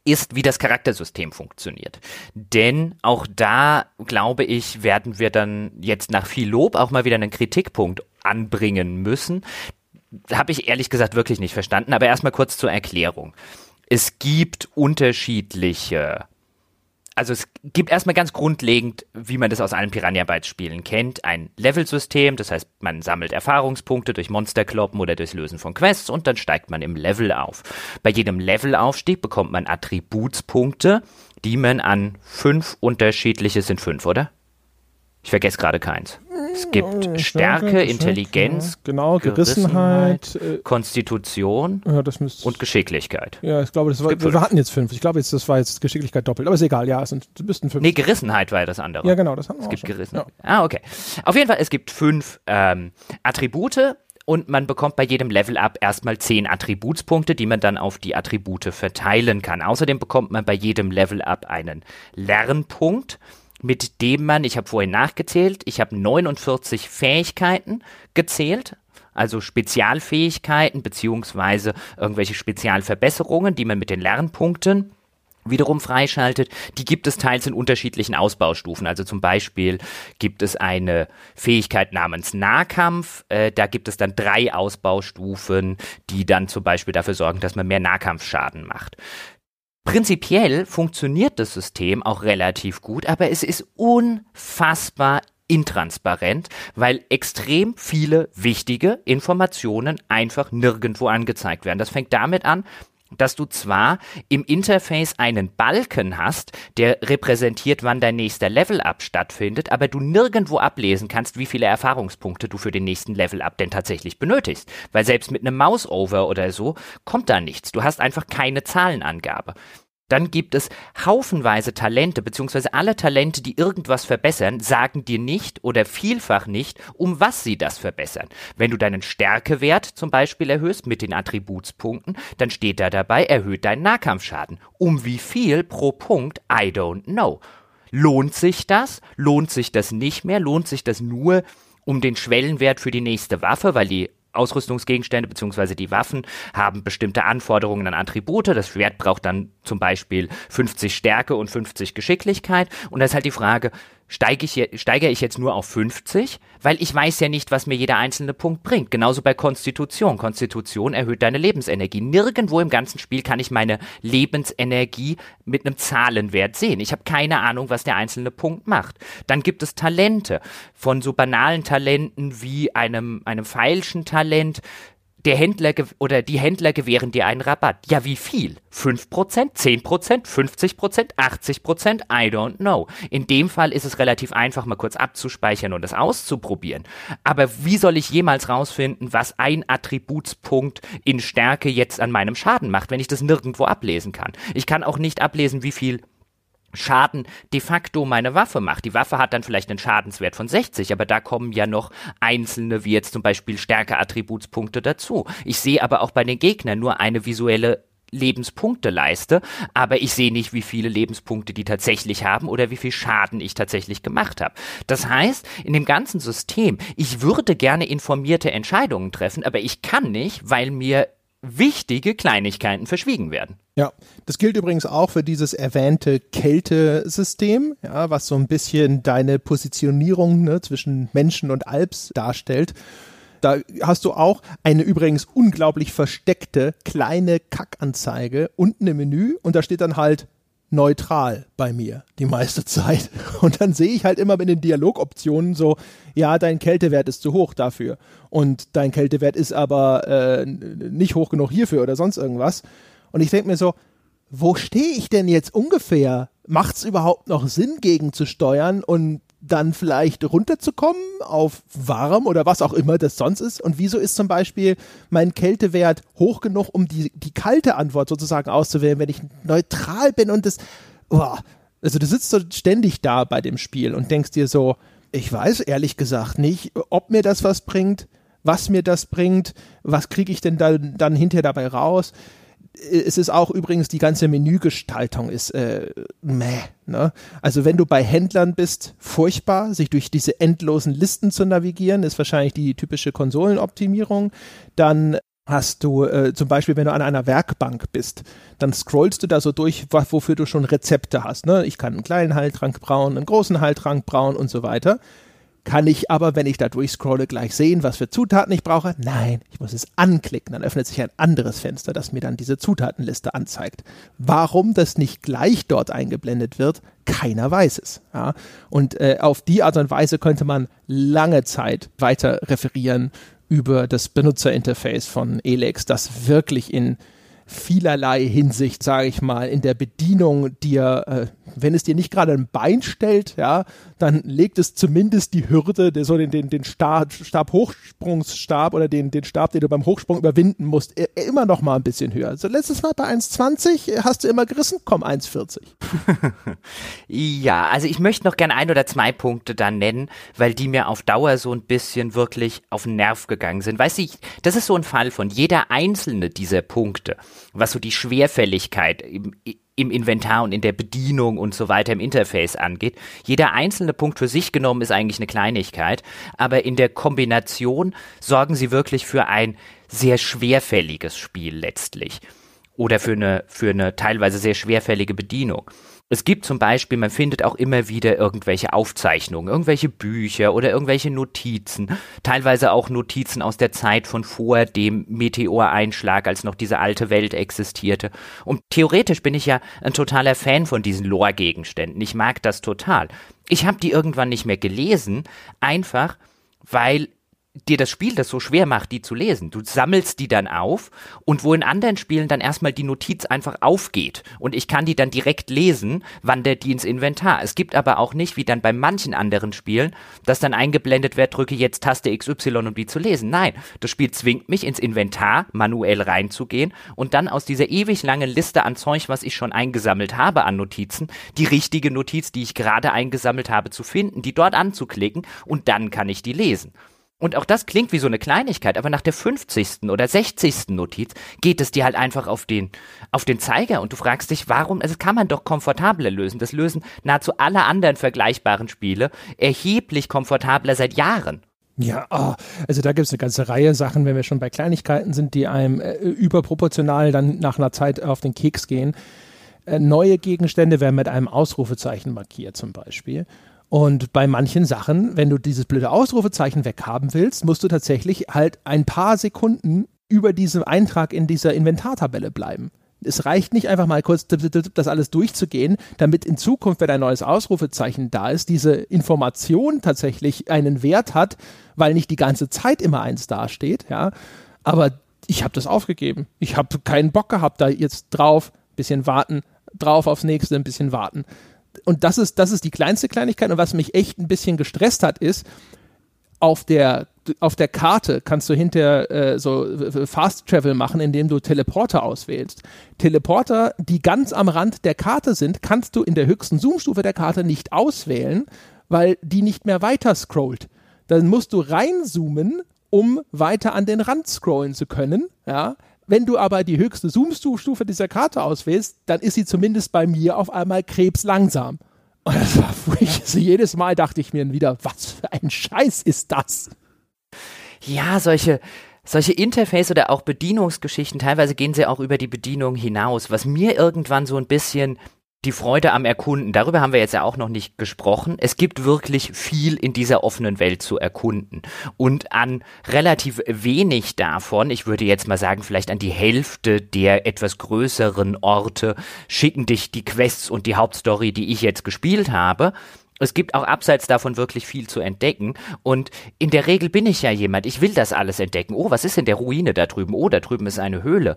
ist, wie das Charaktersystem funktioniert. Denn auch da, glaube ich, werden wir dann jetzt nach viel Lob auch mal wieder einen Kritikpunkt anbringen müssen. Habe ich ehrlich gesagt wirklich nicht verstanden, aber erstmal kurz zur Erklärung. Es gibt unterschiedliche also es gibt erstmal ganz grundlegend, wie man das aus allen Piranha Bytes Spielen kennt, ein Levelsystem, das heißt, man sammelt Erfahrungspunkte durch Monsterkloppen oder durchs Lösen von Quests und dann steigt man im Level auf. Bei jedem Levelaufstieg bekommt man Attributspunkte, die man an fünf unterschiedliche sind fünf, oder? Ich vergesse gerade keins. Es gibt Stärke, Intelligenz, genau, Gerissenheit, Gerissenheit äh, Konstitution ja, und Geschicklichkeit. Ja, ich glaube, das war, wir hatten jetzt fünf. Ich glaube, jetzt, das war jetzt Geschicklichkeit doppelt. Aber ist egal, ja, es sind, müssten fünf. Nee, Gerissenheit war ja das andere. Ja, genau, das haben wir Es gibt schon. Gerissenheit. Ja. Ah, okay. Auf jeden Fall, es gibt fünf ähm, Attribute und man bekommt bei jedem Level-Up erstmal zehn Attributspunkte, die man dann auf die Attribute verteilen kann. Außerdem bekommt man bei jedem Level-Up einen Lernpunkt mit dem man, ich habe vorhin nachgezählt, ich habe 49 Fähigkeiten gezählt, also Spezialfähigkeiten beziehungsweise irgendwelche Spezialverbesserungen, die man mit den Lernpunkten wiederum freischaltet, die gibt es teils in unterschiedlichen Ausbaustufen. Also zum Beispiel gibt es eine Fähigkeit namens Nahkampf. Äh, da gibt es dann drei Ausbaustufen, die dann zum Beispiel dafür sorgen, dass man mehr Nahkampfschaden macht. Prinzipiell funktioniert das System auch relativ gut, aber es ist unfassbar intransparent, weil extrem viele wichtige Informationen einfach nirgendwo angezeigt werden. Das fängt damit an, dass du zwar im Interface einen Balken hast, der repräsentiert, wann dein nächster Level-Up stattfindet, aber du nirgendwo ablesen kannst, wie viele Erfahrungspunkte du für den nächsten Level-Up denn tatsächlich benötigst. Weil selbst mit einem Mouse-Over oder so kommt da nichts. Du hast einfach keine Zahlenangabe. Dann gibt es haufenweise Talente, beziehungsweise alle Talente, die irgendwas verbessern, sagen dir nicht oder vielfach nicht, um was sie das verbessern. Wenn du deinen Stärkewert zum Beispiel erhöhst mit den Attributspunkten, dann steht da dabei, erhöht deinen Nahkampfschaden. Um wie viel pro Punkt? I don't know. Lohnt sich das? Lohnt sich das nicht mehr? Lohnt sich das nur um den Schwellenwert für die nächste Waffe, weil die Ausrüstungsgegenstände bzw. die Waffen haben bestimmte Anforderungen an Attribute. Das Schwert braucht dann zum Beispiel 50 Stärke und 50 Geschicklichkeit. Und da ist halt die Frage, steige ich, steigere ich jetzt nur auf 50? Weil ich weiß ja nicht, was mir jeder einzelne Punkt bringt. Genauso bei Konstitution. Konstitution erhöht deine Lebensenergie. Nirgendwo im ganzen Spiel kann ich meine Lebensenergie mit einem Zahlenwert sehen. Ich habe keine Ahnung, was der einzelne Punkt macht. Dann gibt es Talente. Von so banalen Talenten wie einem, einem falschen Talent der Händler oder die Händler gewähren dir einen Rabatt. Ja, wie viel? 5%, 10%, 50%, 80%? I don't know. In dem Fall ist es relativ einfach, mal kurz abzuspeichern und es auszuprobieren. Aber wie soll ich jemals rausfinden, was ein Attributspunkt in Stärke jetzt an meinem Schaden macht, wenn ich das nirgendwo ablesen kann? Ich kann auch nicht ablesen, wie viel Schaden de facto meine Waffe macht. Die Waffe hat dann vielleicht einen Schadenswert von 60, aber da kommen ja noch einzelne, wie jetzt zum Beispiel Stärke-Attributspunkte dazu. Ich sehe aber auch bei den Gegnern nur eine visuelle Lebenspunkte leiste, aber ich sehe nicht, wie viele Lebenspunkte die tatsächlich haben oder wie viel Schaden ich tatsächlich gemacht habe. Das heißt, in dem ganzen System, ich würde gerne informierte Entscheidungen treffen, aber ich kann nicht, weil mir wichtige Kleinigkeiten verschwiegen werden. Ja, das gilt übrigens auch für dieses erwähnte Kältesystem, ja, was so ein bisschen deine Positionierung ne, zwischen Menschen und Alps darstellt. Da hast du auch eine übrigens unglaublich versteckte kleine Kackanzeige unten im Menü und da steht dann halt neutral bei mir die meiste Zeit. Und dann sehe ich halt immer in den Dialogoptionen so, ja, dein Kältewert ist zu hoch dafür und dein Kältewert ist aber äh, nicht hoch genug hierfür oder sonst irgendwas. Und ich denke mir so, wo stehe ich denn jetzt ungefähr? Macht es überhaupt noch Sinn, gegen zu steuern und dann vielleicht runterzukommen auf warm oder was auch immer das sonst ist? Und wieso ist zum Beispiel mein Kältewert hoch genug, um die, die kalte Antwort sozusagen auszuwählen, wenn ich neutral bin und das, boah, also du sitzt so ständig da bei dem Spiel und denkst dir so, ich weiß ehrlich gesagt nicht, ob mir das was bringt, was mir das bringt, was kriege ich denn dann, dann hinterher dabei raus es ist auch übrigens die ganze Menügestaltung ist äh, meh. Ne? Also wenn du bei Händlern bist, furchtbar, sich durch diese endlosen Listen zu navigieren, ist wahrscheinlich die typische Konsolenoptimierung. Dann hast du äh, zum Beispiel, wenn du an einer Werkbank bist, dann scrollst du da so durch, wofür du schon Rezepte hast. Ne? Ich kann einen kleinen Heiltrank brauen, einen großen Heiltrank brauen und so weiter. Kann ich aber, wenn ich da durchscrolle, gleich sehen, was für Zutaten ich brauche? Nein, ich muss es anklicken. Dann öffnet sich ein anderes Fenster, das mir dann diese Zutatenliste anzeigt. Warum das nicht gleich dort eingeblendet wird, keiner weiß es. Ja? Und äh, auf die Art und Weise könnte man lange Zeit weiter referieren über das Benutzerinterface von Elex, das wirklich in vielerlei Hinsicht, sage ich mal, in der Bedienung dir, äh, wenn es dir nicht gerade ein Bein stellt, ja, dann legt es zumindest die Hürde, so den, den, den Stab, Stab Hochsprungsstab oder den, den Stab, den du beim Hochsprung überwinden musst, immer noch mal ein bisschen höher. Also letztes Mal bei 1,20 hast du immer gerissen, komm 1,40. ja, also ich möchte noch gerne ein oder zwei Punkte dann nennen, weil die mir auf Dauer so ein bisschen wirklich auf den Nerv gegangen sind. Weißt du, das ist so ein Fall von jeder einzelne dieser Punkte was so die Schwerfälligkeit im, im Inventar und in der Bedienung und so weiter im Interface angeht. Jeder einzelne Punkt für sich genommen ist eigentlich eine Kleinigkeit, aber in der Kombination sorgen sie wirklich für ein sehr schwerfälliges Spiel letztlich oder für eine, für eine teilweise sehr schwerfällige Bedienung. Es gibt zum Beispiel, man findet auch immer wieder irgendwelche Aufzeichnungen, irgendwelche Bücher oder irgendwelche Notizen, teilweise auch Notizen aus der Zeit von vor dem Meteoreinschlag, als noch diese alte Welt existierte. Und theoretisch bin ich ja ein totaler Fan von diesen Lore-Gegenständen. Ich mag das total. Ich habe die irgendwann nicht mehr gelesen, einfach weil dir das Spiel das so schwer macht, die zu lesen. Du sammelst die dann auf und wo in anderen Spielen dann erstmal die Notiz einfach aufgeht und ich kann die dann direkt lesen, wandert die ins Inventar. Es gibt aber auch nicht, wie dann bei manchen anderen Spielen, dass dann eingeblendet wird, drücke jetzt Taste XY, um die zu lesen. Nein, das Spiel zwingt mich ins Inventar manuell reinzugehen und dann aus dieser ewig langen Liste an Zeug, was ich schon eingesammelt habe an Notizen, die richtige Notiz, die ich gerade eingesammelt habe, zu finden, die dort anzuklicken und dann kann ich die lesen. Und auch das klingt wie so eine Kleinigkeit, aber nach der 50. oder 60. Notiz geht es dir halt einfach auf den, auf den Zeiger und du fragst dich, warum, also das kann man doch komfortabler lösen. Das lösen nahezu alle anderen vergleichbaren Spiele erheblich komfortabler seit Jahren. Ja, oh, also da gibt es eine ganze Reihe Sachen, wenn wir schon bei Kleinigkeiten sind, die einem äh, überproportional dann nach einer Zeit auf den Keks gehen. Äh, neue Gegenstände werden mit einem Ausrufezeichen markiert zum Beispiel. Und bei manchen Sachen, wenn du dieses blöde Ausrufezeichen weghaben willst, musst du tatsächlich halt ein paar Sekunden über diesem Eintrag in dieser Inventartabelle bleiben. Es reicht nicht einfach mal kurz das alles durchzugehen, damit in Zukunft, wenn ein neues Ausrufezeichen da ist, diese Information tatsächlich einen Wert hat, weil nicht die ganze Zeit immer eins dasteht, ja. Aber ich habe das aufgegeben. Ich habe keinen Bock gehabt, da jetzt drauf, bisschen warten, drauf aufs nächste, ein bisschen warten und das ist, das ist die kleinste Kleinigkeit. Und was mich echt ein bisschen gestresst hat, ist, auf der auf der Karte kannst du hinterher äh, so Fast Travel machen, indem du Teleporter auswählst. Teleporter, die ganz am Rand der Karte sind, kannst du in der höchsten Zoomstufe der Karte nicht auswählen, weil die nicht mehr weiter scrollt. Dann musst du reinzoomen, um weiter an den Rand scrollen zu können. Ja, wenn du aber die höchste Zoom-Stufe dieser Karte auswählst, dann ist sie zumindest bei mir auf einmal krebslangsam. Und das war furchtbar. Also jedes Mal dachte ich mir wieder, was für ein Scheiß ist das? Ja, solche, solche Interface oder auch Bedienungsgeschichten, teilweise gehen sie auch über die Bedienung hinaus, was mir irgendwann so ein bisschen die Freude am Erkunden, darüber haben wir jetzt ja auch noch nicht gesprochen. Es gibt wirklich viel in dieser offenen Welt zu erkunden. Und an relativ wenig davon, ich würde jetzt mal sagen, vielleicht an die Hälfte der etwas größeren Orte, schicken dich die Quests und die Hauptstory, die ich jetzt gespielt habe. Es gibt auch abseits davon wirklich viel zu entdecken. Und in der Regel bin ich ja jemand, ich will das alles entdecken. Oh, was ist in der Ruine da drüben? Oh, da drüben ist eine Höhle.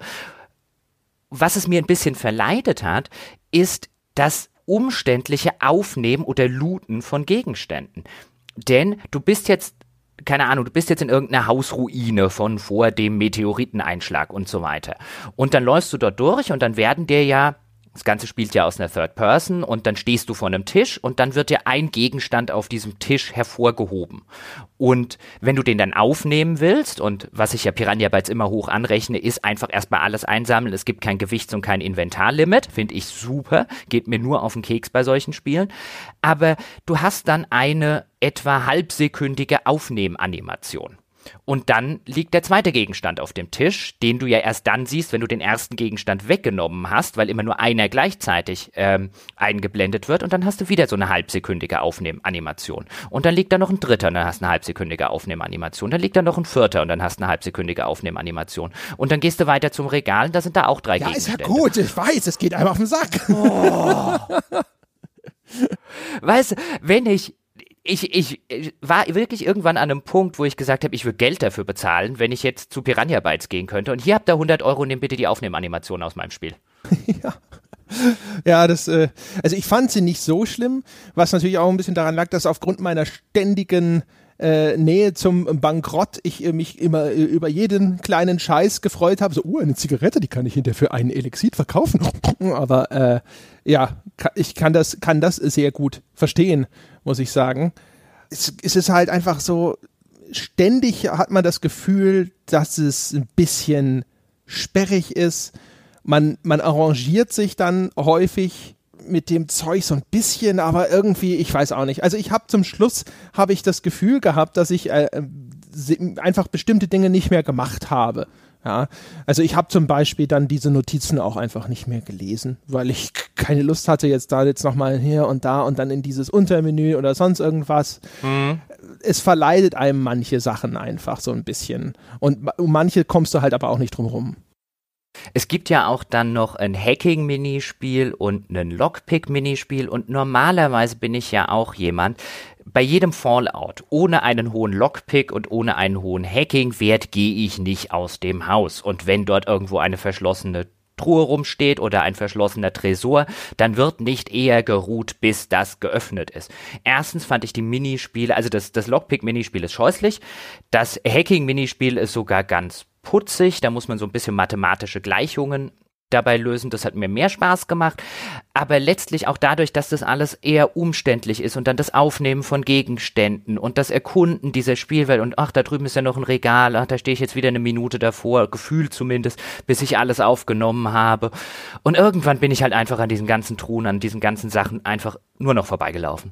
Was es mir ein bisschen verleidet hat, ist das umständliche Aufnehmen oder Looten von Gegenständen. Denn du bist jetzt keine Ahnung, du bist jetzt in irgendeiner Hausruine von vor dem Meteoriteneinschlag und so weiter. Und dann läufst du dort durch und dann werden dir ja das Ganze spielt ja aus einer Third Person und dann stehst du vor einem Tisch und dann wird dir ein Gegenstand auf diesem Tisch hervorgehoben. Und wenn du den dann aufnehmen willst, und was ich ja Piranha Bytes immer hoch anrechne, ist einfach erstmal alles einsammeln. Es gibt kein Gewichts- und kein Inventarlimit. Finde ich super. Geht mir nur auf den Keks bei solchen Spielen. Aber du hast dann eine etwa halbsekündige Aufnehmanimation. Und dann liegt der zweite Gegenstand auf dem Tisch, den du ja erst dann siehst, wenn du den ersten Gegenstand weggenommen hast, weil immer nur einer gleichzeitig ähm, eingeblendet wird. Und dann hast du wieder so eine halbsekündige Aufnehmanimation. Und dann liegt da noch ein dritter und dann hast du eine halbsekündige Aufnehmanimation. Dann liegt da noch ein vierter und dann hast du eine halbsekündige Aufnehmanimation. Und dann gehst du weiter zum Regal und da sind da auch drei ja, Gegenstände. Ja, ist ja gut, ich weiß, es geht einfach auf den Sack. Oh. weißt du, wenn ich ich, ich, war wirklich irgendwann an einem Punkt, wo ich gesagt habe, ich würde Geld dafür bezahlen, wenn ich jetzt zu Piranha Bytes gehen könnte. Und hier habt ihr 100 Euro, nehmt bitte die Aufnehmanimation aus meinem Spiel. ja. Ja, das, äh, also ich fand sie nicht so schlimm, was natürlich auch ein bisschen daran lag, dass aufgrund meiner ständigen äh, Nähe zum Bankrott ich äh, mich immer äh, über jeden kleinen Scheiß gefreut habe. So, uh, eine Zigarette, die kann ich hinterher für einen Elixir verkaufen. Aber äh, ja, ich kann das, kann das sehr gut verstehen muss ich sagen. Es, es ist halt einfach so, ständig hat man das Gefühl, dass es ein bisschen sperrig ist. Man, man arrangiert sich dann häufig mit dem Zeug so ein bisschen, aber irgendwie, ich weiß auch nicht. Also ich habe zum Schluss, habe ich das Gefühl gehabt, dass ich äh, einfach bestimmte Dinge nicht mehr gemacht habe. Ja, also ich habe zum Beispiel dann diese Notizen auch einfach nicht mehr gelesen, weil ich keine Lust hatte, jetzt da jetzt nochmal hier und da und dann in dieses Untermenü oder sonst irgendwas. Mhm. Es verleidet einem manche Sachen einfach so ein bisschen. Und um manche kommst du halt aber auch nicht drum rum. Es gibt ja auch dann noch ein Hacking-Minispiel und ein Lockpick-Minispiel und normalerweise bin ich ja auch jemand, bei jedem Fallout, ohne einen hohen Lockpick und ohne einen hohen Hacking-Wert gehe ich nicht aus dem Haus. Und wenn dort irgendwo eine verschlossene Truhe rumsteht oder ein verschlossener Tresor, dann wird nicht eher geruht, bis das geöffnet ist. Erstens fand ich die Minispiele, also das, das Lockpick-Minispiel ist scheußlich, das Hacking-Minispiel ist sogar ganz putzig, da muss man so ein bisschen mathematische Gleichungen dabei lösen. Das hat mir mehr Spaß gemacht. Aber letztlich auch dadurch, dass das alles eher umständlich ist und dann das Aufnehmen von Gegenständen und das Erkunden dieser Spielwelt und ach, da drüben ist ja noch ein Regal, ach, da stehe ich jetzt wieder eine Minute davor, gefühlt zumindest, bis ich alles aufgenommen habe. Und irgendwann bin ich halt einfach an diesen ganzen Truhen, an diesen ganzen Sachen einfach nur noch vorbeigelaufen.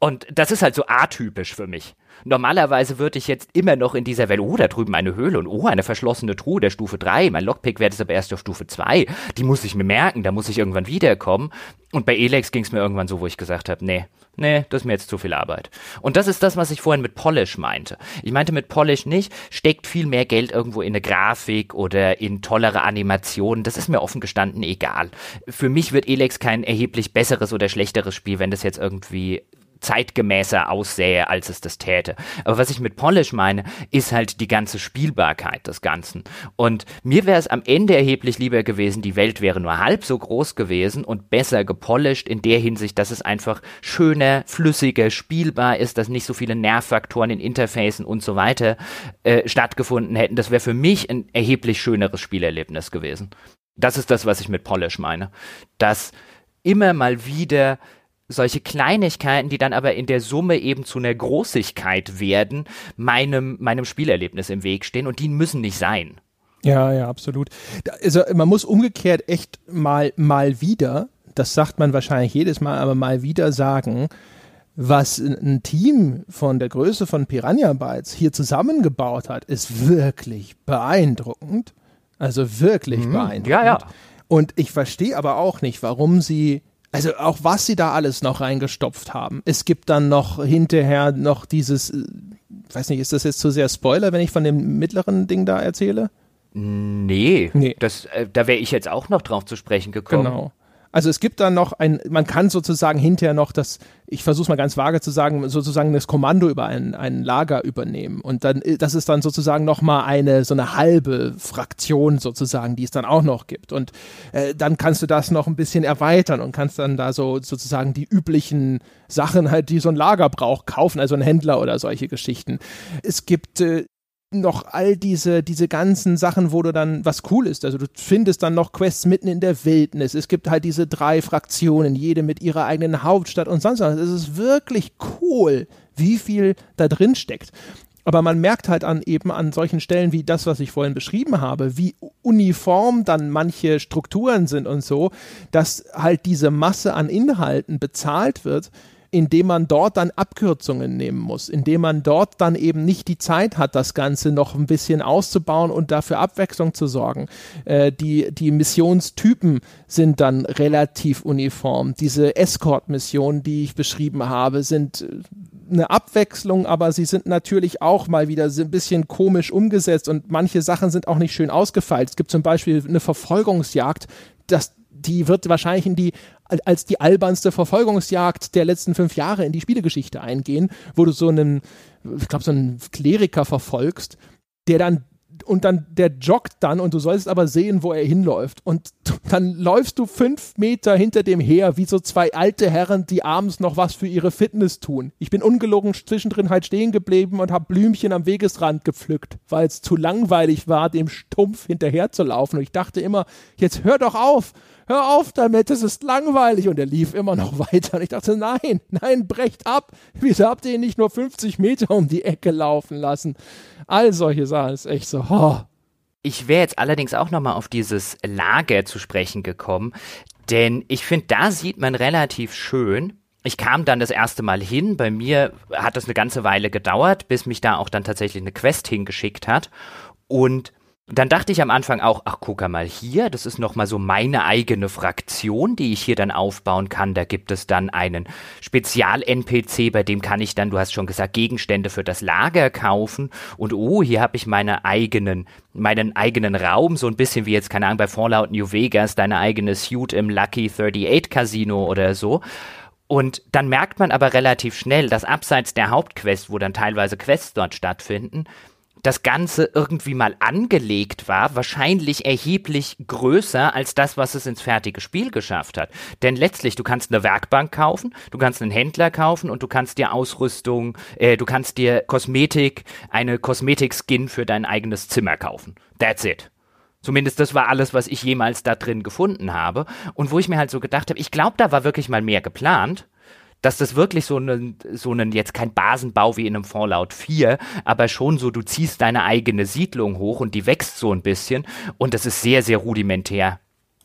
Und das ist halt so atypisch für mich. Normalerweise würde ich jetzt immer noch in dieser Welt, oh, da drüben eine Höhle und oh, eine verschlossene Truhe der Stufe 3. Mein Lockpick-Wert ist aber erst auf Stufe 2. Die muss ich mir merken, da muss ich irgendwann wiederkommen. Und bei Elex ging es mir irgendwann so, wo ich gesagt habe, nee, nee, das ist mir jetzt zu viel Arbeit. Und das ist das, was ich vorhin mit Polish meinte. Ich meinte mit Polish nicht, steckt viel mehr Geld irgendwo in eine Grafik oder in tollere Animationen. Das ist mir offen gestanden egal. Für mich wird Elex kein erheblich besseres oder schlechteres Spiel, wenn das jetzt irgendwie zeitgemäßer aussähe, als es das täte. Aber was ich mit Polish meine, ist halt die ganze Spielbarkeit des Ganzen. Und mir wäre es am Ende erheblich lieber gewesen, die Welt wäre nur halb so groß gewesen und besser gepolished in der Hinsicht, dass es einfach schöner, flüssiger, spielbar ist, dass nicht so viele Nervfaktoren in Interfacen und so weiter äh, stattgefunden hätten. Das wäre für mich ein erheblich schöneres Spielerlebnis gewesen. Das ist das, was ich mit Polish meine. Dass immer mal wieder solche Kleinigkeiten, die dann aber in der Summe eben zu einer Großigkeit werden, meinem, meinem Spielerlebnis im Weg stehen und die müssen nicht sein. Ja, ja, absolut. Also man muss umgekehrt echt mal, mal wieder, das sagt man wahrscheinlich jedes Mal, aber mal wieder sagen, was ein Team von der Größe von Piranha Bytes hier zusammengebaut hat, ist wirklich beeindruckend. Also wirklich mhm, beeindruckend. Ja, ja. Und ich verstehe aber auch nicht, warum sie also auch was sie da alles noch reingestopft haben. Es gibt dann noch hinterher noch dieses, äh, weiß nicht, ist das jetzt zu sehr Spoiler, wenn ich von dem mittleren Ding da erzähle? Nee, nee. Das, äh, da wäre ich jetzt auch noch drauf zu sprechen gekommen. Genau. Also es gibt dann noch ein, man kann sozusagen hinterher noch das, ich versuche es mal ganz vage zu sagen, sozusagen das Kommando über ein, ein Lager übernehmen. Und dann, das ist dann sozusagen nochmal eine, so eine halbe Fraktion sozusagen, die es dann auch noch gibt. Und äh, dann kannst du das noch ein bisschen erweitern und kannst dann da so sozusagen die üblichen Sachen halt, die so ein Lager braucht, kaufen, also ein Händler oder solche Geschichten. Es gibt äh, noch all diese, diese ganzen Sachen, wo du dann, was cool ist, also du findest dann noch Quests mitten in der Wildnis. Es gibt halt diese drei Fraktionen, jede mit ihrer eigenen Hauptstadt und sonst was. Es ist wirklich cool, wie viel da drin steckt. Aber man merkt halt an eben an solchen Stellen wie das, was ich vorhin beschrieben habe, wie uniform dann manche Strukturen sind und so, dass halt diese Masse an Inhalten bezahlt wird, indem man dort dann Abkürzungen nehmen muss, indem man dort dann eben nicht die Zeit hat, das Ganze noch ein bisschen auszubauen und dafür Abwechslung zu sorgen. Äh, die, die Missionstypen sind dann relativ uniform. Diese Escort-Missionen, die ich beschrieben habe, sind äh, eine Abwechslung, aber sie sind natürlich auch mal wieder ein bisschen komisch umgesetzt und manche Sachen sind auch nicht schön ausgefeilt. Es gibt zum Beispiel eine Verfolgungsjagd, das, die wird wahrscheinlich in die als die albernste Verfolgungsjagd der letzten fünf Jahre in die Spielegeschichte eingehen, wo du so einen, ich glaube, so einen Kleriker verfolgst, der dann und dann der joggt dann und du sollst aber sehen, wo er hinläuft. Und dann läufst du fünf Meter hinter dem her, wie so zwei alte Herren, die abends noch was für ihre Fitness tun. Ich bin ungelogen zwischendrin halt stehen geblieben und habe Blümchen am Wegesrand gepflückt, weil es zu langweilig war, dem Stumpf hinterher zu laufen. Und ich dachte immer, jetzt hör doch auf, hör auf damit, es ist langweilig. Und er lief immer noch weiter. Und ich dachte, nein, nein, brecht ab. Wieso habt ihr ihn nicht nur 50 Meter um die Ecke laufen lassen? All solche Sachen ist echt so, oh. Ich wäre jetzt allerdings auch nochmal auf dieses Lager zu sprechen gekommen, denn ich finde, da sieht man relativ schön, ich kam dann das erste Mal hin. Bei mir hat das eine ganze Weile gedauert, bis mich da auch dann tatsächlich eine Quest hingeschickt hat. Und dann dachte ich am Anfang auch, ach guck mal hier, das ist nochmal so meine eigene Fraktion, die ich hier dann aufbauen kann. Da gibt es dann einen Spezial-NPC, bei dem kann ich dann, du hast schon gesagt, Gegenstände für das Lager kaufen. Und oh, hier habe ich meine eigenen, meinen eigenen Raum, so ein bisschen wie jetzt, keine Ahnung, bei Fallout New Vegas, deine eigene Suite im Lucky 38 Casino oder so. Und dann merkt man aber relativ schnell, dass abseits der Hauptquest, wo dann teilweise Quests dort stattfinden, das Ganze irgendwie mal angelegt war, wahrscheinlich erheblich größer als das, was es ins fertige Spiel geschafft hat. Denn letztlich, du kannst eine Werkbank kaufen, du kannst einen Händler kaufen und du kannst dir Ausrüstung, äh, du kannst dir Kosmetik, eine Kosmetik-Skin für dein eigenes Zimmer kaufen. That's it. Zumindest das war alles, was ich jemals da drin gefunden habe. Und wo ich mir halt so gedacht habe, ich glaube, da war wirklich mal mehr geplant dass das wirklich so ein, so einen, jetzt kein Basenbau wie in einem Fallout 4, aber schon so, du ziehst deine eigene Siedlung hoch und die wächst so ein bisschen und das ist sehr, sehr rudimentär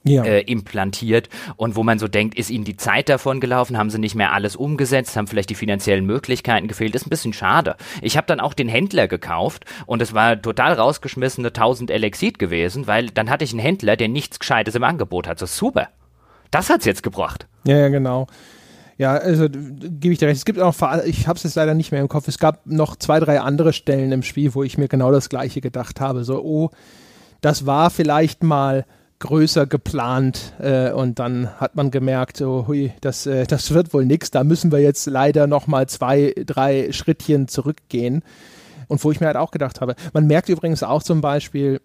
ja. Äh, implantiert und wo man so denkt, ist ihnen die Zeit davon gelaufen, haben sie nicht mehr alles umgesetzt, haben vielleicht die finanziellen Möglichkeiten gefehlt, ist ein bisschen schade. Ich habe dann auch den Händler gekauft und es war total rausgeschmissene 1000 Elexit gewesen, weil dann hatte ich einen Händler, der nichts Gescheites im Angebot hat. So super. Das hat's jetzt gebracht. Ja, ja, genau. Ja, also gebe ich dir recht. Es gibt auch, ich habe es jetzt leider nicht mehr im Kopf, es gab noch zwei, drei andere Stellen im Spiel, wo ich mir genau das Gleiche gedacht habe. So, oh, das war vielleicht mal größer geplant äh, und dann hat man gemerkt, oh, hui, das, äh, das wird wohl nichts, da müssen wir jetzt leider nochmal zwei, drei Schrittchen zurückgehen. Und wo ich mir halt auch gedacht habe, man merkt übrigens auch zum Beispiel,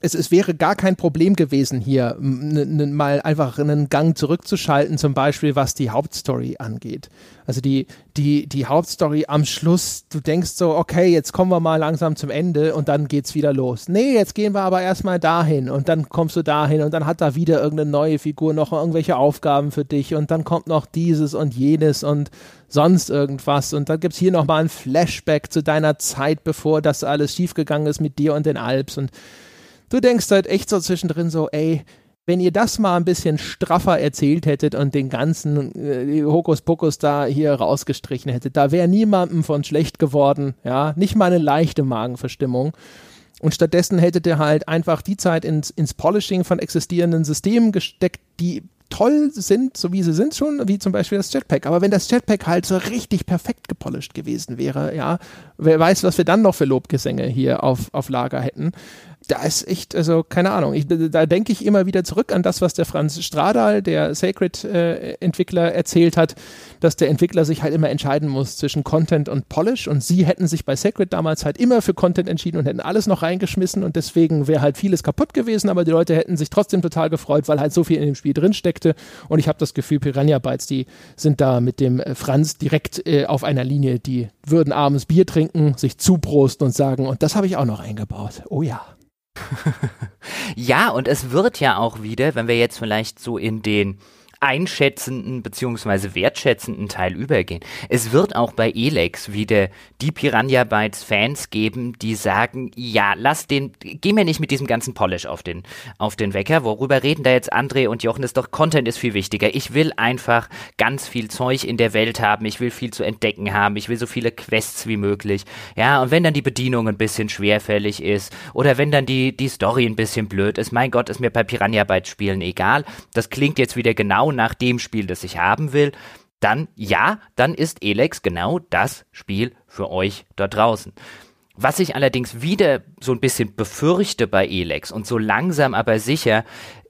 es, es wäre gar kein Problem gewesen, hier mal einfach einen Gang zurückzuschalten, zum Beispiel was die Hauptstory angeht. Also die, die, die Hauptstory am Schluss, du denkst so, okay, jetzt kommen wir mal langsam zum Ende und dann geht's wieder los. Nee, jetzt gehen wir aber erstmal dahin und dann kommst du dahin und dann hat da wieder irgendeine neue Figur noch irgendwelche Aufgaben für dich und dann kommt noch dieses und jenes und sonst irgendwas und dann gibt's hier nochmal ein Flashback zu deiner Zeit, bevor das alles schiefgegangen ist mit dir und den Alps und du denkst halt echt so zwischendrin so, ey, wenn ihr das mal ein bisschen straffer erzählt hättet und den ganzen äh, Hokuspokus da hier rausgestrichen hättet, da wäre niemandem von schlecht geworden, ja, nicht mal eine leichte Magenverstimmung. Und stattdessen hättet ihr halt einfach die Zeit ins, ins Polishing von existierenden Systemen gesteckt, die toll sind, so wie sie sind schon, wie zum Beispiel das Jetpack. Aber wenn das Jetpack halt so richtig perfekt gepolished gewesen wäre, ja, wer weiß, was wir dann noch für Lobgesänge hier auf, auf Lager hätten da ist echt, also keine Ahnung, ich, da denke ich immer wieder zurück an das, was der Franz Stradal, der Sacred-Entwickler, äh, erzählt hat, dass der Entwickler sich halt immer entscheiden muss zwischen Content und Polish. Und sie hätten sich bei Sacred damals halt immer für Content entschieden und hätten alles noch reingeschmissen. Und deswegen wäre halt vieles kaputt gewesen, aber die Leute hätten sich trotzdem total gefreut, weil halt so viel in dem Spiel drin steckte. Und ich habe das Gefühl, Piranha Bytes, die sind da mit dem äh, Franz direkt äh, auf einer Linie, die würden abends Bier trinken, sich zuprosten und sagen, und das habe ich auch noch eingebaut. Oh ja. ja, und es wird ja auch wieder, wenn wir jetzt vielleicht so in den einschätzenden beziehungsweise wertschätzenden Teil übergehen. Es wird auch bei Elex wieder die Piranha Bytes Fans geben, die sagen, ja, lass den, geh mir nicht mit diesem ganzen Polish auf den, auf den Wecker. Worüber reden da jetzt André und Jochen? Ist doch Content ist viel wichtiger. Ich will einfach ganz viel Zeug in der Welt haben. Ich will viel zu entdecken haben. Ich will so viele Quests wie möglich. Ja, und wenn dann die Bedienung ein bisschen schwerfällig ist oder wenn dann die, die Story ein bisschen blöd ist, mein Gott, ist mir bei Piranha Bytes Spielen egal. Das klingt jetzt wieder genau genau nach dem Spiel, das ich haben will, dann ja, dann ist Elex genau das Spiel für euch dort draußen. Was ich allerdings wieder so ein bisschen befürchte bei Elex und so langsam aber sicher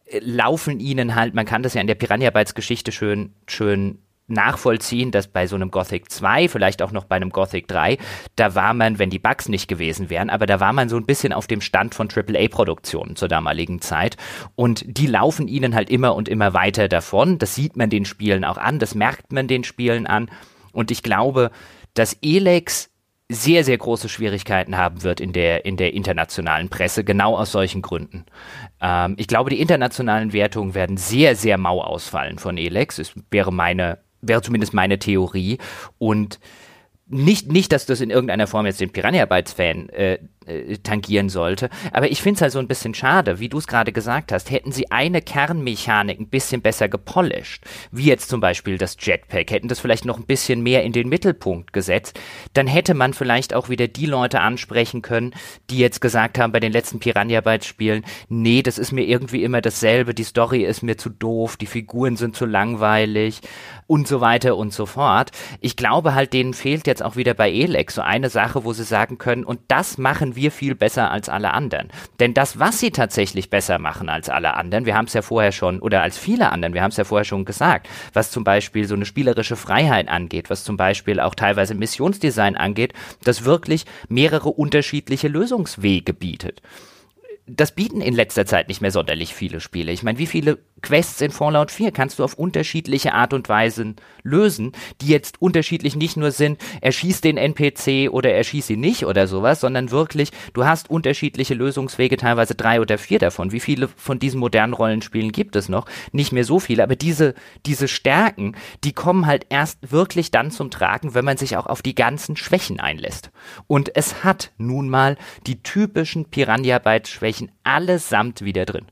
äh, laufen ihnen halt, man kann das ja in der Piranha Bytes Geschichte schön, schön nachvollziehen, dass bei so einem Gothic 2, vielleicht auch noch bei einem Gothic 3, da war man, wenn die Bugs nicht gewesen wären, aber da war man so ein bisschen auf dem Stand von AAA-Produktionen zur damaligen Zeit und die laufen ihnen halt immer und immer weiter davon. Das sieht man den Spielen auch an, das merkt man den Spielen an und ich glaube, dass Elex sehr, sehr große Schwierigkeiten haben wird in der, in der internationalen Presse, genau aus solchen Gründen. Ähm, ich glaube, die internationalen Wertungen werden sehr, sehr mau ausfallen von Elex. Es wäre meine wäre zumindest meine Theorie. Und nicht, nicht, dass das in irgendeiner Form jetzt den Piranha Bytes Fan äh, äh, tangieren sollte. Aber ich finde es halt so ein bisschen schade, wie du es gerade gesagt hast, hätten sie eine Kernmechanik ein bisschen besser gepolished, wie jetzt zum Beispiel das Jetpack, hätten das vielleicht noch ein bisschen mehr in den Mittelpunkt gesetzt, dann hätte man vielleicht auch wieder die Leute ansprechen können, die jetzt gesagt haben bei den letzten Piranha Bytes Spielen, nee, das ist mir irgendwie immer dasselbe, die Story ist mir zu doof, die Figuren sind zu langweilig und so weiter und so fort. Ich glaube halt, denen fehlt jetzt auch wieder bei Elex so eine Sache, wo sie sagen können, und das machen wir viel besser als alle anderen. Denn das, was sie tatsächlich besser machen als alle anderen, wir haben es ja vorher schon, oder als viele anderen, wir haben es ja vorher schon gesagt, was zum Beispiel so eine spielerische Freiheit angeht, was zum Beispiel auch teilweise Missionsdesign angeht, das wirklich mehrere unterschiedliche Lösungswege bietet das bieten in letzter Zeit nicht mehr sonderlich viele Spiele. Ich meine, wie viele Quests in Fallout 4 kannst du auf unterschiedliche Art und Weisen lösen, die jetzt unterschiedlich nicht nur sind, erschieß den NPC oder erschieß ihn nicht oder sowas, sondern wirklich, du hast unterschiedliche Lösungswege, teilweise drei oder vier davon. Wie viele von diesen modernen Rollenspielen gibt es noch? Nicht mehr so viele, aber diese, diese Stärken, die kommen halt erst wirklich dann zum Tragen, wenn man sich auch auf die ganzen Schwächen einlässt. Und es hat nun mal die typischen Piranha-Bytes-Schwächen allesamt wieder drin.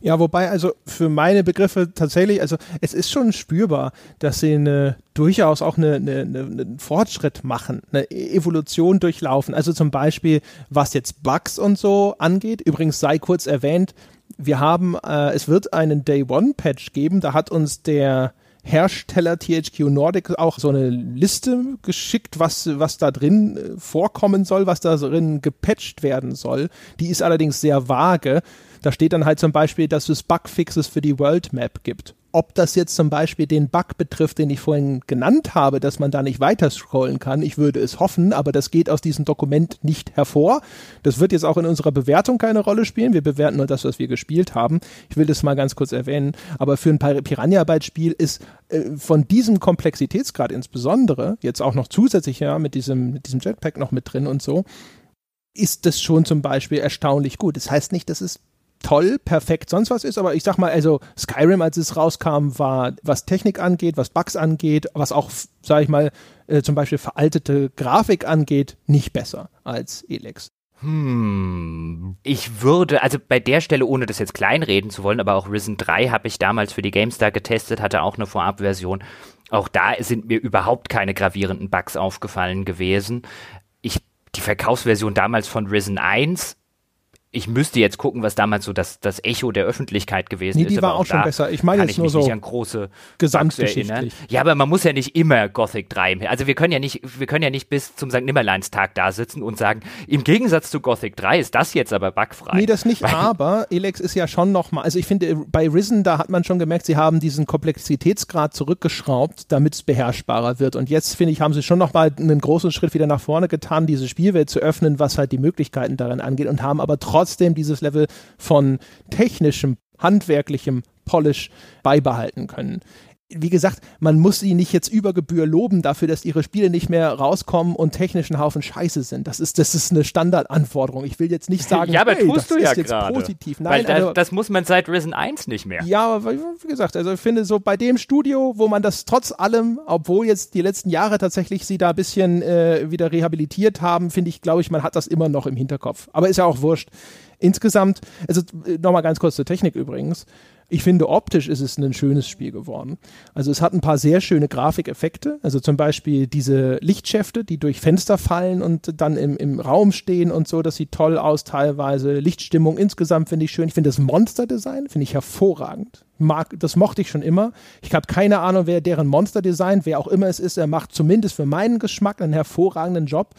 Ja, wobei also für meine Begriffe tatsächlich, also es ist schon spürbar, dass sie eine, durchaus auch eine, eine, einen Fortschritt machen, eine Evolution durchlaufen. Also zum Beispiel, was jetzt Bugs und so angeht. Übrigens sei kurz erwähnt, wir haben, äh, es wird einen Day One Patch geben. Da hat uns der Hersteller THQ Nordic auch so eine Liste geschickt, was, was da drin äh, vorkommen soll, was da drin gepatcht werden soll. Die ist allerdings sehr vage Da steht dann halt zum Beispiel, dass es Bugfixes für die World Map gibt. Ob das jetzt zum Beispiel den Bug betrifft, den ich vorhin genannt habe, dass man da nicht weiter scrollen kann, ich würde es hoffen, aber das geht aus diesem Dokument nicht hervor. Das wird jetzt auch in unserer Bewertung keine Rolle spielen. Wir bewerten nur das, was wir gespielt haben. Ich will das mal ganz kurz erwähnen. Aber für ein Piranha-Byte-Spiel ist äh, von diesem Komplexitätsgrad insbesondere, jetzt auch noch zusätzlich ja mit diesem, mit diesem Jetpack noch mit drin und so, ist das schon zum Beispiel erstaunlich gut. Das heißt nicht, dass es toll, perfekt, sonst was ist, aber ich sag mal, also Skyrim, als es rauskam, war, was Technik angeht, was Bugs angeht, was auch, sag ich mal, äh, zum Beispiel veraltete Grafik angeht, nicht besser als Elex. Hm, ich würde, also bei der Stelle, ohne das jetzt kleinreden zu wollen, aber auch Risen 3 habe ich damals für die GameStar getestet, hatte auch eine Vorabversion. Auch da sind mir überhaupt keine gravierenden Bugs aufgefallen gewesen. Ich, die Verkaufsversion damals von Risen 1 ich müsste jetzt gucken, was damals so das, das Echo der Öffentlichkeit gewesen nee, ist. Die war auch, auch schon besser. Ich meine jetzt nur so an große gesamtgeschichtlich. Ja, aber man muss ja nicht immer Gothic 3. Also wir können ja nicht, wir können ja nicht bis zum St. Nimmerleinstag da sitzen und sagen, im Gegensatz zu Gothic 3 ist das jetzt aber bugfrei. Nee, das nicht, Weil, aber Elex ist ja schon noch mal, also ich finde, bei Risen, da hat man schon gemerkt, sie haben diesen Komplexitätsgrad zurückgeschraubt, damit es beherrschbarer wird. Und jetzt, finde ich, haben sie schon noch mal einen großen Schritt wieder nach vorne getan, diese Spielwelt zu öffnen, was halt die Möglichkeiten darin angeht und haben aber trotzdem trotzdem dieses Level von technischem, handwerklichem Polish beibehalten können wie gesagt, man muss sie nicht jetzt über Gebühr loben dafür, dass ihre Spiele nicht mehr rauskommen und technisch ein Haufen Scheiße sind. Das ist, das ist eine Standardanforderung. Ich will jetzt nicht sagen, ja, aber hey, tust das du ist ja jetzt grade. positiv. Nein, Weil da, also, das muss man seit Risen 1 nicht mehr. Ja, aber wie gesagt, also ich finde so bei dem Studio, wo man das trotz allem, obwohl jetzt die letzten Jahre tatsächlich sie da ein bisschen äh, wieder rehabilitiert haben, finde ich, glaube ich, man hat das immer noch im Hinterkopf. Aber ist ja auch wurscht. Insgesamt, also äh, nochmal ganz kurz zur Technik übrigens. Ich finde, optisch ist es ein schönes Spiel geworden. Also es hat ein paar sehr schöne Grafikeffekte. Also zum Beispiel diese Lichtschäfte, die durch Fenster fallen und dann im, im Raum stehen und so. Das sieht toll aus teilweise. Lichtstimmung insgesamt finde ich schön. Ich finde das Monsterdesign finde ich hervorragend. Mag, das mochte ich schon immer. Ich habe keine Ahnung, wer deren Monsterdesign, wer auch immer es ist, er macht zumindest für meinen Geschmack einen hervorragenden Job.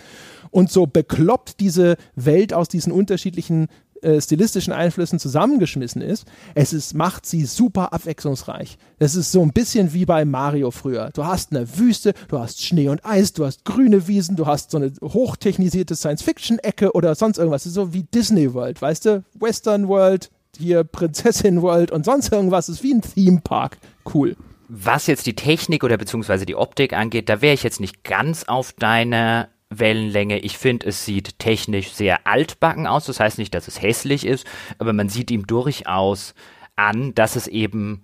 Und so bekloppt diese Welt aus diesen unterschiedlichen äh, stilistischen Einflüssen zusammengeschmissen ist, es ist, macht sie super abwechslungsreich. Das ist so ein bisschen wie bei Mario früher. Du hast eine Wüste, du hast Schnee und Eis, du hast grüne Wiesen, du hast so eine hochtechnisierte Science-Fiction-Ecke oder sonst irgendwas. Ist so wie Disney World, weißt du? Western World, hier Prinzessin World und sonst irgendwas. Ist wie ein Theme Park. Cool. Was jetzt die Technik oder beziehungsweise die Optik angeht, da wäre ich jetzt nicht ganz auf deiner Wellenlänge. Ich finde, es sieht technisch sehr altbacken aus. Das heißt nicht, dass es hässlich ist, aber man sieht ihm durchaus an, dass es eben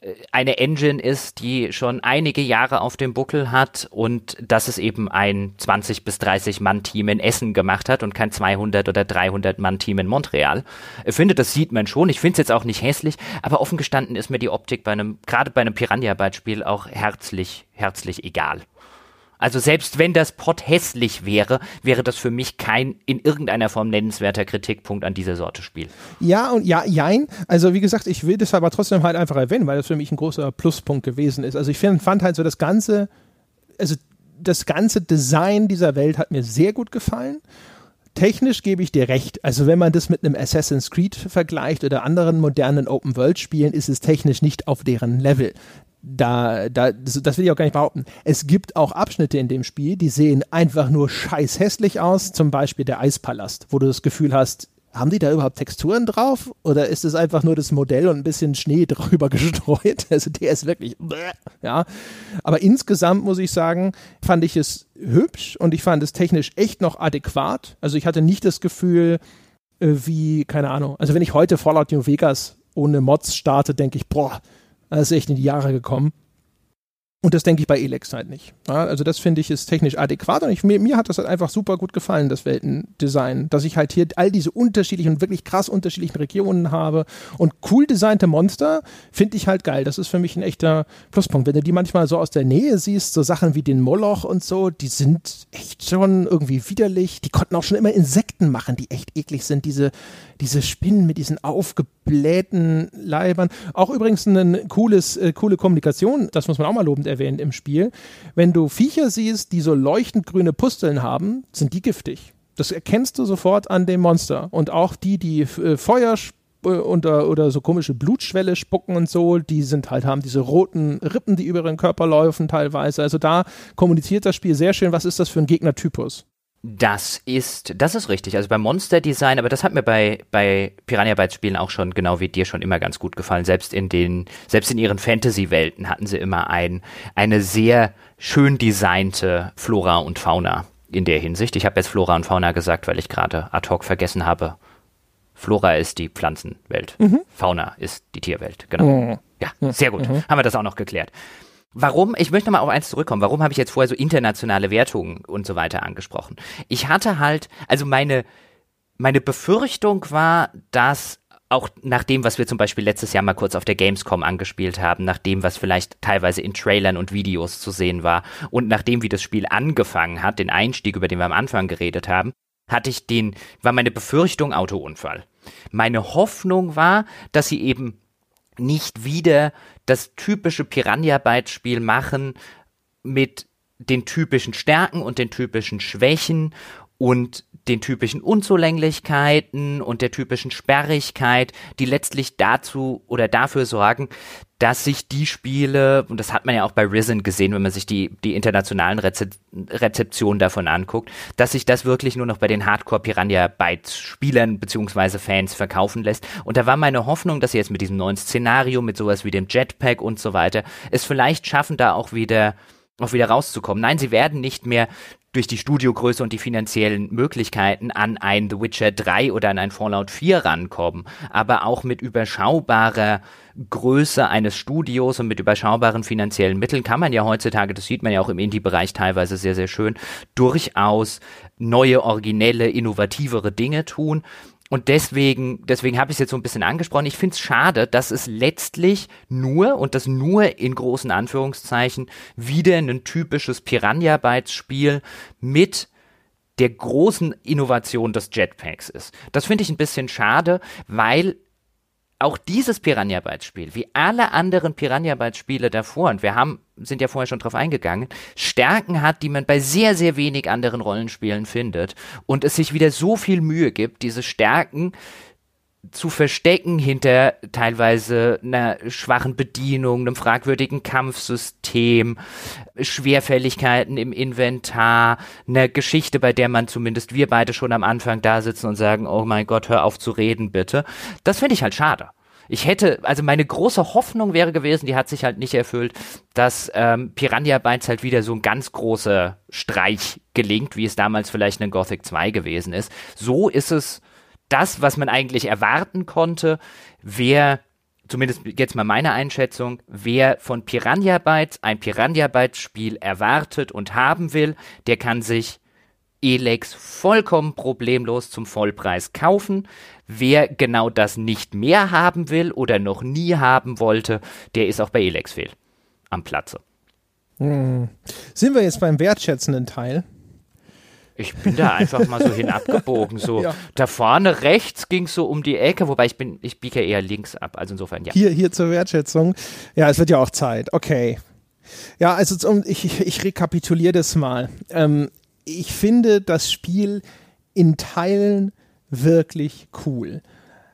äh, eine Engine ist, die schon einige Jahre auf dem Buckel hat und dass es eben ein 20 bis 30 Mann Team in Essen gemacht hat und kein 200 oder 300 Mann Team in Montreal. Ich finde, das sieht man schon. Ich finde es jetzt auch nicht hässlich, aber offen gestanden ist mir die Optik bei einem, gerade bei einem Piranha-Beispiel auch herzlich, herzlich egal. Also selbst wenn das Pot hässlich wäre, wäre das für mich kein in irgendeiner Form nennenswerter Kritikpunkt an dieser Sorte Spiel. Ja und ja, jein. Also wie gesagt, ich will das aber trotzdem halt einfach erwähnen, weil das für mich ein großer Pluspunkt gewesen ist. Also ich find, fand halt so das ganze, also das ganze Design dieser Welt hat mir sehr gut gefallen technisch gebe ich dir recht. Also wenn man das mit einem Assassin's Creed vergleicht oder anderen modernen Open-World-Spielen, ist es technisch nicht auf deren Level da, da, das, will ich auch gar nicht behaupten. Es gibt auch Abschnitte in dem Spiel, die sehen einfach nur scheiß hässlich aus. Zum Beispiel der Eispalast, wo du das Gefühl hast, haben die da überhaupt Texturen drauf? Oder ist es einfach nur das Modell und ein bisschen Schnee drüber gestreut? Also der ist wirklich, ja. Aber insgesamt muss ich sagen, fand ich es hübsch und ich fand es technisch echt noch adäquat. Also ich hatte nicht das Gefühl, äh, wie, keine Ahnung, also wenn ich heute Fallout New Vegas ohne Mods starte, denke ich, boah, das ist echt in die Jahre gekommen. Und das denke ich bei Elex halt nicht. Ja, also das finde ich ist technisch adäquat und ich, mir, mir, hat das halt einfach super gut gefallen, das Weltendesign, dass ich halt hier all diese unterschiedlichen, wirklich krass unterschiedlichen Regionen habe und cool designte Monster finde ich halt geil. Das ist für mich ein echter Pluspunkt. Wenn du die manchmal so aus der Nähe siehst, so Sachen wie den Moloch und so, die sind echt schon irgendwie widerlich. Die konnten auch schon immer Insekten machen, die echt eklig sind. Diese, diese Spinnen mit diesen aufgeblähten Leibern. Auch übrigens eine cooles, äh, coole Kommunikation, das muss man auch mal lobend erwähnen im Spiel. Wenn du Viecher siehst, die so leuchtend grüne Pusteln haben, sind die giftig. Das erkennst du sofort an dem Monster. Und auch die, die äh, Feuer äh, unter, oder so komische Blutschwelle spucken und so. Die sind halt, haben diese roten Rippen, die über ihren Körper laufen teilweise. Also da kommuniziert das Spiel sehr schön, was ist das für ein Gegnertypus. Das ist, das ist richtig. Also beim Monster Design, aber das hat mir bei, bei Piranha Bytes Spielen auch schon, genau wie dir schon immer ganz gut gefallen. Selbst in den, selbst in ihren Fantasy-Welten hatten sie immer ein, eine sehr schön designte Flora und Fauna in der Hinsicht. Ich habe jetzt Flora und Fauna gesagt, weil ich gerade ad hoc vergessen habe. Flora ist die Pflanzenwelt. Mhm. Fauna ist die Tierwelt, genau. Mhm. Ja, sehr gut. Mhm. Haben wir das auch noch geklärt. Warum, ich möchte mal auf eins zurückkommen, warum habe ich jetzt vorher so internationale Wertungen und so weiter angesprochen? Ich hatte halt, also meine, meine Befürchtung war, dass auch nach dem, was wir zum Beispiel letztes Jahr mal kurz auf der Gamescom angespielt haben, nach dem, was vielleicht teilweise in Trailern und Videos zu sehen war und nachdem, wie das Spiel angefangen hat, den Einstieg, über den wir am Anfang geredet haben, hatte ich den, war meine Befürchtung Autounfall. Meine Hoffnung war, dass sie eben nicht wieder das typische Piranha-Bytes-Spiel machen mit den typischen Stärken und den typischen Schwächen und den typischen Unzulänglichkeiten und der typischen Sperrigkeit, die letztlich dazu oder dafür sorgen, dass sich die Spiele, und das hat man ja auch bei Risen gesehen, wenn man sich die, die internationalen Rezep Rezeptionen davon anguckt, dass sich das wirklich nur noch bei den Hardcore-Piranha-Bytes-Spielern bzw. Fans verkaufen lässt. Und da war meine Hoffnung, dass sie jetzt mit diesem neuen Szenario, mit sowas wie dem Jetpack und so weiter, es vielleicht schaffen, da auch wieder auch wieder rauszukommen. Nein, sie werden nicht mehr durch die Studiogröße und die finanziellen Möglichkeiten an ein The Witcher 3 oder an ein Fallout 4 rankommen, aber auch mit überschaubarer Größe eines Studios und mit überschaubaren finanziellen Mitteln kann man ja heutzutage, das sieht man ja auch im Indie-Bereich teilweise sehr, sehr schön, durchaus neue, originelle, innovativere Dinge tun. Und deswegen, deswegen habe ich es jetzt so ein bisschen angesprochen. Ich finde es schade, dass es letztlich nur, und das nur in großen Anführungszeichen, wieder ein typisches Piranha-Bytes-Spiel mit der großen Innovation des Jetpacks ist. Das finde ich ein bisschen schade, weil auch dieses Piranha Bytes Spiel, wie alle anderen Piranha Bytes Spiele davor, und wir haben, sind ja vorher schon drauf eingegangen, Stärken hat, die man bei sehr, sehr wenig anderen Rollenspielen findet und es sich wieder so viel Mühe gibt, diese Stärken zu verstecken hinter teilweise einer schwachen Bedienung, einem fragwürdigen Kampfsystem, Schwerfälligkeiten im Inventar, einer Geschichte, bei der man zumindest wir beide schon am Anfang da sitzen und sagen, oh mein Gott, hör auf zu reden, bitte. Das finde ich halt schade. Ich hätte, also meine große Hoffnung wäre gewesen, die hat sich halt nicht erfüllt, dass ähm, Piranha Bytes halt wieder so ein ganz großer Streich gelingt, wie es damals vielleicht in Gothic 2 gewesen ist. So ist es das, was man eigentlich erwarten konnte, wer, zumindest jetzt mal meine Einschätzung, wer von Piranha Bytes ein Piranha Bytes Spiel erwartet und haben will, der kann sich Elex vollkommen problemlos zum Vollpreis kaufen. Wer genau das nicht mehr haben will oder noch nie haben wollte, der ist auch bei Elex fehl am Platze. Hm. Sind wir jetzt beim wertschätzenden Teil? Ich bin da einfach mal so hinabgebogen. So ja. da vorne rechts ging es so um die Ecke, wobei ich bin, ich biege eher links ab. Also insofern, ja. Hier, hier zur Wertschätzung. Ja, es wird ja auch Zeit. Okay. Ja, also ich, ich rekapituliere das mal. Ähm, ich finde das Spiel in Teilen wirklich cool.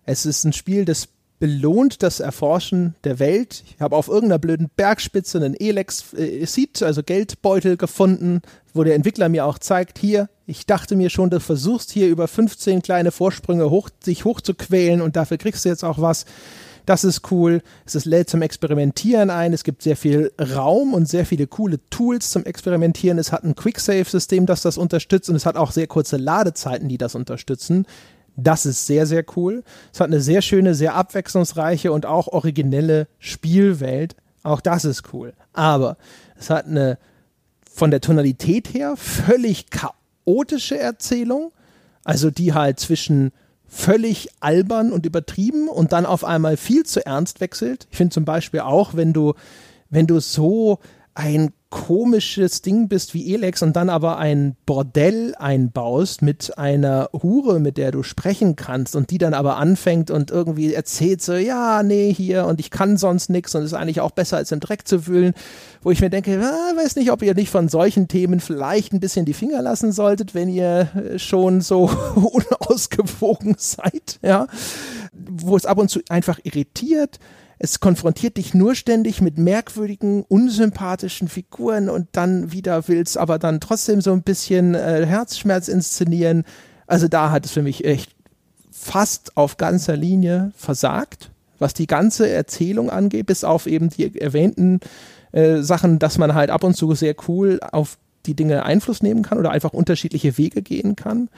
Es ist ein Spiel, das belohnt das Erforschen der Welt. Ich habe auf irgendeiner blöden Bergspitze einen Elex äh, also Geldbeutel gefunden, wo der Entwickler mir auch zeigt, hier, ich dachte mir schon, du versuchst hier über 15 kleine Vorsprünge hoch, sich hochzuquälen und dafür kriegst du jetzt auch was. Das ist cool. Es ist lädt zum Experimentieren ein. Es gibt sehr viel Raum und sehr viele coole Tools zum Experimentieren. Es hat ein Quicksave-System, das das unterstützt und es hat auch sehr kurze Ladezeiten, die das unterstützen. Das ist sehr, sehr cool. Es hat eine sehr schöne, sehr abwechslungsreiche und auch originelle Spielwelt. Auch das ist cool. Aber es hat eine von der Tonalität her völlig chaotische Erzählung. Also die halt zwischen völlig albern und übertrieben und dann auf einmal viel zu ernst wechselt. Ich finde zum Beispiel auch, wenn du, wenn du so ein komisches Ding bist wie Elex und dann aber ein Bordell einbaust mit einer Hure, mit der du sprechen kannst und die dann aber anfängt und irgendwie erzählt so, ja, nee, hier und ich kann sonst nichts und ist eigentlich auch besser als im Dreck zu wühlen, wo ich mir denke, ah, weiß nicht, ob ihr nicht von solchen Themen vielleicht ein bisschen die Finger lassen solltet, wenn ihr äh, schon so unausgewogen seid, ja, wo es ab und zu einfach irritiert, es konfrontiert dich nur ständig mit merkwürdigen, unsympathischen Figuren und dann wieder willst aber dann trotzdem so ein bisschen äh, Herzschmerz inszenieren. Also da hat es für mich echt fast auf ganzer Linie versagt, was die ganze Erzählung angeht, bis auf eben die erwähnten äh, Sachen, dass man halt ab und zu sehr cool auf die Dinge Einfluss nehmen kann oder einfach unterschiedliche Wege gehen kann.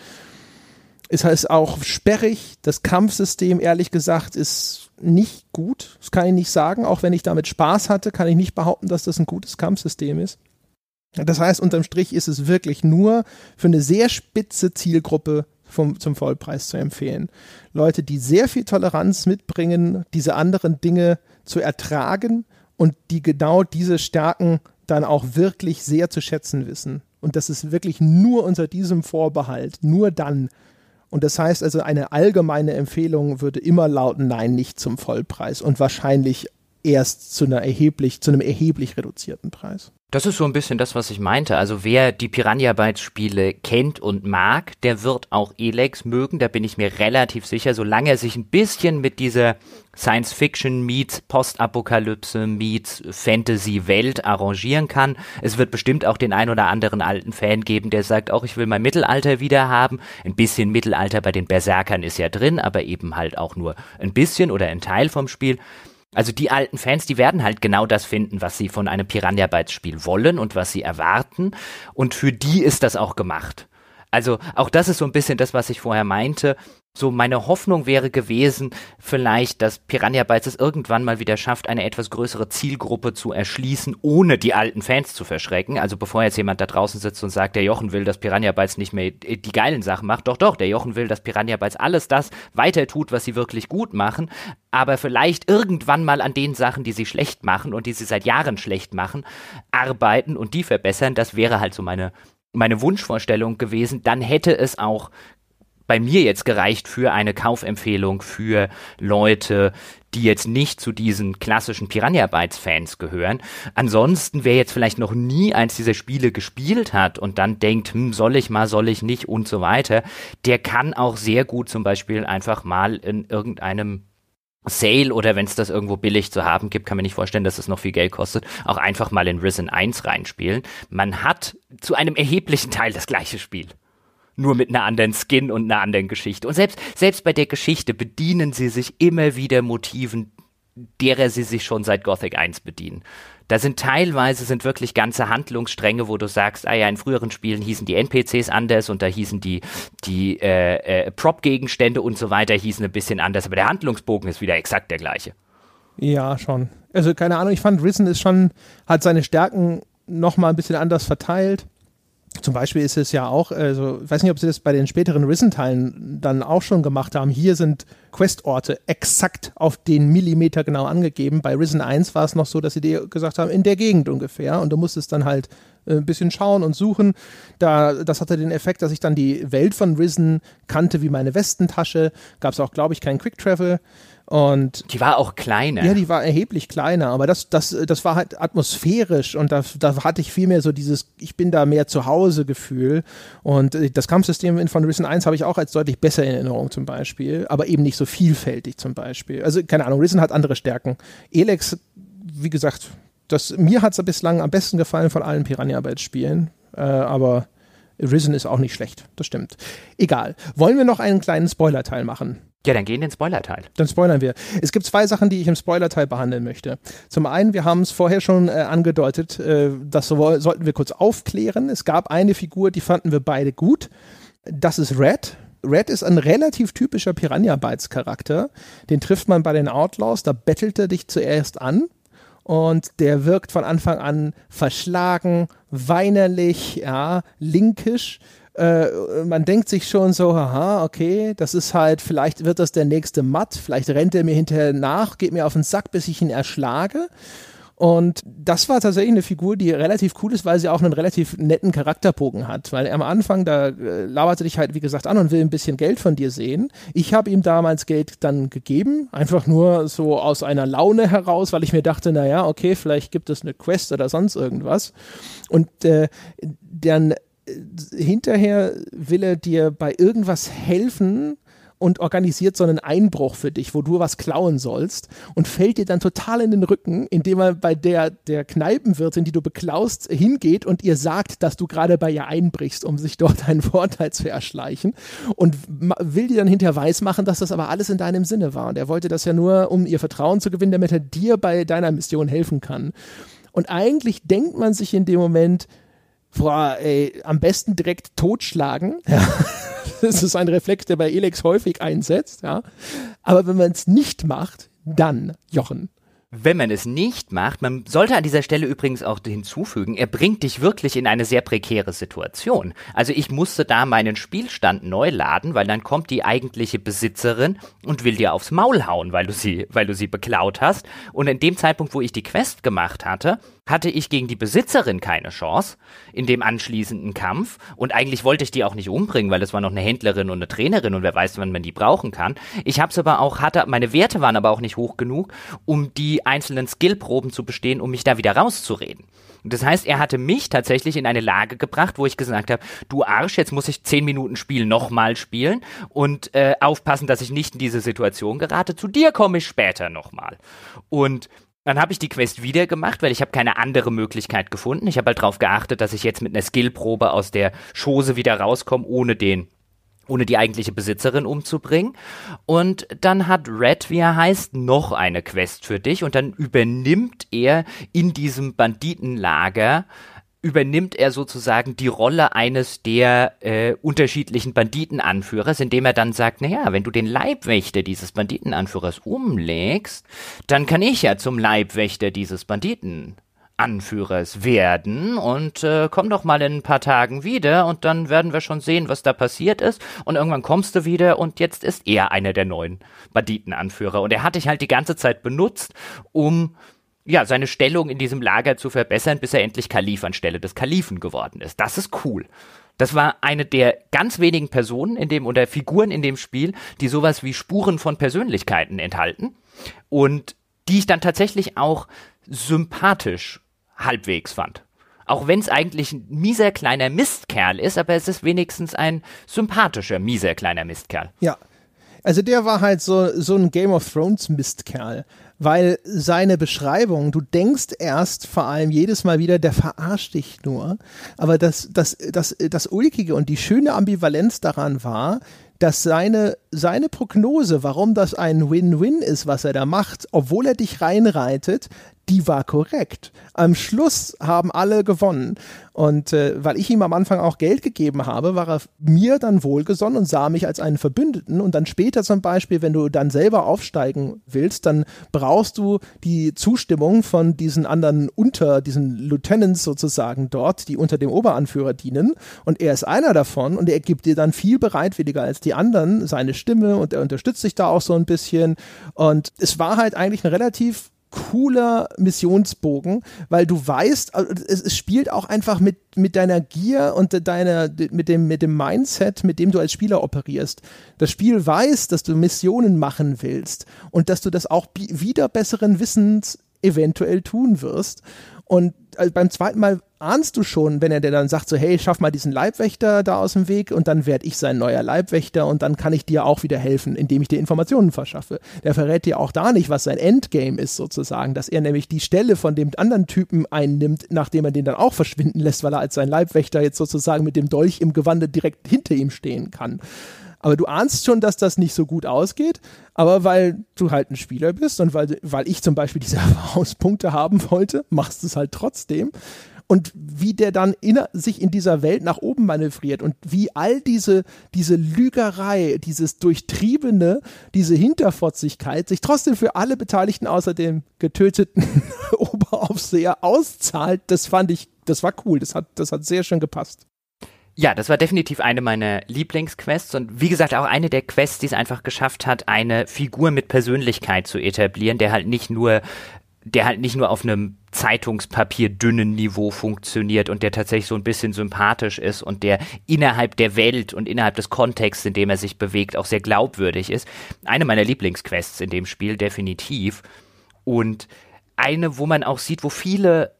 Es heißt auch sperrig. Das Kampfsystem, ehrlich gesagt, ist nicht gut. Das kann ich nicht sagen. Auch wenn ich damit Spaß hatte, kann ich nicht behaupten, dass das ein gutes Kampfsystem ist. Das heißt, unterm Strich ist es wirklich nur für eine sehr spitze Zielgruppe vom, zum Vollpreis zu empfehlen. Leute, die sehr viel Toleranz mitbringen, diese anderen Dinge zu ertragen und die genau diese Stärken dann auch wirklich sehr zu schätzen wissen. Und das ist wirklich nur unter diesem Vorbehalt, nur dann und das heißt also, eine allgemeine Empfehlung würde immer lauten, nein, nicht zum Vollpreis. Und wahrscheinlich erst zu einer erheblich, zu einem erheblich reduzierten Preis. Das ist so ein bisschen das, was ich meinte. Also wer die Piranha Bytes Spiele kennt und mag, der wird auch Elex mögen. Da bin ich mir relativ sicher, solange er sich ein bisschen mit dieser Science Fiction meets Postapokalypse meets Fantasy Welt arrangieren kann. Es wird bestimmt auch den ein oder anderen alten Fan geben, der sagt, auch ich will mein Mittelalter wieder haben. Ein bisschen Mittelalter bei den Berserkern ist ja drin, aber eben halt auch nur ein bisschen oder ein Teil vom Spiel. Also die alten Fans, die werden halt genau das finden, was sie von einem Piranha Bytes Spiel wollen und was sie erwarten. Und für die ist das auch gemacht. Also auch das ist so ein bisschen das, was ich vorher meinte. So meine Hoffnung wäre gewesen, vielleicht, dass Piranha Bytes es irgendwann mal wieder schafft, eine etwas größere Zielgruppe zu erschließen, ohne die alten Fans zu verschrecken. Also bevor jetzt jemand da draußen sitzt und sagt, der Jochen will, dass Piranha Bytes nicht mehr die geilen Sachen macht. Doch, doch, der Jochen will, dass Piranha Bytes alles das weiter tut, was sie wirklich gut machen, aber vielleicht irgendwann mal an den Sachen, die sie schlecht machen und die sie seit Jahren schlecht machen, arbeiten und die verbessern. Das wäre halt so meine meine Wunschvorstellung gewesen, dann hätte es auch bei mir jetzt gereicht für eine Kaufempfehlung für Leute, die jetzt nicht zu diesen klassischen Piranha Bytes Fans gehören. Ansonsten, wer jetzt vielleicht noch nie eins dieser Spiele gespielt hat und dann denkt, hm, soll ich mal, soll ich nicht und so weiter, der kann auch sehr gut zum Beispiel einfach mal in irgendeinem Sale oder wenn es das irgendwo billig zu haben gibt, kann man nicht vorstellen, dass es noch viel Geld kostet, auch einfach mal in Risen 1 reinspielen. Man hat zu einem erheblichen Teil das gleiche Spiel nur mit einer anderen Skin und einer anderen Geschichte. Und selbst, selbst bei der Geschichte bedienen sie sich immer wieder Motiven, derer sie sich schon seit Gothic 1 bedienen. Da sind teilweise sind wirklich ganze Handlungsstränge, wo du sagst, ah ja, in früheren Spielen hießen die NPCs anders und da hießen die, die äh, äh, Prop-Gegenstände und so weiter hießen ein bisschen anders, aber der Handlungsbogen ist wieder exakt der gleiche. Ja, schon. Also keine Ahnung, ich fand Risen ist schon, hat seine Stärken nochmal ein bisschen anders verteilt. Zum Beispiel ist es ja auch, also ich weiß nicht, ob sie das bei den späteren Risen-Teilen dann auch schon gemacht haben. Hier sind Questorte exakt auf den Millimeter genau angegeben. Bei Risen 1 war es noch so, dass sie dir gesagt haben, in der Gegend ungefähr. Und du musstest dann halt äh, ein bisschen schauen und suchen. Da, das hatte den Effekt, dass ich dann die Welt von Risen kannte wie meine Westentasche. Gab es auch, glaube ich, keinen Quick Travel. Und die war auch kleiner. Ja, die war erheblich kleiner, aber das, das, das war halt atmosphärisch und da, da hatte ich viel mehr so dieses, ich bin da mehr zu Hause Gefühl. Und äh, das Kampfsystem von Risen 1 habe ich auch als deutlich besser in Erinnerung zum Beispiel, aber eben nicht so vielfältig zum Beispiel. Also keine Ahnung, Risen hat andere Stärken. Elex, wie gesagt, das, mir hat es bislang am besten gefallen von allen Piranha Bytes Spielen, äh, aber Risen ist auch nicht schlecht, das stimmt. Egal. Wollen wir noch einen kleinen Spoiler-Teil machen? Ja, dann gehen den Spoiler-Teil. Dann spoilern wir. Es gibt zwei Sachen, die ich im Spoiler-Teil behandeln möchte. Zum einen, wir haben es vorher schon äh, angedeutet, äh, das so, sollten wir kurz aufklären. Es gab eine Figur, die fanden wir beide gut. Das ist Red. Red ist ein relativ typischer Piranha Bytes Charakter. Den trifft man bei den Outlaws, da bettelt er dich zuerst an und der wirkt von Anfang an verschlagen, weinerlich, ja, linkisch äh, man denkt sich schon so, haha, okay, das ist halt, vielleicht wird das der nächste Matt, vielleicht rennt er mir hinterher nach, geht mir auf den Sack, bis ich ihn erschlage. Und das war tatsächlich eine Figur, die relativ cool ist, weil sie auch einen relativ netten Charakterbogen hat. Weil am Anfang, da äh, labert sie dich halt, wie gesagt, an und will ein bisschen Geld von dir sehen. Ich habe ihm damals Geld dann gegeben, einfach nur so aus einer Laune heraus, weil ich mir dachte, naja, okay, vielleicht gibt es eine Quest oder sonst irgendwas. Und äh, dann hinterher will er dir bei irgendwas helfen, und organisiert so einen Einbruch für dich, wo du was klauen sollst und fällt dir dann total in den Rücken, indem er bei der, der Kneipenwirtin, die du beklaust, hingeht und ihr sagt, dass du gerade bei ihr einbrichst, um sich dort einen Vorteil zu erschleichen und will dir dann hinterher weismachen, dass das aber alles in deinem Sinne war. Und er wollte das ja nur, um ihr Vertrauen zu gewinnen, damit er dir bei deiner Mission helfen kann. Und eigentlich denkt man sich in dem Moment, boah, ey, am besten direkt totschlagen. Ja. Das ist ein Reflex, der bei Elex häufig einsetzt, ja. Aber wenn man es nicht macht, dann, Jochen, wenn man es nicht macht, man sollte an dieser Stelle übrigens auch hinzufügen, er bringt dich wirklich in eine sehr prekäre Situation. Also ich musste da meinen Spielstand neu laden, weil dann kommt die eigentliche Besitzerin und will dir aufs Maul hauen, weil du sie, weil du sie beklaut hast. Und in dem Zeitpunkt, wo ich die Quest gemacht hatte, hatte ich gegen die Besitzerin keine Chance in dem anschließenden Kampf. Und eigentlich wollte ich die auch nicht umbringen, weil das war noch eine Händlerin und eine Trainerin und wer weiß, wann man die brauchen kann. Ich habe es aber auch, hatte, meine Werte waren aber auch nicht hoch genug, um die einzelnen Skillproben zu bestehen, um mich da wieder rauszureden. Das heißt, er hatte mich tatsächlich in eine Lage gebracht, wo ich gesagt habe, du Arsch, jetzt muss ich zehn Minuten Spiel nochmal spielen und äh, aufpassen, dass ich nicht in diese Situation gerate. Zu dir komme ich später nochmal. Und dann habe ich die Quest wieder gemacht, weil ich habe keine andere Möglichkeit gefunden. Ich habe halt darauf geachtet, dass ich jetzt mit einer Skillprobe aus der Chose wieder rauskomme, ohne den ohne die eigentliche Besitzerin umzubringen. Und dann hat Red, wie er heißt, noch eine Quest für dich und dann übernimmt er in diesem Banditenlager übernimmt er sozusagen die Rolle eines der äh, unterschiedlichen Banditenanführers, indem er dann sagt, naja, wenn du den Leibwächter dieses Banditenanführers umlegst, dann kann ich ja zum Leibwächter dieses Banditenanführers werden und äh, komm doch mal in ein paar Tagen wieder und dann werden wir schon sehen, was da passiert ist. Und irgendwann kommst du wieder und jetzt ist er einer der neuen Banditenanführer. Und er hat dich halt die ganze Zeit benutzt, um ja, seine Stellung in diesem Lager zu verbessern, bis er endlich Kalif anstelle des Kalifen geworden ist. Das ist cool. Das war eine der ganz wenigen Personen in dem oder Figuren in dem Spiel, die sowas wie Spuren von Persönlichkeiten enthalten und die ich dann tatsächlich auch sympathisch halbwegs fand. Auch wenn es eigentlich ein mieser kleiner Mistkerl ist, aber es ist wenigstens ein sympathischer mieser kleiner Mistkerl. Ja. Also der war halt so, so ein Game of Thrones Mistkerl weil seine Beschreibung, du denkst erst vor allem jedes Mal wieder, der verarscht dich nur. Aber das, das, das, das Ulkige und die schöne Ambivalenz daran war, dass seine, seine Prognose, warum das ein Win-Win ist, was er da macht, obwohl er dich reinreitet, die war korrekt. Am Schluss haben alle gewonnen. Und äh, weil ich ihm am Anfang auch Geld gegeben habe, war er mir dann wohlgesonnen und sah mich als einen Verbündeten. Und dann später zum Beispiel, wenn du dann selber aufsteigen willst, dann brauchst du die Zustimmung von diesen anderen unter, diesen Lieutenants sozusagen dort, die unter dem Oberanführer dienen. Und er ist einer davon und er gibt dir dann viel bereitwilliger als die anderen seine Stimme und er unterstützt dich da auch so ein bisschen. Und es war halt eigentlich ein relativ cooler Missionsbogen, weil du weißt, also es, es, spielt auch einfach mit, mit deiner Gier und deiner, mit dem, mit dem Mindset, mit dem du als Spieler operierst. Das Spiel weiß, dass du Missionen machen willst und dass du das auch wieder besseren Wissens eventuell tun wirst. Und also beim zweiten Mal ahnst du schon, wenn er dir dann sagt, so, hey, schaff mal diesen Leibwächter da aus dem Weg und dann werde ich sein neuer Leibwächter und dann kann ich dir auch wieder helfen, indem ich dir Informationen verschaffe. Der verrät dir auch da nicht, was sein Endgame ist, sozusagen, dass er nämlich die Stelle von dem anderen Typen einnimmt, nachdem er den dann auch verschwinden lässt, weil er als sein Leibwächter jetzt sozusagen mit dem Dolch im Gewande direkt hinter ihm stehen kann. Aber du ahnst schon, dass das nicht so gut ausgeht. Aber weil du halt ein Spieler bist und weil, weil ich zum Beispiel diese Erfahrungspunkte haben wollte, machst du es halt trotzdem. Und wie der dann in, sich in dieser Welt nach oben manövriert und wie all diese, diese Lügerei, dieses Durchtriebene, diese Hinterfotzigkeit sich trotzdem für alle Beteiligten außer dem getöteten Oberaufseher auszahlt, das fand ich, das war cool. Das hat, das hat sehr schön gepasst. Ja, das war definitiv eine meiner Lieblingsquests und wie gesagt auch eine der Quests, die es einfach geschafft hat, eine Figur mit Persönlichkeit zu etablieren, der halt nicht nur der halt nicht nur auf einem Zeitungspapier dünnen Niveau funktioniert und der tatsächlich so ein bisschen sympathisch ist und der innerhalb der Welt und innerhalb des Kontexts, in dem er sich bewegt, auch sehr glaubwürdig ist. Eine meiner Lieblingsquests in dem Spiel, definitiv. Und eine, wo man auch sieht, wo viele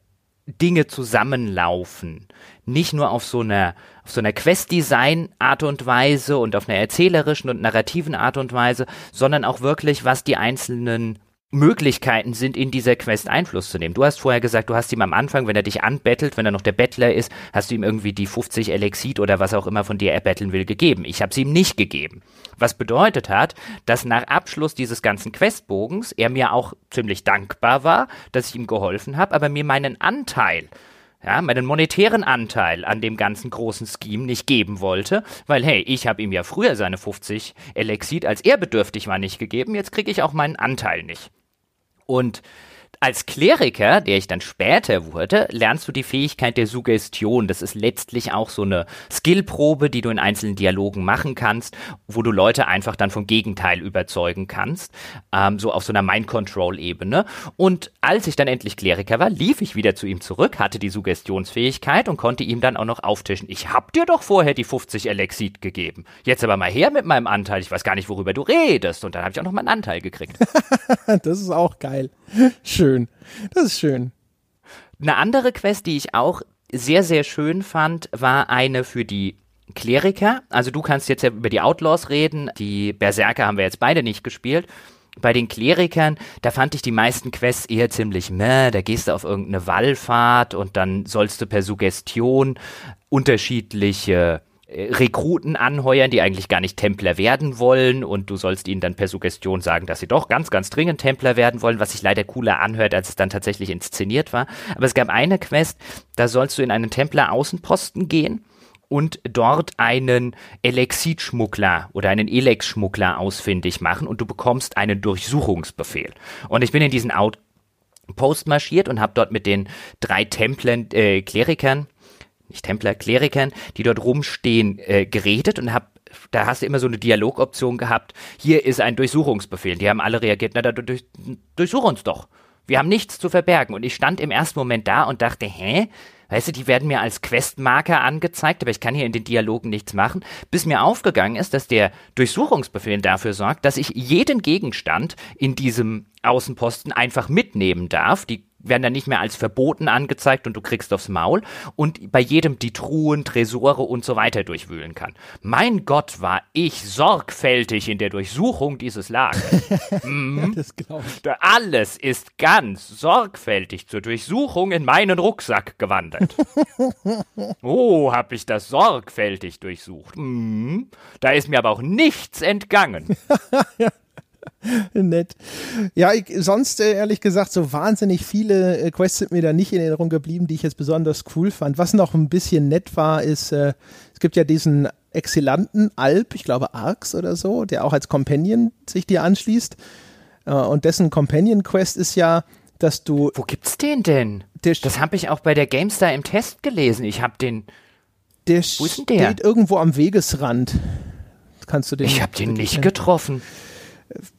Dinge zusammenlaufen. Nicht nur auf so einer, auf so einer Quest-Design-Art und Weise und auf einer erzählerischen und narrativen Art und Weise, sondern auch wirklich, was die einzelnen Möglichkeiten sind, in dieser Quest Einfluss zu nehmen. Du hast vorher gesagt, du hast ihm am Anfang, wenn er dich anbettelt, wenn er noch der Bettler ist, hast du ihm irgendwie die 50 Elexit oder was auch immer von dir erbetteln will gegeben. Ich habe sie ihm nicht gegeben. Was bedeutet hat, dass nach Abschluss dieses ganzen Questbogens er mir auch ziemlich dankbar war, dass ich ihm geholfen habe, aber mir meinen Anteil ja, meinen monetären Anteil an dem ganzen großen Scheme nicht geben wollte, weil hey, ich habe ihm ja früher seine 50 Elexit, als er bedürftig war, nicht gegeben, jetzt kriege ich auch meinen Anteil nicht. Und als Kleriker, der ich dann später wurde, lernst du die Fähigkeit der Suggestion. Das ist letztlich auch so eine Skillprobe, die du in einzelnen Dialogen machen kannst, wo du Leute einfach dann vom Gegenteil überzeugen kannst, ähm, so auf so einer Mind-Control-Ebene. Und als ich dann endlich Kleriker war, lief ich wieder zu ihm zurück, hatte die Suggestionsfähigkeit und konnte ihm dann auch noch auftischen. Ich hab dir doch vorher die 50 Elexit gegeben. Jetzt aber mal her mit meinem Anteil. Ich weiß gar nicht, worüber du redest. Und dann habe ich auch noch meinen Anteil gekriegt. das ist auch geil. Schön. Das ist schön. Eine andere Quest, die ich auch sehr, sehr schön fand, war eine für die Kleriker. Also du kannst jetzt ja über die Outlaws reden. Die Berserker haben wir jetzt beide nicht gespielt. Bei den Klerikern, da fand ich die meisten Quests eher ziemlich meh. Da gehst du auf irgendeine Wallfahrt und dann sollst du per Suggestion unterschiedliche Rekruten anheuern, die eigentlich gar nicht Templer werden wollen und du sollst ihnen dann per Suggestion sagen, dass sie doch ganz, ganz dringend Templer werden wollen, was sich leider cooler anhört, als es dann tatsächlich inszeniert war. Aber es gab eine Quest, da sollst du in einen Templer-Außenposten gehen und dort einen Elexit-Schmuggler oder einen Elex-Schmuggler ausfindig machen und du bekommst einen Durchsuchungsbefehl. Und ich bin in diesen Outpost marschiert und habe dort mit den drei Templern, äh, Klerikern nicht Templer, Klerikern, die dort rumstehen, äh, geredet und hab da hast du immer so eine Dialogoption gehabt. Hier ist ein Durchsuchungsbefehl. Die haben alle reagiert, na, da, durch, durchsuch uns doch. Wir haben nichts zu verbergen. Und ich stand im ersten Moment da und dachte, hä? Weißt du, die werden mir als Questmarker angezeigt, aber ich kann hier in den Dialogen nichts machen, bis mir aufgegangen ist, dass der Durchsuchungsbefehl dafür sorgt, dass ich jeden Gegenstand in diesem Außenposten einfach mitnehmen darf. Die werden dann nicht mehr als verboten angezeigt und du kriegst aufs Maul und bei jedem die Truhen, Tresore und so weiter durchwühlen kann. Mein Gott, war ich sorgfältig in der Durchsuchung dieses Lagers. mm, das ich. Alles ist ganz sorgfältig zur Durchsuchung in meinen Rucksack gewandert. oh, hab ich das sorgfältig durchsucht. Mm, da ist mir aber auch nichts entgangen. Nett. Ja, ich, sonst äh, ehrlich gesagt, so wahnsinnig viele äh, Quests sind mir da nicht in Erinnerung geblieben, die ich jetzt besonders cool fand. Was noch ein bisschen nett war, ist, äh, es gibt ja diesen exzellenten Alp, ich glaube Arx oder so, der auch als Companion sich dir anschließt. Äh, und dessen Companion-Quest ist ja, dass du. Wo gibt's den denn? das habe ich auch bei der GameStar im Test gelesen. Ich habe den. Der Wo ist denn der? steht irgendwo am Wegesrand. Kannst du den? Ich habe den nicht getroffen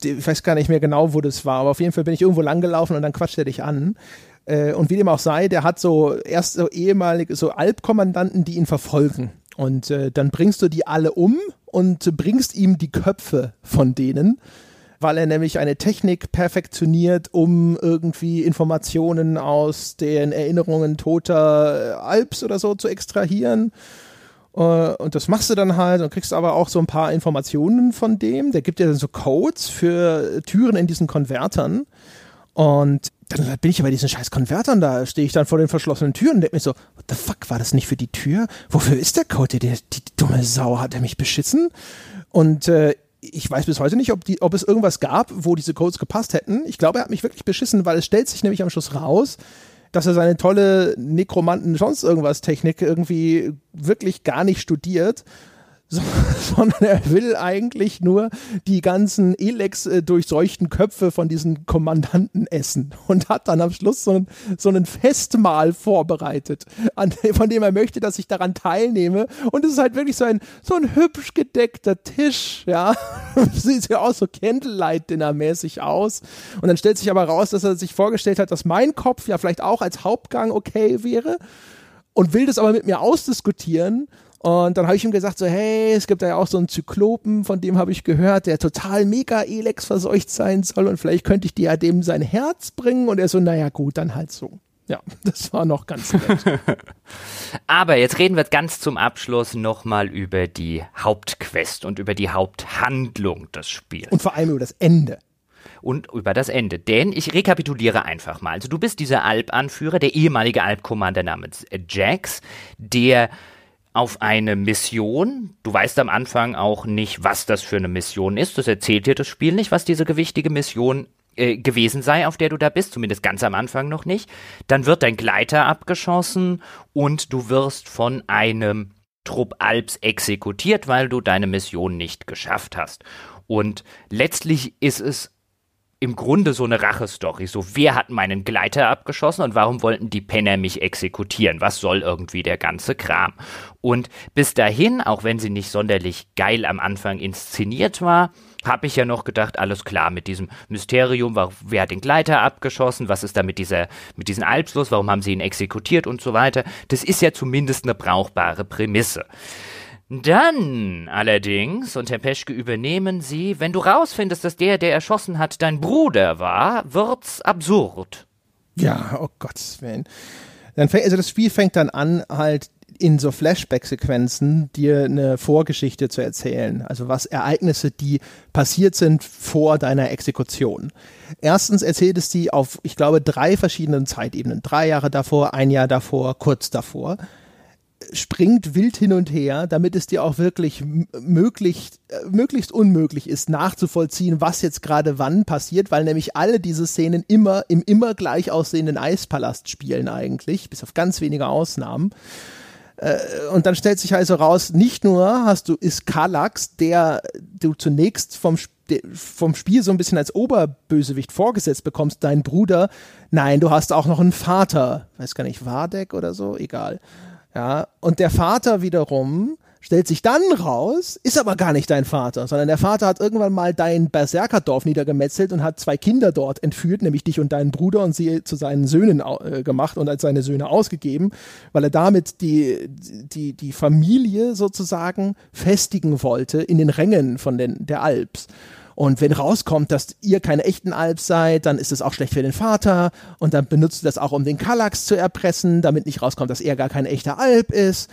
ich weiß gar nicht mehr genau, wo das war, aber auf jeden Fall bin ich irgendwo langgelaufen und dann quatscht er dich an. Äh, und wie dem auch sei, der hat so erst so ehemalige, so Alpkommandanten, die ihn verfolgen. Und äh, dann bringst du die alle um und bringst ihm die Köpfe von denen, weil er nämlich eine Technik perfektioniert, um irgendwie Informationen aus den Erinnerungen toter Alps oder so zu extrahieren. Äh, und das machst du dann halt und kriegst aber auch so ein paar Informationen von dem. Der gibt dir dann so Codes für Türen in diesen Konvertern. Und dann bin ich ja bei diesen scheiß Konvertern da, stehe ich dann vor den verschlossenen Türen und denke mir so, what the fuck, war das nicht für die Tür? Wofür ist der Code? Die, die, die dumme Sau, hat er mich beschissen? Und äh, ich weiß bis heute nicht, ob, die, ob es irgendwas gab, wo diese Codes gepasst hätten. Ich glaube, er hat mich wirklich beschissen, weil es stellt sich nämlich am Schluss raus, dass er seine tolle Nekromanten sonst irgendwas Technik irgendwie wirklich gar nicht studiert, sondern er will eigentlich nur die ganzen Elex äh, durchseuchten Köpfe von diesen Kommandanten essen und hat dann am Schluss so ein, so ein Festmahl vorbereitet, an, von dem er möchte, dass ich daran teilnehme. Und es ist halt wirklich so ein, so ein hübsch gedeckter Tisch, ja. Sieht ja auch so Candlelight-Dinner-mäßig aus. Und dann stellt sich aber raus, dass er sich vorgestellt hat, dass mein Kopf ja vielleicht auch als Hauptgang okay wäre und will das aber mit mir ausdiskutieren und dann habe ich ihm gesagt, so, hey, es gibt da ja auch so einen Zyklopen, von dem habe ich gehört, der total mega Elex verseucht sein soll und vielleicht könnte ich dir ja dem sein Herz bringen. Und er so, naja, gut, dann halt so. Ja, das war noch ganz nett. Aber jetzt reden wir ganz zum Abschluss nochmal über die Hauptquest und über die Haupthandlung des Spiels. Und vor allem über das Ende und über das Ende. Denn ich rekapituliere einfach mal. Also du bist dieser Alp-Anführer, der ehemalige Alp-Commander namens Jax, der auf eine Mission. Du weißt am Anfang auch nicht, was das für eine Mission ist. Das erzählt dir das Spiel nicht, was diese gewichtige Mission äh, gewesen sei, auf der du da bist, zumindest ganz am Anfang noch nicht. Dann wird dein Gleiter abgeschossen und du wirst von einem Trupp Alps exekutiert, weil du deine Mission nicht geschafft hast. Und letztlich ist es im Grunde so eine Rachestory. So, wer hat meinen Gleiter abgeschossen und warum wollten die Penner mich exekutieren? Was soll irgendwie der ganze Kram? Und bis dahin, auch wenn sie nicht sonderlich geil am Anfang inszeniert war, habe ich ja noch gedacht, alles klar mit diesem Mysterium, wer hat den Gleiter abgeschossen, was ist da mit dieser, mit diesen Alps los, warum haben sie ihn exekutiert und so weiter. Das ist ja zumindest eine brauchbare Prämisse. Dann allerdings, und Herr Peschke übernehmen Sie, wenn du rausfindest, dass der, der erschossen hat, dein Bruder war, wird's absurd. Ja, oh Gottes Willen. Dann fängt, also das Spiel fängt dann an, halt in so Flashback-Sequenzen dir eine Vorgeschichte zu erzählen. Also was Ereignisse, die passiert sind vor deiner Exekution. Erstens erzählt es die auf, ich glaube, drei verschiedenen Zeitebenen. Drei Jahre davor, ein Jahr davor, kurz davor springt wild hin und her, damit es dir auch wirklich möglichst, äh, möglichst unmöglich ist, nachzuvollziehen, was jetzt gerade wann passiert, weil nämlich alle diese Szenen immer im immer gleich aussehenden Eispalast spielen eigentlich, bis auf ganz wenige Ausnahmen. Äh, und dann stellt sich also raus, nicht nur hast du ist Kalax, der du zunächst vom vom Spiel so ein bisschen als Oberbösewicht vorgesetzt bekommst, dein Bruder. Nein, du hast auch noch einen Vater. Weiß gar nicht, Wardek oder so, egal. Ja, und der Vater wiederum stellt sich dann raus, ist aber gar nicht dein Vater, sondern der Vater hat irgendwann mal dein Berserkerdorf niedergemetzelt und hat zwei Kinder dort entführt, nämlich dich und deinen Bruder und sie zu seinen Söhnen äh, gemacht und als seine Söhne ausgegeben, weil er damit die, die, die Familie sozusagen festigen wollte in den Rängen von den, der Alps. Und wenn rauskommt, dass ihr keine echten Alps seid, dann ist es auch schlecht für den Vater. Und dann benutzt du das auch, um den Kallax zu erpressen, damit nicht rauskommt, dass er gar kein echter Alp ist.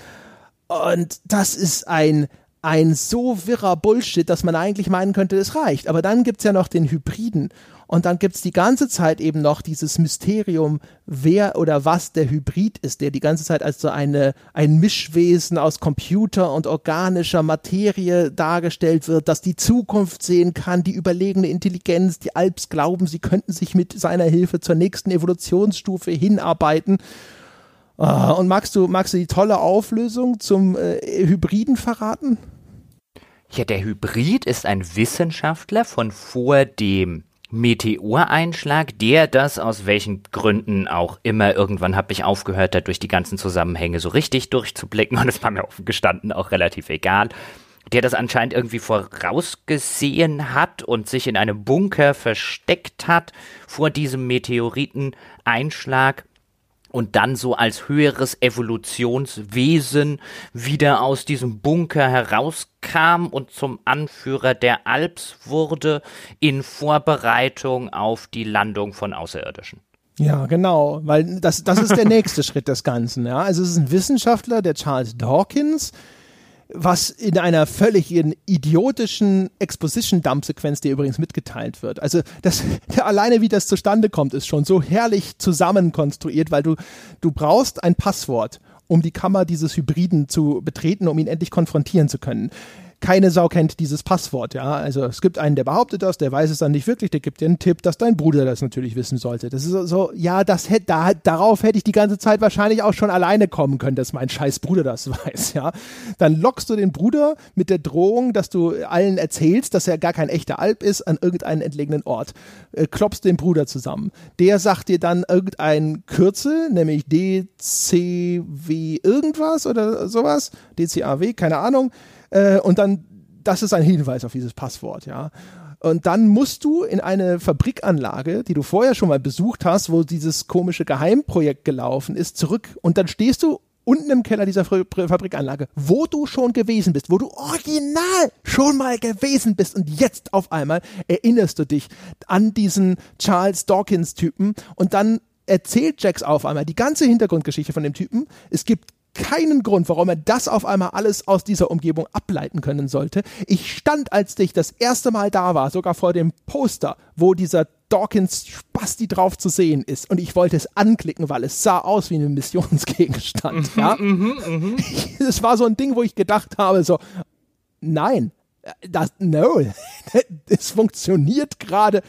Und das ist ein, ein so wirrer Bullshit, dass man eigentlich meinen könnte, es reicht. Aber dann gibt's ja noch den Hybriden. Und dann gibt's die ganze Zeit eben noch dieses Mysterium, wer oder was der Hybrid ist, der die ganze Zeit als so eine, ein Mischwesen aus Computer und organischer Materie dargestellt wird, das die Zukunft sehen kann, die überlegene Intelligenz, die Alps glauben, sie könnten sich mit seiner Hilfe zur nächsten Evolutionsstufe hinarbeiten. Uh, und magst du, magst du die tolle Auflösung zum äh, Hybriden verraten? Ja, der Hybrid ist ein Wissenschaftler von vor dem Meteoreinschlag, der das aus welchen Gründen auch immer, irgendwann habe ich aufgehört, da durch die ganzen Zusammenhänge so richtig durchzublicken. Und es war mir offen gestanden auch relativ egal, der das anscheinend irgendwie vorausgesehen hat und sich in einem Bunker versteckt hat vor diesem Meteoriteneinschlag und dann so als höheres Evolutionswesen wieder aus diesem Bunker herauskam und zum Anführer der Alps wurde in Vorbereitung auf die Landung von Außerirdischen. Ja, genau, weil das, das ist der nächste Schritt des Ganzen. Ja. Also es ist ein Wissenschaftler, der Charles Dawkins, was in einer völlig idiotischen Exposition-Dump-Sequenz dir übrigens mitgeteilt wird. Also das, alleine wie das zustande kommt, ist schon so herrlich zusammenkonstruiert, weil du, du brauchst ein Passwort, um die Kammer dieses Hybriden zu betreten, um ihn endlich konfrontieren zu können. Keine Sau kennt dieses Passwort, ja. Also es gibt einen, der behauptet das, der weiß es dann nicht wirklich, der gibt dir einen Tipp, dass dein Bruder das natürlich wissen sollte. Das ist so, ja, das hätte, da, darauf hätte ich die ganze Zeit wahrscheinlich auch schon alleine kommen können, dass mein scheiß Bruder das weiß, ja. Dann lockst du den Bruder mit der Drohung, dass du allen erzählst, dass er gar kein echter Alp ist, an irgendeinen entlegenen Ort. Äh, klopfst den Bruder zusammen. Der sagt dir dann irgendein Kürzel, nämlich DCW irgendwas oder sowas, DCAW, keine Ahnung äh, und dann, das ist ein Hinweis auf dieses Passwort, ja. Und dann musst du in eine Fabrikanlage, die du vorher schon mal besucht hast, wo dieses komische Geheimprojekt gelaufen ist, zurück. Und dann stehst du unten im Keller dieser Fabrikanlage, wo du schon gewesen bist, wo du original schon mal gewesen bist und jetzt auf einmal erinnerst du dich an diesen Charles Dawkins-Typen und dann erzählt Jax auf einmal die ganze Hintergrundgeschichte von dem Typen. Es gibt keinen Grund, warum er das auf einmal alles aus dieser Umgebung ableiten können sollte. Ich stand, als ich das erste Mal da war, sogar vor dem Poster, wo dieser Dawkins Spasti drauf zu sehen ist. Und ich wollte es anklicken, weil es sah aus wie ein Missionsgegenstand. Mhm, ja? Mhm, mhm. Es war so ein Ding, wo ich gedacht habe, so, nein, das, no, es funktioniert gerade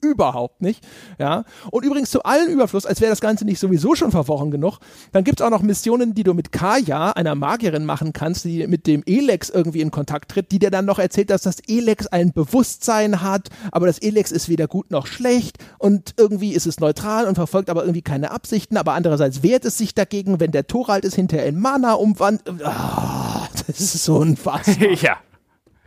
überhaupt nicht. Ja. Und übrigens zu allen Überfluss, als wäre das Ganze nicht sowieso schon verworren genug, dann gibt es auch noch Missionen, die du mit Kaya, einer Magierin, machen kannst, die mit dem Elex irgendwie in Kontakt tritt, die dir dann noch erzählt, dass das Elex ein Bewusstsein hat, aber das Elex ist weder gut noch schlecht und irgendwie ist es neutral und verfolgt aber irgendwie keine Absichten, aber andererseits wehrt es sich dagegen, wenn der Torald es hinterher in Mana umwandelt. Oh, das ist so unfassbar. ja.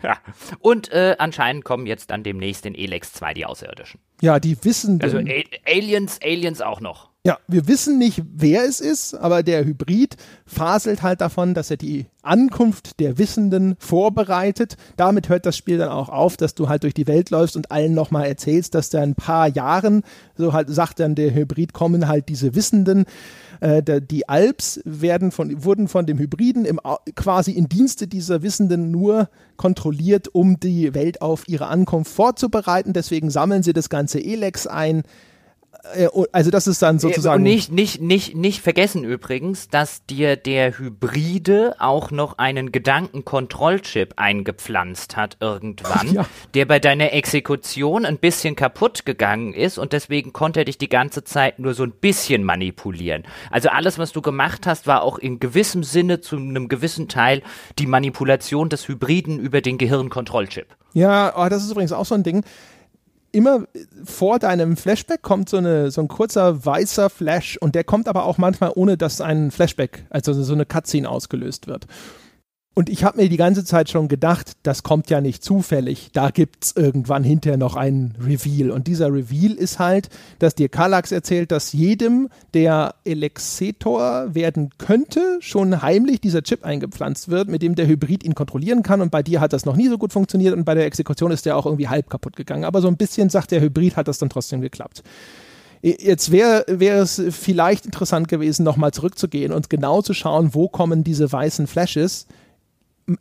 Ja. Und äh, anscheinend kommen jetzt dann demnächst in Elex 2 die Außerirdischen. Ja, die wissen. Also A Aliens, Aliens auch noch. Ja, wir wissen nicht, wer es ist, aber der Hybrid faselt halt davon, dass er die Ankunft der Wissenden vorbereitet. Damit hört das Spiel dann auch auf, dass du halt durch die Welt läufst und allen nochmal erzählst, dass da ein paar Jahren, so halt sagt dann der Hybrid, kommen halt diese Wissenden. Äh, die Alps werden von, wurden von dem Hybriden im, quasi in Dienste dieser Wissenden nur kontrolliert, um die Welt auf ihre Ankunft vorzubereiten. Deswegen sammeln sie das ganze Elex ein also das ist dann äh, sozusagen. Und nicht, nicht, nicht, nicht vergessen übrigens, dass dir der Hybride auch noch einen Gedankenkontrollchip eingepflanzt hat irgendwann, ja. der bei deiner Exekution ein bisschen kaputt gegangen ist und deswegen konnte er dich die ganze Zeit nur so ein bisschen manipulieren. Also alles, was du gemacht hast, war auch in gewissem Sinne zu einem gewissen Teil die Manipulation des Hybriden über den Gehirnkontrollchip. Ja, oh, das ist übrigens auch so ein Ding immer vor deinem Flashback kommt so, eine, so ein kurzer weißer Flash und der kommt aber auch manchmal ohne, dass ein Flashback, also so eine Cutscene ausgelöst wird. Und ich habe mir die ganze Zeit schon gedacht, das kommt ja nicht zufällig. Da gibt's irgendwann hinterher noch einen Reveal. Und dieser Reveal ist halt, dass dir Kallax erzählt, dass jedem, der Elexetor werden könnte, schon heimlich dieser Chip eingepflanzt wird, mit dem der Hybrid ihn kontrollieren kann. Und bei dir hat das noch nie so gut funktioniert und bei der Exekution ist der auch irgendwie halb kaputt gegangen. Aber so ein bisschen sagt der Hybrid, hat das dann trotzdem geklappt. Jetzt wäre wär es vielleicht interessant gewesen, nochmal zurückzugehen und genau zu schauen, wo kommen diese weißen Flashes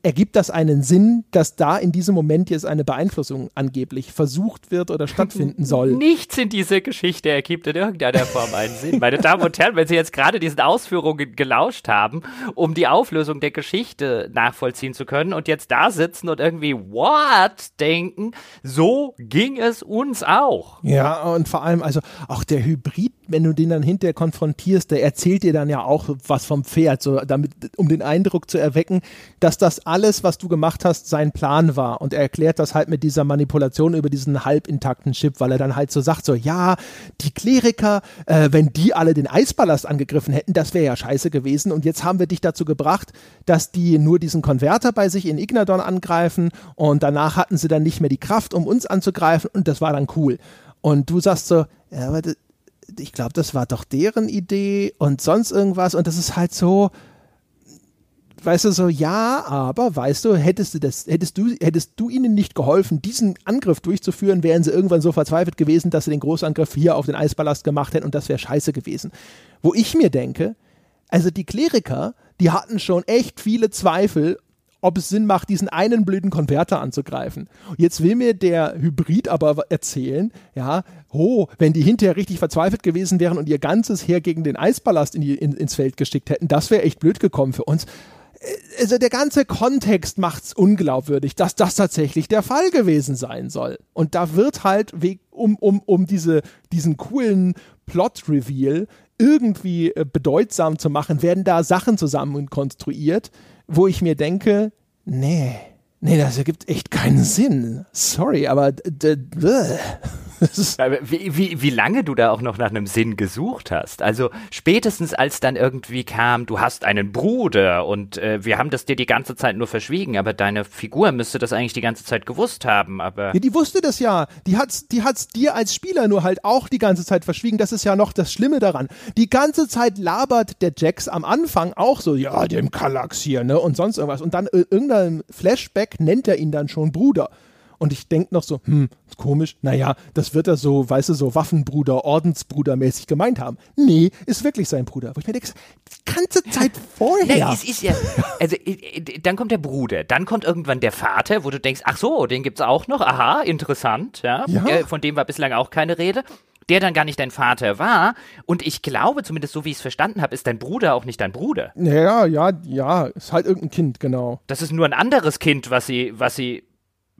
ergibt das einen Sinn, dass da in diesem Moment jetzt eine Beeinflussung angeblich versucht wird oder stattfinden soll? Nichts in dieser Geschichte ergibt in irgendeiner Form einen Sinn. Meine Damen und Herren, wenn Sie jetzt gerade diesen Ausführungen gelauscht haben, um die Auflösung der Geschichte nachvollziehen zu können und jetzt da sitzen und irgendwie what denken, so ging es uns auch. Ja, und vor allem, also auch der Hybrid, wenn du den dann hinterher konfrontierst, der erzählt dir dann ja auch was vom Pferd, so damit, um den Eindruck zu erwecken, dass das dass alles, was du gemacht hast, sein Plan war. Und er erklärt das halt mit dieser Manipulation über diesen halbintakten Chip, weil er dann halt so sagt, so, ja, die Kleriker, äh, wenn die alle den Eisballast angegriffen hätten, das wäre ja scheiße gewesen. Und jetzt haben wir dich dazu gebracht, dass die nur diesen Konverter bei sich in Ignadon angreifen und danach hatten sie dann nicht mehr die Kraft, um uns anzugreifen und das war dann cool. Und du sagst so, ja, aber ich glaube, das war doch deren Idee und sonst irgendwas und das ist halt so, weißt du, so, ja, aber weißt du, hättest du das, hättest du, hättest du ihnen nicht geholfen, diesen Angriff durchzuführen, wären sie irgendwann so verzweifelt gewesen, dass sie den Großangriff hier auf den Eisballast gemacht hätten und das wäre scheiße gewesen. Wo ich mir denke, also die Kleriker, die hatten schon echt viele Zweifel, ob es Sinn macht, diesen einen blöden Konverter anzugreifen. Jetzt will mir der Hybrid aber erzählen, ja, oh, wenn die hinterher richtig verzweifelt gewesen wären und ihr ganzes Heer gegen den Eisballast in die, in, ins Feld geschickt hätten, das wäre echt blöd gekommen für uns also der ganze Kontext macht's unglaubwürdig, dass das tatsächlich der Fall gewesen sein soll. Und da wird halt, um, um, um diese, diesen coolen Plot-Reveal irgendwie äh, bedeutsam zu machen, werden da Sachen zusammen konstruiert, wo ich mir denke, nee, nee, das ergibt echt keinen Sinn. Sorry, aber wie, wie, wie lange du da auch noch nach einem Sinn gesucht hast. Also spätestens als dann irgendwie kam, du hast einen Bruder und äh, wir haben das dir die ganze Zeit nur verschwiegen, aber deine Figur müsste das eigentlich die ganze Zeit gewusst haben, aber. Ja, die wusste das ja. Die hat's, die hat's dir als Spieler nur halt auch die ganze Zeit verschwiegen. Das ist ja noch das Schlimme daran. Die ganze Zeit labert der Jax am Anfang auch so, ja, dem Kallax hier, ne, und sonst irgendwas. Und dann äh, irgendein Flashback nennt er ihn dann schon Bruder. Und ich denke noch so, hm, komisch, naja, das wird er so, weißt du, so Waffenbruder, Ordensbruder-mäßig gemeint haben. Nee, ist wirklich sein Bruder. Wo ich mir denke, die ganze Zeit vorher. Nee, es ist ja, also dann kommt der Bruder, dann kommt irgendwann der Vater, wo du denkst, ach so, den gibt's auch noch, aha, interessant, ja. ja. Von dem war bislang auch keine Rede der dann gar nicht dein Vater war. Und ich glaube, zumindest so wie ich es verstanden habe, ist dein Bruder auch nicht dein Bruder. Ja, ja, ja, ist halt irgendein Kind, genau. Das ist nur ein anderes Kind, was sie, was sie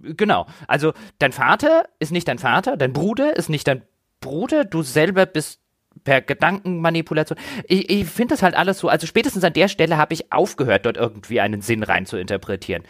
Genau. Also dein Vater ist nicht dein Vater, dein Bruder ist nicht dein Bruder, du selber bist per Gedankenmanipulation. Ich, ich finde das halt alles so, also spätestens an der Stelle habe ich aufgehört, dort irgendwie einen Sinn rein zu interpretieren.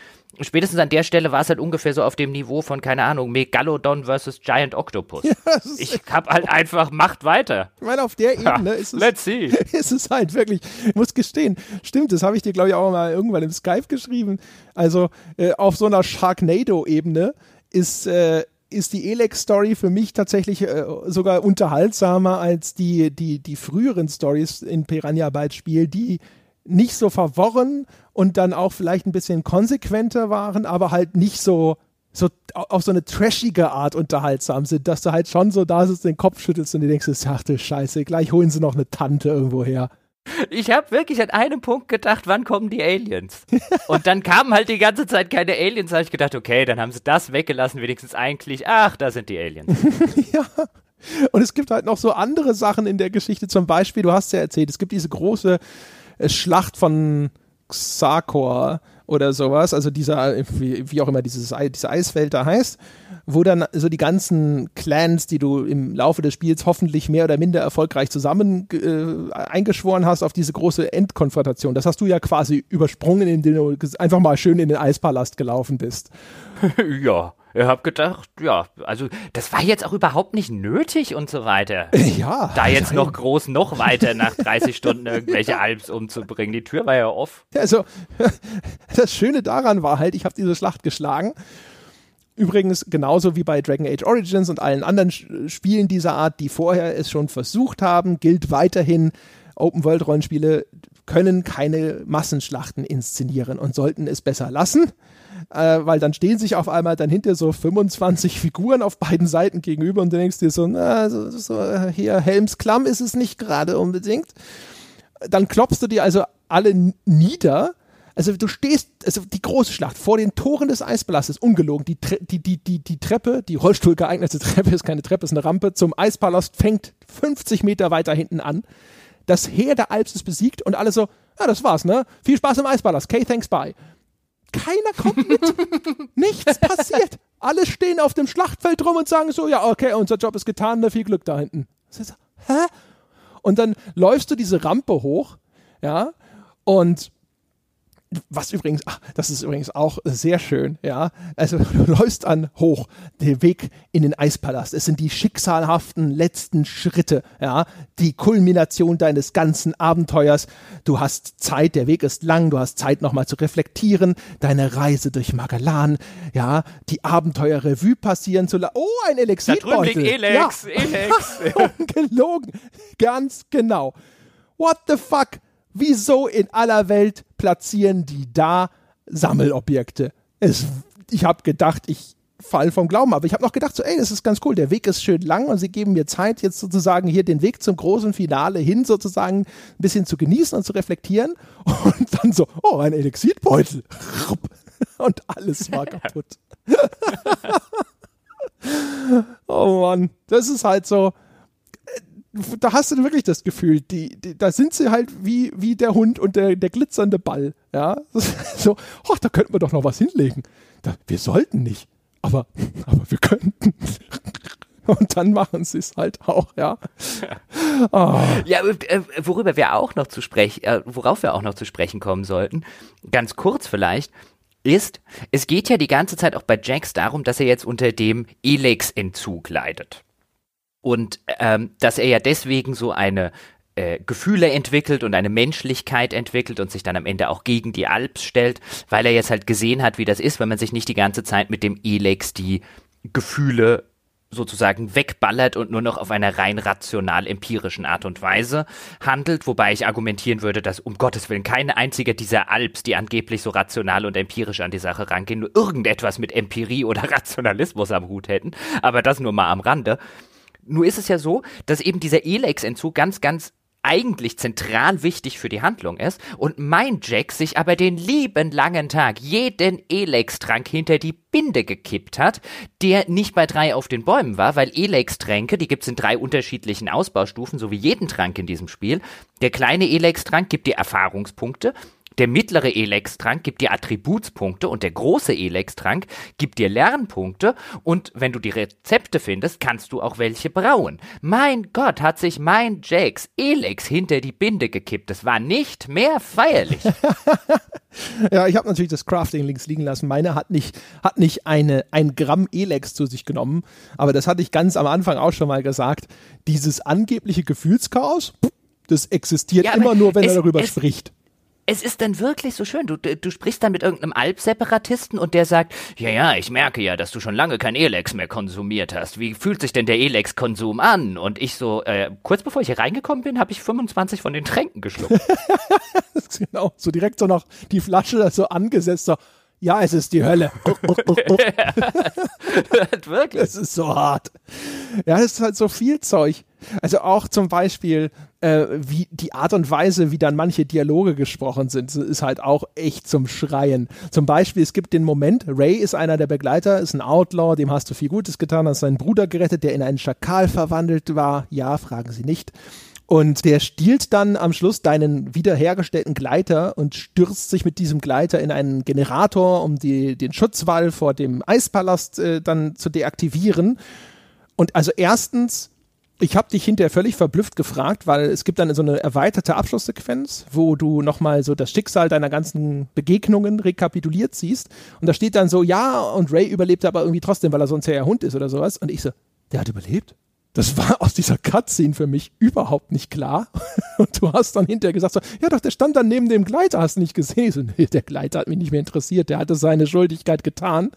Spätestens an der Stelle war es halt ungefähr so auf dem Niveau von, keine Ahnung, Megalodon versus Giant Octopus. Ja, ich hab halt einfach, macht weiter. Ich meine, auf der Ebene ja, ist, es, let's see. ist es halt wirklich, ich muss gestehen, stimmt, das habe ich dir, glaube ich, auch mal irgendwann im Skype geschrieben. Also äh, auf so einer Sharknado-Ebene ist, äh, ist die Elex-Story für mich tatsächlich äh, sogar unterhaltsamer als die, die, die früheren Stories in Piranha Bytes Spiel, die nicht so verworren und dann auch vielleicht ein bisschen konsequenter waren, aber halt nicht so so auf so eine trashige Art unterhaltsam sind, dass du halt schon so da sitzt, den Kopf schüttelst und dir denkst, ach du Scheiße, gleich holen sie noch eine Tante irgendwo her. Ich habe wirklich an einem Punkt gedacht, wann kommen die Aliens? Und dann kamen halt die ganze Zeit keine Aliens. Da habe ich gedacht, okay, dann haben sie das weggelassen, wenigstens eigentlich. Ach, da sind die Aliens. ja. Und es gibt halt noch so andere Sachen in der Geschichte. Zum Beispiel, du hast ja erzählt, es gibt diese große Schlacht von Xarkor oder sowas, also dieser, wie, wie auch immer dieses, diese Eiswelt da heißt, wo dann so die ganzen Clans, die du im Laufe des Spiels hoffentlich mehr oder minder erfolgreich zusammen äh, eingeschworen hast auf diese große Endkonfrontation. Das hast du ja quasi übersprungen, indem du einfach mal schön in den Eispalast gelaufen bist. ja. Ich habe gedacht, ja, also das war jetzt auch überhaupt nicht nötig und so weiter. Ja. Da jetzt noch groß noch weiter nach 30 Stunden irgendwelche Alps umzubringen. Die Tür war ja off. Also das Schöne daran war halt, ich habe diese Schlacht geschlagen. Übrigens genauso wie bei Dragon Age Origins und allen anderen Spielen dieser Art, die vorher es schon versucht haben, gilt weiterhin, Open-World-Rollenspiele können keine Massenschlachten inszenieren und sollten es besser lassen äh, weil dann stehen sich auf einmal dann hinter so 25 Figuren auf beiden Seiten gegenüber und du denkst dir so, na, so, so hier Helmsklamm ist es nicht gerade unbedingt. Dann klopfst du dir also alle nieder. Also du stehst, also die große Schlacht vor den Toren des Eispalastes, ungelogen, die, die, die, die, die Treppe, die Rollstuhl geeignete Treppe ist keine Treppe, ist eine Rampe zum Eispalast, fängt 50 Meter weiter hinten an. Das Heer der Alps ist besiegt und alle so, ja, das war's, ne? Viel Spaß im Eispalast. Okay, thanks, bye. Keiner kommt mit. Nichts passiert. Alle stehen auf dem Schlachtfeld rum und sagen so, ja, okay, unser Job ist getan, ne, viel Glück da hinten. Hä? Und dann läufst du diese Rampe hoch, ja, und was übrigens, ach, das ist übrigens auch sehr schön, ja. Also du läufst an hoch, der Weg in den Eispalast. Es sind die schicksalhaften letzten Schritte, ja. Die Kulmination deines ganzen Abenteuers. Du hast Zeit, der Weg ist lang, du hast Zeit nochmal zu reflektieren, deine Reise durch Magellan, ja, die Abenteuerrevue passieren zu lassen. Oh, ein Elixierbeutel. Elex, ja. Elex. Gelogen. Ganz genau. What the fuck? Wieso in aller Welt platzieren die da Sammelobjekte? Es, ich habe gedacht, ich fall vom Glauben, aber ich habe noch gedacht, so, ey, das ist ganz cool, der Weg ist schön lang und sie geben mir Zeit, jetzt sozusagen hier den Weg zum großen Finale hin sozusagen ein bisschen zu genießen und zu reflektieren. Und dann so, oh, ein Elixierbeutel und alles war kaputt. oh Mann, das ist halt so, da hast du wirklich das Gefühl, die, die, da sind sie halt wie, wie der Hund und der, der glitzernde Ball. Ja, so, ach, da könnten wir doch noch was hinlegen. Da, wir sollten nicht, aber, aber wir könnten. Und dann machen sie es halt auch, ja. Oh. Ja, äh, worüber wir auch noch zu sprechen, äh, worauf wir auch noch zu sprechen kommen sollten, ganz kurz vielleicht, ist, es geht ja die ganze Zeit auch bei Jax darum, dass er jetzt unter dem Elex-Entzug leidet. Und ähm, dass er ja deswegen so eine äh, Gefühle entwickelt und eine Menschlichkeit entwickelt und sich dann am Ende auch gegen die Alps stellt, weil er jetzt halt gesehen hat, wie das ist, wenn man sich nicht die ganze Zeit mit dem Elex die Gefühle sozusagen wegballert und nur noch auf einer rein rational empirischen Art und Weise handelt, wobei ich argumentieren würde, dass um Gottes Willen keine einzige dieser Alps, die angeblich so rational und empirisch an die Sache rangehen, nur irgendetwas mit Empirie oder Rationalismus am Hut hätten, aber das nur mal am Rande. Nur ist es ja so, dass eben dieser Elex-Entzug ganz, ganz eigentlich zentral wichtig für die Handlung ist und mein Jack sich aber den lieben langen Tag jeden Elex-Trank hinter die Binde gekippt hat, der nicht bei drei auf den Bäumen war, weil Elex-Tränke, die gibt's in drei unterschiedlichen Ausbaustufen, so wie jeden Trank in diesem Spiel. Der kleine Elex-Trank gibt dir Erfahrungspunkte, der mittlere Elex-Trank gibt dir Attributspunkte und der große Elex-Trank gibt dir Lernpunkte und wenn du die Rezepte findest, kannst du auch welche brauen. Mein Gott, hat sich mein Jax Elex hinter die Binde gekippt. Das war nicht mehr feierlich. ja, ich habe natürlich das Crafting links liegen lassen. Meine hat nicht, hat nicht eine, ein Gramm Elex zu sich genommen, aber das hatte ich ganz am Anfang auch schon mal gesagt. Dieses angebliche Gefühlschaos, das existiert ja, immer nur, wenn es, er darüber spricht es ist dann wirklich so schön. Du, du sprichst dann mit irgendeinem Alp-Separatisten und der sagt, ja, ja, ich merke ja, dass du schon lange kein Elex mehr konsumiert hast. Wie fühlt sich denn der Elex-Konsum an? Und ich so, äh, kurz bevor ich hier reingekommen bin, habe ich 25 von den Tränken geschluckt. genau, so direkt so noch die Flasche so angesetzt, so, ja, es ist die Hölle. Wirklich? Es ist so hart. Ja, es ist halt so viel Zeug. Also auch zum Beispiel, äh, wie die Art und Weise, wie dann manche Dialoge gesprochen sind, ist halt auch echt zum Schreien. Zum Beispiel, es gibt den Moment, Ray ist einer der Begleiter, ist ein Outlaw, dem hast du viel Gutes getan, hast seinen Bruder gerettet, der in einen Schakal verwandelt war. Ja, fragen Sie nicht. Und der stiehlt dann am Schluss deinen wiederhergestellten Gleiter und stürzt sich mit diesem Gleiter in einen Generator, um die, den Schutzwall vor dem Eispalast äh, dann zu deaktivieren. Und also erstens, ich habe dich hinterher völlig verblüfft gefragt, weil es gibt dann so eine erweiterte Abschlusssequenz, wo du nochmal so das Schicksal deiner ganzen Begegnungen rekapituliert siehst. Und da steht dann so, ja, und Ray überlebt aber irgendwie trotzdem, weil er sonst ja Hund ist oder sowas. Und ich so, der hat überlebt? Das war aus dieser Cutscene für mich überhaupt nicht klar. Und du hast dann hinterher gesagt, so, ja doch, der stand dann neben dem Gleiter, hast du nicht gesehen. So, nee, der Gleiter hat mich nicht mehr interessiert, der hatte seine Schuldigkeit getan.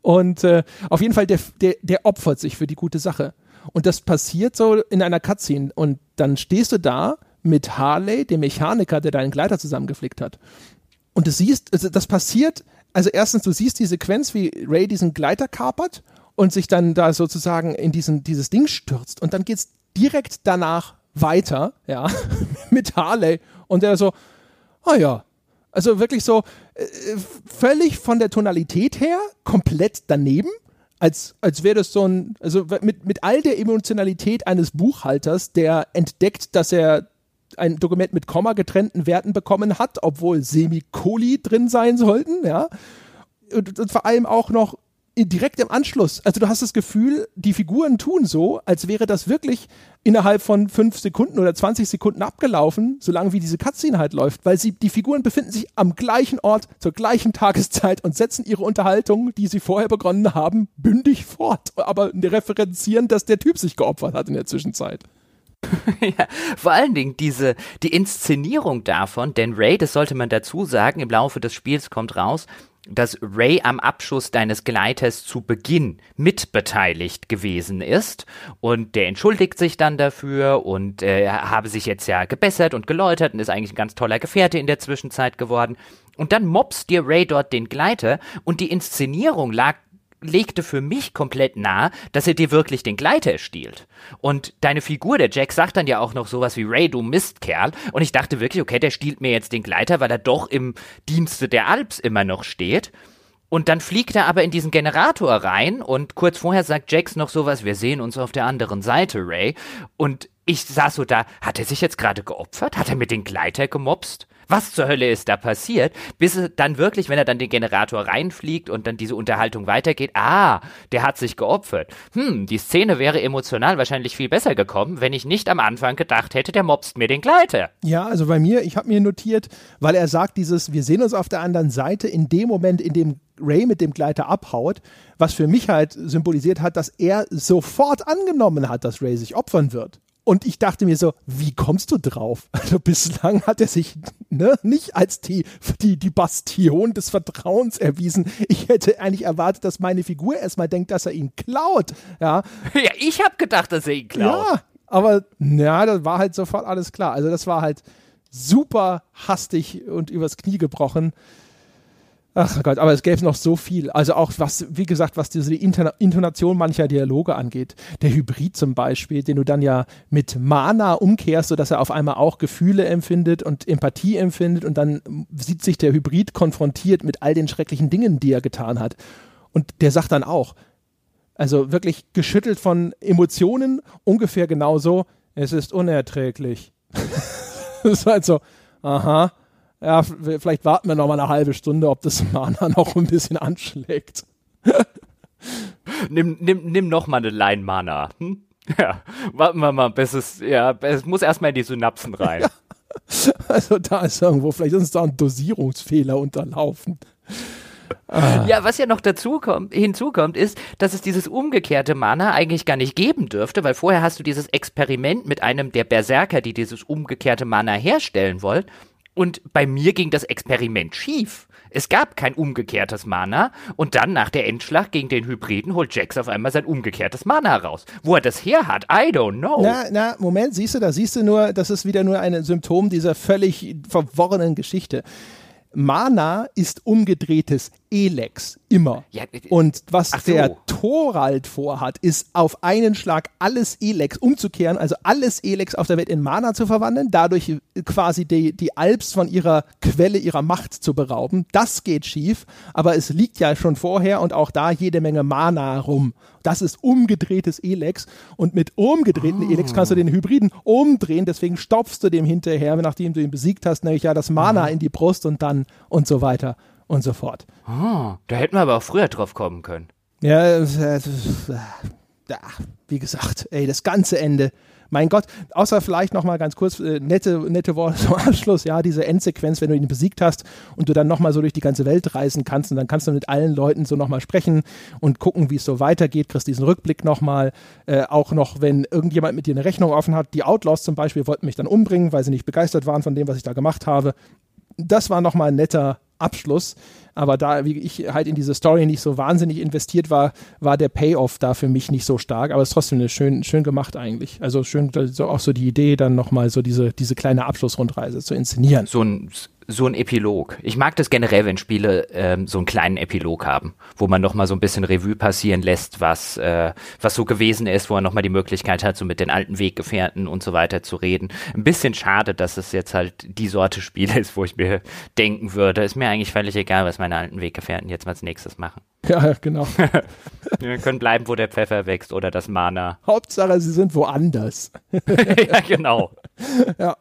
Und äh, auf jeden Fall, der, der, der opfert sich für die gute Sache. Und das passiert so in einer Cutscene. Und dann stehst du da mit Harley, dem Mechaniker, der deinen Gleiter zusammengeflickt hat. Und du siehst, also das passiert, also erstens, du siehst die Sequenz, wie Ray diesen Gleiter kapert und sich dann da sozusagen in diesen, dieses Ding stürzt. Und dann geht es direkt danach weiter, ja, mit Harley. Und der so, ah ja, also wirklich so äh, völlig von der Tonalität her komplett daneben. Als, als wäre das so ein, also mit, mit all der Emotionalität eines Buchhalters, der entdeckt, dass er ein Dokument mit Komma getrennten Werten bekommen hat, obwohl Semikoli drin sein sollten, ja. Und, und vor allem auch noch direkt im Anschluss. Also du hast das Gefühl, die Figuren tun so, als wäre das wirklich innerhalb von fünf Sekunden oder 20 Sekunden abgelaufen, solange wie diese Cutscene halt läuft, weil sie, die Figuren befinden sich am gleichen Ort, zur gleichen Tageszeit und setzen ihre Unterhaltung, die sie vorher begonnen haben, bündig fort, aber referenzieren, dass der Typ sich geopfert hat in der Zwischenzeit. ja, vor allen Dingen diese, die Inszenierung davon, denn Ray, das sollte man dazu sagen, im Laufe des Spiels kommt raus, dass Ray am Abschuss deines Gleiters zu Beginn mitbeteiligt gewesen ist und der entschuldigt sich dann dafür und äh, habe sich jetzt ja gebessert und geläutert und ist eigentlich ein ganz toller Gefährte in der Zwischenzeit geworden. Und dann mobst dir Ray dort den Gleiter und die Inszenierung lag legte für mich komplett nah, dass er dir wirklich den Gleiter stiehlt. Und deine Figur, der Jack, sagt dann ja auch noch sowas wie Ray, du Mistkerl. Und ich dachte wirklich, okay, der stiehlt mir jetzt den Gleiter, weil er doch im Dienste der Alps immer noch steht. Und dann fliegt er aber in diesen Generator rein und kurz vorher sagt Jax noch sowas, wir sehen uns auf der anderen Seite, Ray. Und ich saß so da, hat er sich jetzt gerade geopfert? Hat er mit den Gleiter gemobst? Was zur Hölle ist da passiert? Bis dann wirklich, wenn er dann den Generator reinfliegt und dann diese Unterhaltung weitergeht, ah, der hat sich geopfert. Hm, die Szene wäre emotional wahrscheinlich viel besser gekommen, wenn ich nicht am Anfang gedacht hätte, der mobst mir den Gleiter. Ja, also bei mir, ich habe mir notiert, weil er sagt dieses, wir sehen uns auf der anderen Seite in dem Moment, in dem Ray mit dem Gleiter abhaut, was für mich halt symbolisiert hat, dass er sofort angenommen hat, dass Ray sich opfern wird. Und ich dachte mir so, wie kommst du drauf? Also bislang hat er sich ne, nicht als die, die, die Bastion des Vertrauens erwiesen. Ich hätte eigentlich erwartet, dass meine Figur erstmal denkt, dass er ihn klaut. Ja, ja ich habe gedacht, dass er ihn klaut. Ja, aber ja, das war halt sofort alles klar. Also das war halt super hastig und übers Knie gebrochen. Ach Gott, aber es gäbe noch so viel. Also auch was, wie gesagt, was diese Intonation mancher Dialoge angeht. Der Hybrid zum Beispiel, den du dann ja mit Mana umkehrst, sodass er auf einmal auch Gefühle empfindet und Empathie empfindet und dann sieht sich der Hybrid konfrontiert mit all den schrecklichen Dingen, die er getan hat. Und der sagt dann auch, also wirklich geschüttelt von Emotionen, ungefähr genauso, es ist unerträglich. das ist halt so, aha, ja, vielleicht warten wir noch mal eine halbe Stunde, ob das Mana noch ein bisschen anschlägt. nimm, nimm, nimm noch mal eine Line Mana. Hm? Ja, warten wir mal, bis es, ja, es muss erstmal in die Synapsen rein. Ja. Also da ist irgendwo, vielleicht ist da ein Dosierungsfehler unterlaufen. Ah. Ja, was ja noch dazu kommt, hinzukommt, ist, dass es dieses umgekehrte Mana eigentlich gar nicht geben dürfte, weil vorher hast du dieses Experiment mit einem der Berserker, die dieses umgekehrte Mana herstellen wollen. Und bei mir ging das Experiment schief. Es gab kein umgekehrtes Mana und dann nach der Endschlacht gegen den Hybriden holt Jax auf einmal sein umgekehrtes Mana raus. Wo er das her hat, I don't know. Na, na, Moment, siehst du, da siehst du nur, das ist wieder nur ein Symptom dieser völlig verworrenen Geschichte. Mana ist umgedrehtes Elex, immer. Ja, äh, und was so. der Thorald vorhat, ist auf einen Schlag alles Elex umzukehren, also alles Elex auf der Welt in Mana zu verwandeln, dadurch quasi die, die Alps von ihrer Quelle, ihrer Macht zu berauben. Das geht schief, aber es liegt ja schon vorher und auch da jede Menge Mana rum. Das ist umgedrehtes Elex und mit umgedrehten oh. Elex kannst du den Hybriden umdrehen, deswegen stopfst du dem hinterher, nachdem du ihn besiegt hast, nämlich ja das Mana mhm. in die Brust und dann und so weiter und so fort. Oh, da hätten wir aber auch früher drauf kommen können. Ja, äh, äh, wie gesagt, ey, das ganze Ende. Mein Gott, außer vielleicht noch mal ganz kurz äh, nette, nette Worte zum Abschluss. Ja, diese Endsequenz, wenn du ihn besiegt hast und du dann noch mal so durch die ganze Welt reisen kannst und dann kannst du mit allen Leuten so noch mal sprechen und gucken, wie es so weitergeht. Kriegst diesen Rückblick noch mal. Äh, auch noch, wenn irgendjemand mit dir eine Rechnung offen hat. Die Outlaws zum Beispiel wollten mich dann umbringen, weil sie nicht begeistert waren von dem, was ich da gemacht habe. Das war noch mal ein netter Abschluss. Aber da, wie ich halt in diese Story nicht so wahnsinnig investiert war, war der Payoff da für mich nicht so stark. Aber es ist trotzdem schön, schön gemacht eigentlich. Also schön, so auch so die Idee, dann nochmal so diese, diese kleine Abschlussrundreise zu inszenieren. So ein so ein Epilog. Ich mag das generell, wenn Spiele ähm, so einen kleinen Epilog haben, wo man noch mal so ein bisschen Revue passieren lässt, was äh, was so gewesen ist, wo man noch mal die Möglichkeit hat, so mit den alten Weggefährten und so weiter zu reden. Ein bisschen schade, dass es jetzt halt die Sorte Spiel ist, wo ich mir denken würde, ist mir eigentlich völlig egal, was meine alten Weggefährten jetzt als nächstes machen. Ja, genau. Wir können bleiben, wo der Pfeffer wächst oder das Mana. Hauptsache, sie sind woanders. ja, genau. Ja.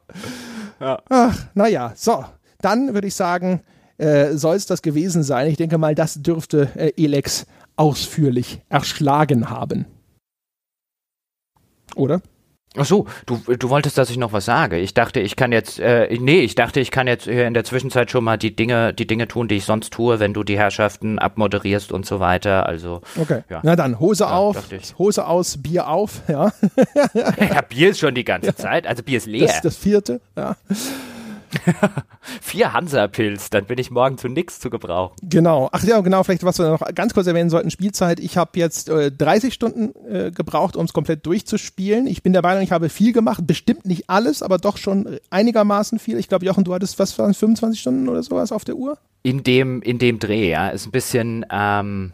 ja. Ach, naja, so dann würde ich sagen, äh, soll es das gewesen sein. Ich denke mal, das dürfte äh, Elex ausführlich erschlagen haben. Oder? Ach so, du, du wolltest, dass ich noch was sage. Ich dachte, ich kann jetzt, äh, nee, ich dachte, ich kann jetzt in der Zwischenzeit schon mal die Dinge, die Dinge tun, die ich sonst tue, wenn du die Herrschaften abmoderierst und so weiter. Also, okay. Ja. Na dann, Hose ja, auf, Hose aus, Bier auf, ja. ja, Bier ist schon die ganze Zeit, also Bier ist leer. Das ist das vierte, ja. Vier Hansa-Pilz, dann bin ich morgen zu nix zu gebrauchen. Genau. Ach ja, genau, vielleicht was wir noch ganz kurz erwähnen sollten, Spielzeit. Ich habe jetzt äh, 30 Stunden äh, gebraucht, um es komplett durchzuspielen. Ich bin der Meinung, ich habe viel gemacht, bestimmt nicht alles, aber doch schon einigermaßen viel. Ich glaube, Jochen, du hattest, was waren 25 Stunden oder sowas auf der Uhr? In dem, in dem Dreh, ja. Ist ein bisschen, ähm,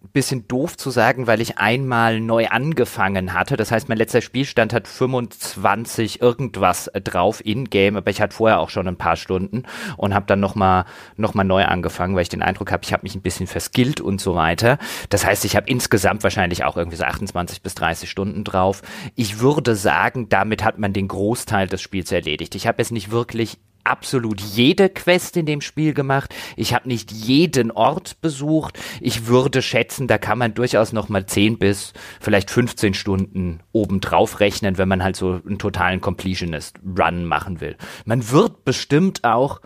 bisschen doof zu sagen, weil ich einmal neu angefangen hatte. Das heißt, mein letzter Spielstand hat 25 irgendwas äh, drauf in-game, aber ich hatte vorher auch schon ein paar Stunden und habe dann nochmal noch mal neu angefangen, weil ich den Eindruck habe, ich habe mich ein bisschen verskillt und so weiter. Das heißt, ich habe insgesamt wahrscheinlich auch irgendwie so 28 bis 30 Stunden drauf. Ich würde sagen, damit hat man den Großteil des Spiels erledigt. Ich habe jetzt nicht wirklich absolut jede Quest in dem Spiel gemacht. Ich habe nicht jeden Ort besucht. Ich würde schätzen, da kann man durchaus noch mal 10 bis vielleicht 15 Stunden obendrauf rechnen, wenn man halt so einen totalen Completionist-Run machen will. Man wird bestimmt auch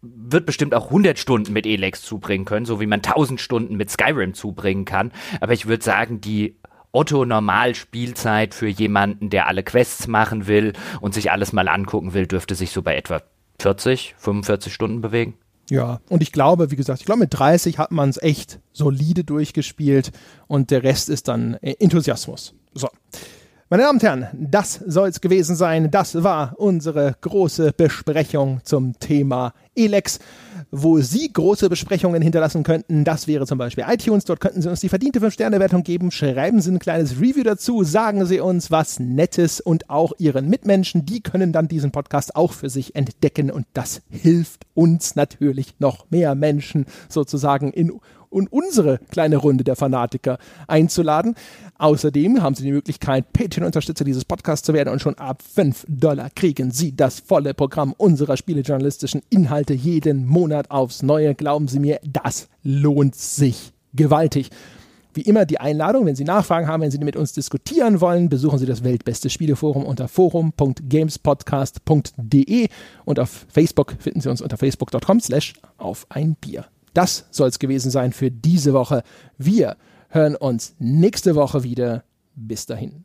wird bestimmt auch 100 Stunden mit Elex zubringen können, so wie man 1000 Stunden mit Skyrim zubringen kann. Aber ich würde sagen, die Otto-Normal-Spielzeit für jemanden, der alle Quests machen will und sich alles mal angucken will, dürfte sich so bei etwa 40, 45 Stunden bewegen. Ja, und ich glaube, wie gesagt, ich glaube, mit 30 hat man es echt solide durchgespielt und der Rest ist dann Enthusiasmus. So. Meine Damen und Herren, das soll es gewesen sein. Das war unsere große Besprechung zum Thema Elex. Wo Sie große Besprechungen hinterlassen könnten, das wäre zum Beispiel iTunes. Dort könnten Sie uns die verdiente 5-Sterne-Wertung geben. Schreiben Sie ein kleines Review dazu. Sagen Sie uns was Nettes und auch Ihren Mitmenschen. Die können dann diesen Podcast auch für sich entdecken und das hilft uns natürlich noch mehr Menschen sozusagen in und unsere kleine Runde der Fanatiker einzuladen. Außerdem haben Sie die Möglichkeit, Patreon-Unterstützer dieses Podcasts zu werden und schon ab 5 Dollar kriegen Sie das volle Programm unserer spielejournalistischen Inhalte jeden Monat aufs Neue. Glauben Sie mir, das lohnt sich gewaltig. Wie immer die Einladung, wenn Sie Nachfragen haben, wenn Sie mit uns diskutieren wollen, besuchen Sie das Weltbeste Spieleforum unter forum.gamespodcast.de und auf Facebook finden Sie uns unter facebook.com slash auf ein Bier. Das soll es gewesen sein für diese Woche. Wir hören uns nächste Woche wieder. Bis dahin.